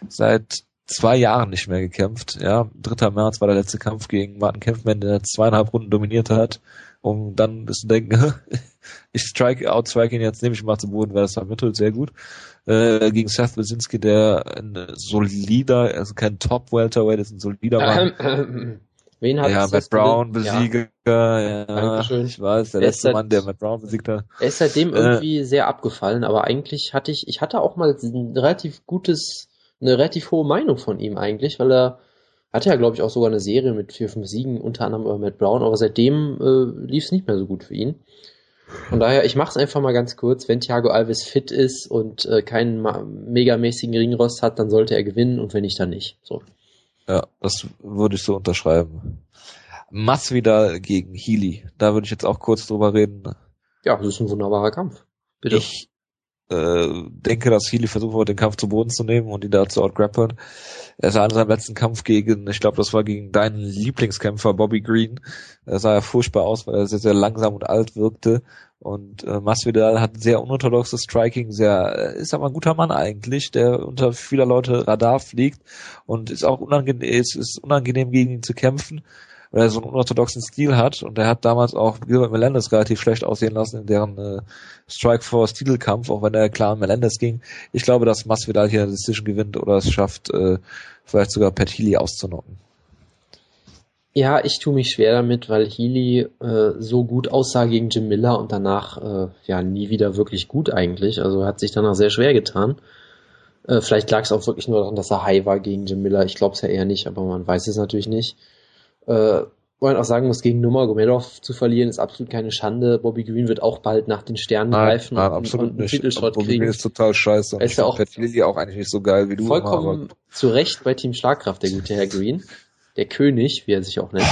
S1: seit zwei Jahren nicht mehr gekämpft. Ja, 3. März war der letzte Kampf gegen Martin Kempfman, der zweieinhalb Runden dominiert hat, um dann zu denken, ich strike, outstrike ihn jetzt, nehme ich mal zu Boden, wer das vermittelt, sehr gut. Äh, gegen Seth Wysinski, der ein solider, also kein Top-Welterweight, ist ein solider Mann.
S2: Wen hat
S1: ja, Matt Brown Besieger, ja, ja ich weiß, der er letzte seit, Mann, der Matt Brown besiegt hat.
S2: Er ist seitdem äh, irgendwie sehr abgefallen, aber eigentlich hatte ich, ich hatte auch mal ein relativ gutes eine relativ hohe Meinung von ihm eigentlich, weil er hatte ja, glaube ich, auch sogar eine Serie mit vier, fünf Siegen, unter anderem über Matt Brown, aber seitdem äh, lief es nicht mehr so gut für ihn. Von daher, ich mache es einfach mal ganz kurz. Wenn Thiago Alves fit ist und äh, keinen megamäßigen Ringrost hat, dann sollte er gewinnen und wenn nicht, dann nicht. So.
S1: Ja, das würde ich so unterschreiben. Masvidal gegen Healy. Da würde ich jetzt auch kurz drüber reden.
S2: Ja, das ist ein wunderbarer Kampf.
S1: Bitte. Ich äh, denke, dass Healy versuchen wird, den Kampf zu Boden zu nehmen und ihn da zu outgrappeln. Er sah in seinem letzten Kampf gegen, ich glaube, das war gegen deinen Lieblingskämpfer Bobby Green. Er sah ja furchtbar aus, weil er sehr, sehr langsam und alt wirkte. Und äh, Masvidal hat sehr unorthodoxes Striking, sehr ist aber ein guter Mann eigentlich, der unter vieler Leute Radar fliegt und ist auch unangenehm, ist, ist unangenehm gegen ihn zu kämpfen. Weil er so einen unorthodoxen Stil hat und er hat damals auch Gilbert Melendez relativ schlecht aussehen lassen in deren äh, Strike Force Titelkampf, auch wenn er klar an Melendez ging. Ich glaube, dass Masvidal hier eine Decision gewinnt oder es schafft, äh, vielleicht sogar Pat Healy auszunocken.
S2: Ja, ich tue mich schwer damit, weil Healy äh, so gut aussah gegen Jim Miller und danach äh, ja nie wieder wirklich gut eigentlich. Also hat sich danach sehr schwer getan. Äh, vielleicht lag es auch wirklich nur daran, dass er high war gegen Jim Miller. Ich glaube es ja eher nicht, aber man weiß es natürlich nicht. Äh, wollen auch sagen muss, gegen Nurmagomedov zu verlieren, ist absolut keine Schande. Bobby Green wird auch bald nach den Sternen
S1: nein,
S2: greifen
S1: nein,
S2: und,
S1: absolut
S2: und einen. Titelshot
S1: Bobby
S2: kriegen.
S1: Green ist total scheiße.
S2: Er ist ja auch
S1: Pat Healy auch eigentlich nicht so geil wie du.
S2: Vollkommen
S1: immer,
S2: zu Recht bei Team Schlagkraft, der gute Herr Green. Der König, wie er sich auch nennt.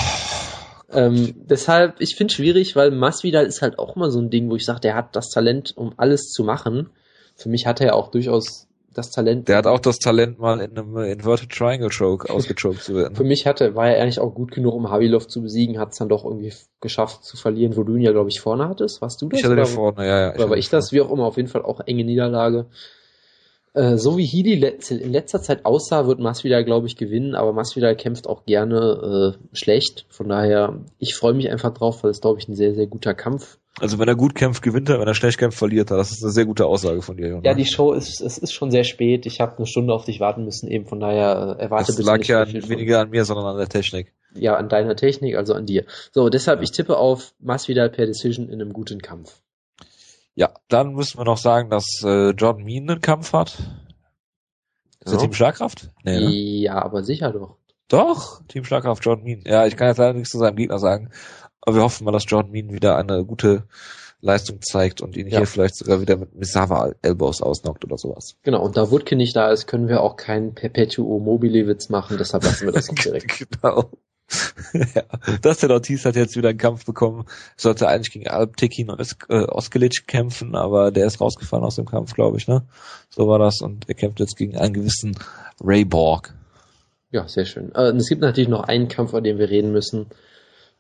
S2: Ähm, deshalb, ich finde schwierig, weil Masvidal ist halt auch immer so ein Ding, wo ich sage, der hat das Talent, um alles zu machen. Für mich hat er ja auch durchaus das Talent.
S1: Der hat auch das Talent, mal in einem Inverted Triangle Choke ausgechoked zu werden.
S2: Für mich hatte, war er eigentlich auch gut genug, um Havilov zu besiegen, hat es dann doch irgendwie geschafft zu verlieren, wo du ihn ja, glaube ich, vorne hattest. Warst du das?
S1: Ich hatte den
S2: Oder-
S1: vorne, ja, ja.
S2: Oder war
S1: hatte
S2: ich das? Wie auch immer, auf jeden Fall auch enge Niederlage. Äh, so wie Healy in letzter Zeit aussah, wird Masvidal, glaube ich, gewinnen, aber Masvidal kämpft auch gerne äh, schlecht. Von daher, ich freue mich einfach drauf, weil es, glaube ich, ein sehr, sehr guter Kampf.
S1: Also wenn er gut kämpft, gewinnt er, wenn er schlecht kämpft, verliert er. Das ist eine sehr gute Aussage von dir, Jonas.
S2: Ja, die Show ist, es ist schon sehr spät. Ich habe eine Stunde auf dich warten müssen, eben von daher äh, erwarte
S1: das
S2: bitte
S1: lag
S2: nicht
S1: ja
S2: viel von-
S1: weniger an mir, sondern an der Technik.
S2: ja, an deiner Technik, also an dir. So, deshalb, ich tippe auf Masvidal per Decision in einem guten Kampf.
S1: Ja, dann müssen wir noch sagen, dass äh, Jordan Mean einen Kampf hat. Ist
S2: Ja.
S1: der Team Schlagkraft? Nee, ne?
S2: Ja, aber sicher doch.
S1: Doch, Team Schlagkraft, Jordan Mean. Ja, ich kann jetzt leider nichts zu seinem Gegner sagen, aber wir hoffen mal, dass Jordan Mean wieder eine gute Leistung zeigt und ihn
S2: Ja.
S1: hier vielleicht sogar wieder mit Misawa Elbows ausnockt oder sowas.
S2: Genau, und da Wutke nicht da ist, können wir auch keinen Perpetuo mobile Witz machen, deshalb lassen wir das auch direkt.
S1: genau. ja. Dustin Ortiz hat jetzt wieder einen Kampf bekommen. Sollte eigentlich gegen Alp Tekin und äh, Oskelic kämpfen, aber der ist rausgefallen aus dem Kampf, glaube ich, ne? So war das. Und er kämpft jetzt gegen einen gewissen Ray Borg.
S2: Ja, sehr schön. Äh, es gibt natürlich noch einen Kampf, über den wir reden müssen.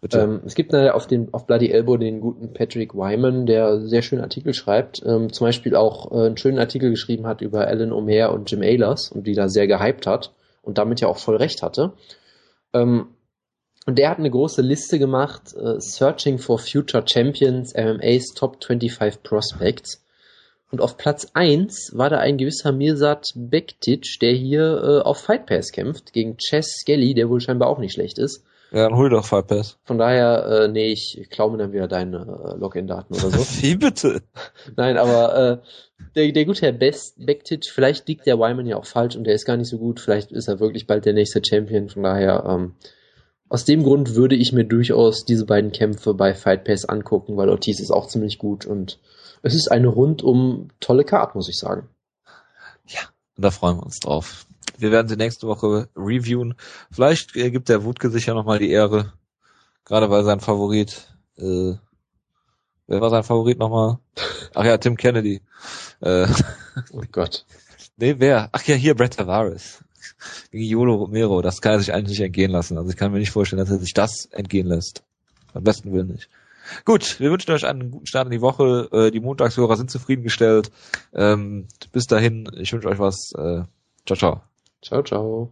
S1: Bitte.
S2: Ähm, es gibt auf, dem, auf Bloody Elbow den guten Patrick Wyman, der sehr schöne Artikel schreibt. Ähm, zum Beispiel auch äh, einen schönen Artikel geschrieben hat über Alan Omer und Jim Ehlers und die da sehr gehypt hat und damit ja auch voll recht hatte. Ähm, und der hat eine große Liste gemacht, äh, Searching for Future Champions, MMA's Top 25 Prospects. Und auf Platz 1 war da ein gewisser Mirsad Bektic, der hier äh, auf Fight Pass kämpft, gegen Chess Skelly, der wohl scheinbar auch nicht schlecht ist.
S1: ja, dann hol doch Fight Pass.
S2: Von daher, äh, nee, ich klaue mir dann wieder deine äh, Login-Daten oder so.
S1: Wie bitte?
S2: Nein, aber äh, der, der gute Herr Best, Bektic, vielleicht liegt der Wyman ja auch falsch und der ist gar nicht so gut. Vielleicht ist er wirklich bald der nächste Champion. Von daher, ähm, aus dem Grund würde ich mir durchaus diese beiden Kämpfe bei Fight Pass angucken, weil Ortiz ist auch ziemlich gut und es ist eine rundum tolle Card, muss ich sagen.
S1: Und da freuen wir uns drauf. Wir werden sie nächste Woche reviewen. Vielleicht äh, gibt der Wutke sich ja nochmal die Ehre. Gerade weil sein Favorit, äh, wer war sein Favorit nochmal? Ach ja, Tim Kennedy. Äh,
S2: Oh Gott.
S1: nee, wer? Ach ja, hier Brett Tavares. Gegen Yolo Romero. Das kann er sich eigentlich nicht entgehen lassen. Also ich kann mir nicht vorstellen, dass er sich das entgehen lässt. Am besten Willen nicht. Gut, wir wünschen euch einen guten Start in die Woche. Äh, die Montagshörer sind zufriedengestellt. Ähm, bis dahin, ich wünsche euch was. Äh, ciao, ciao.
S2: Ciao, ciao.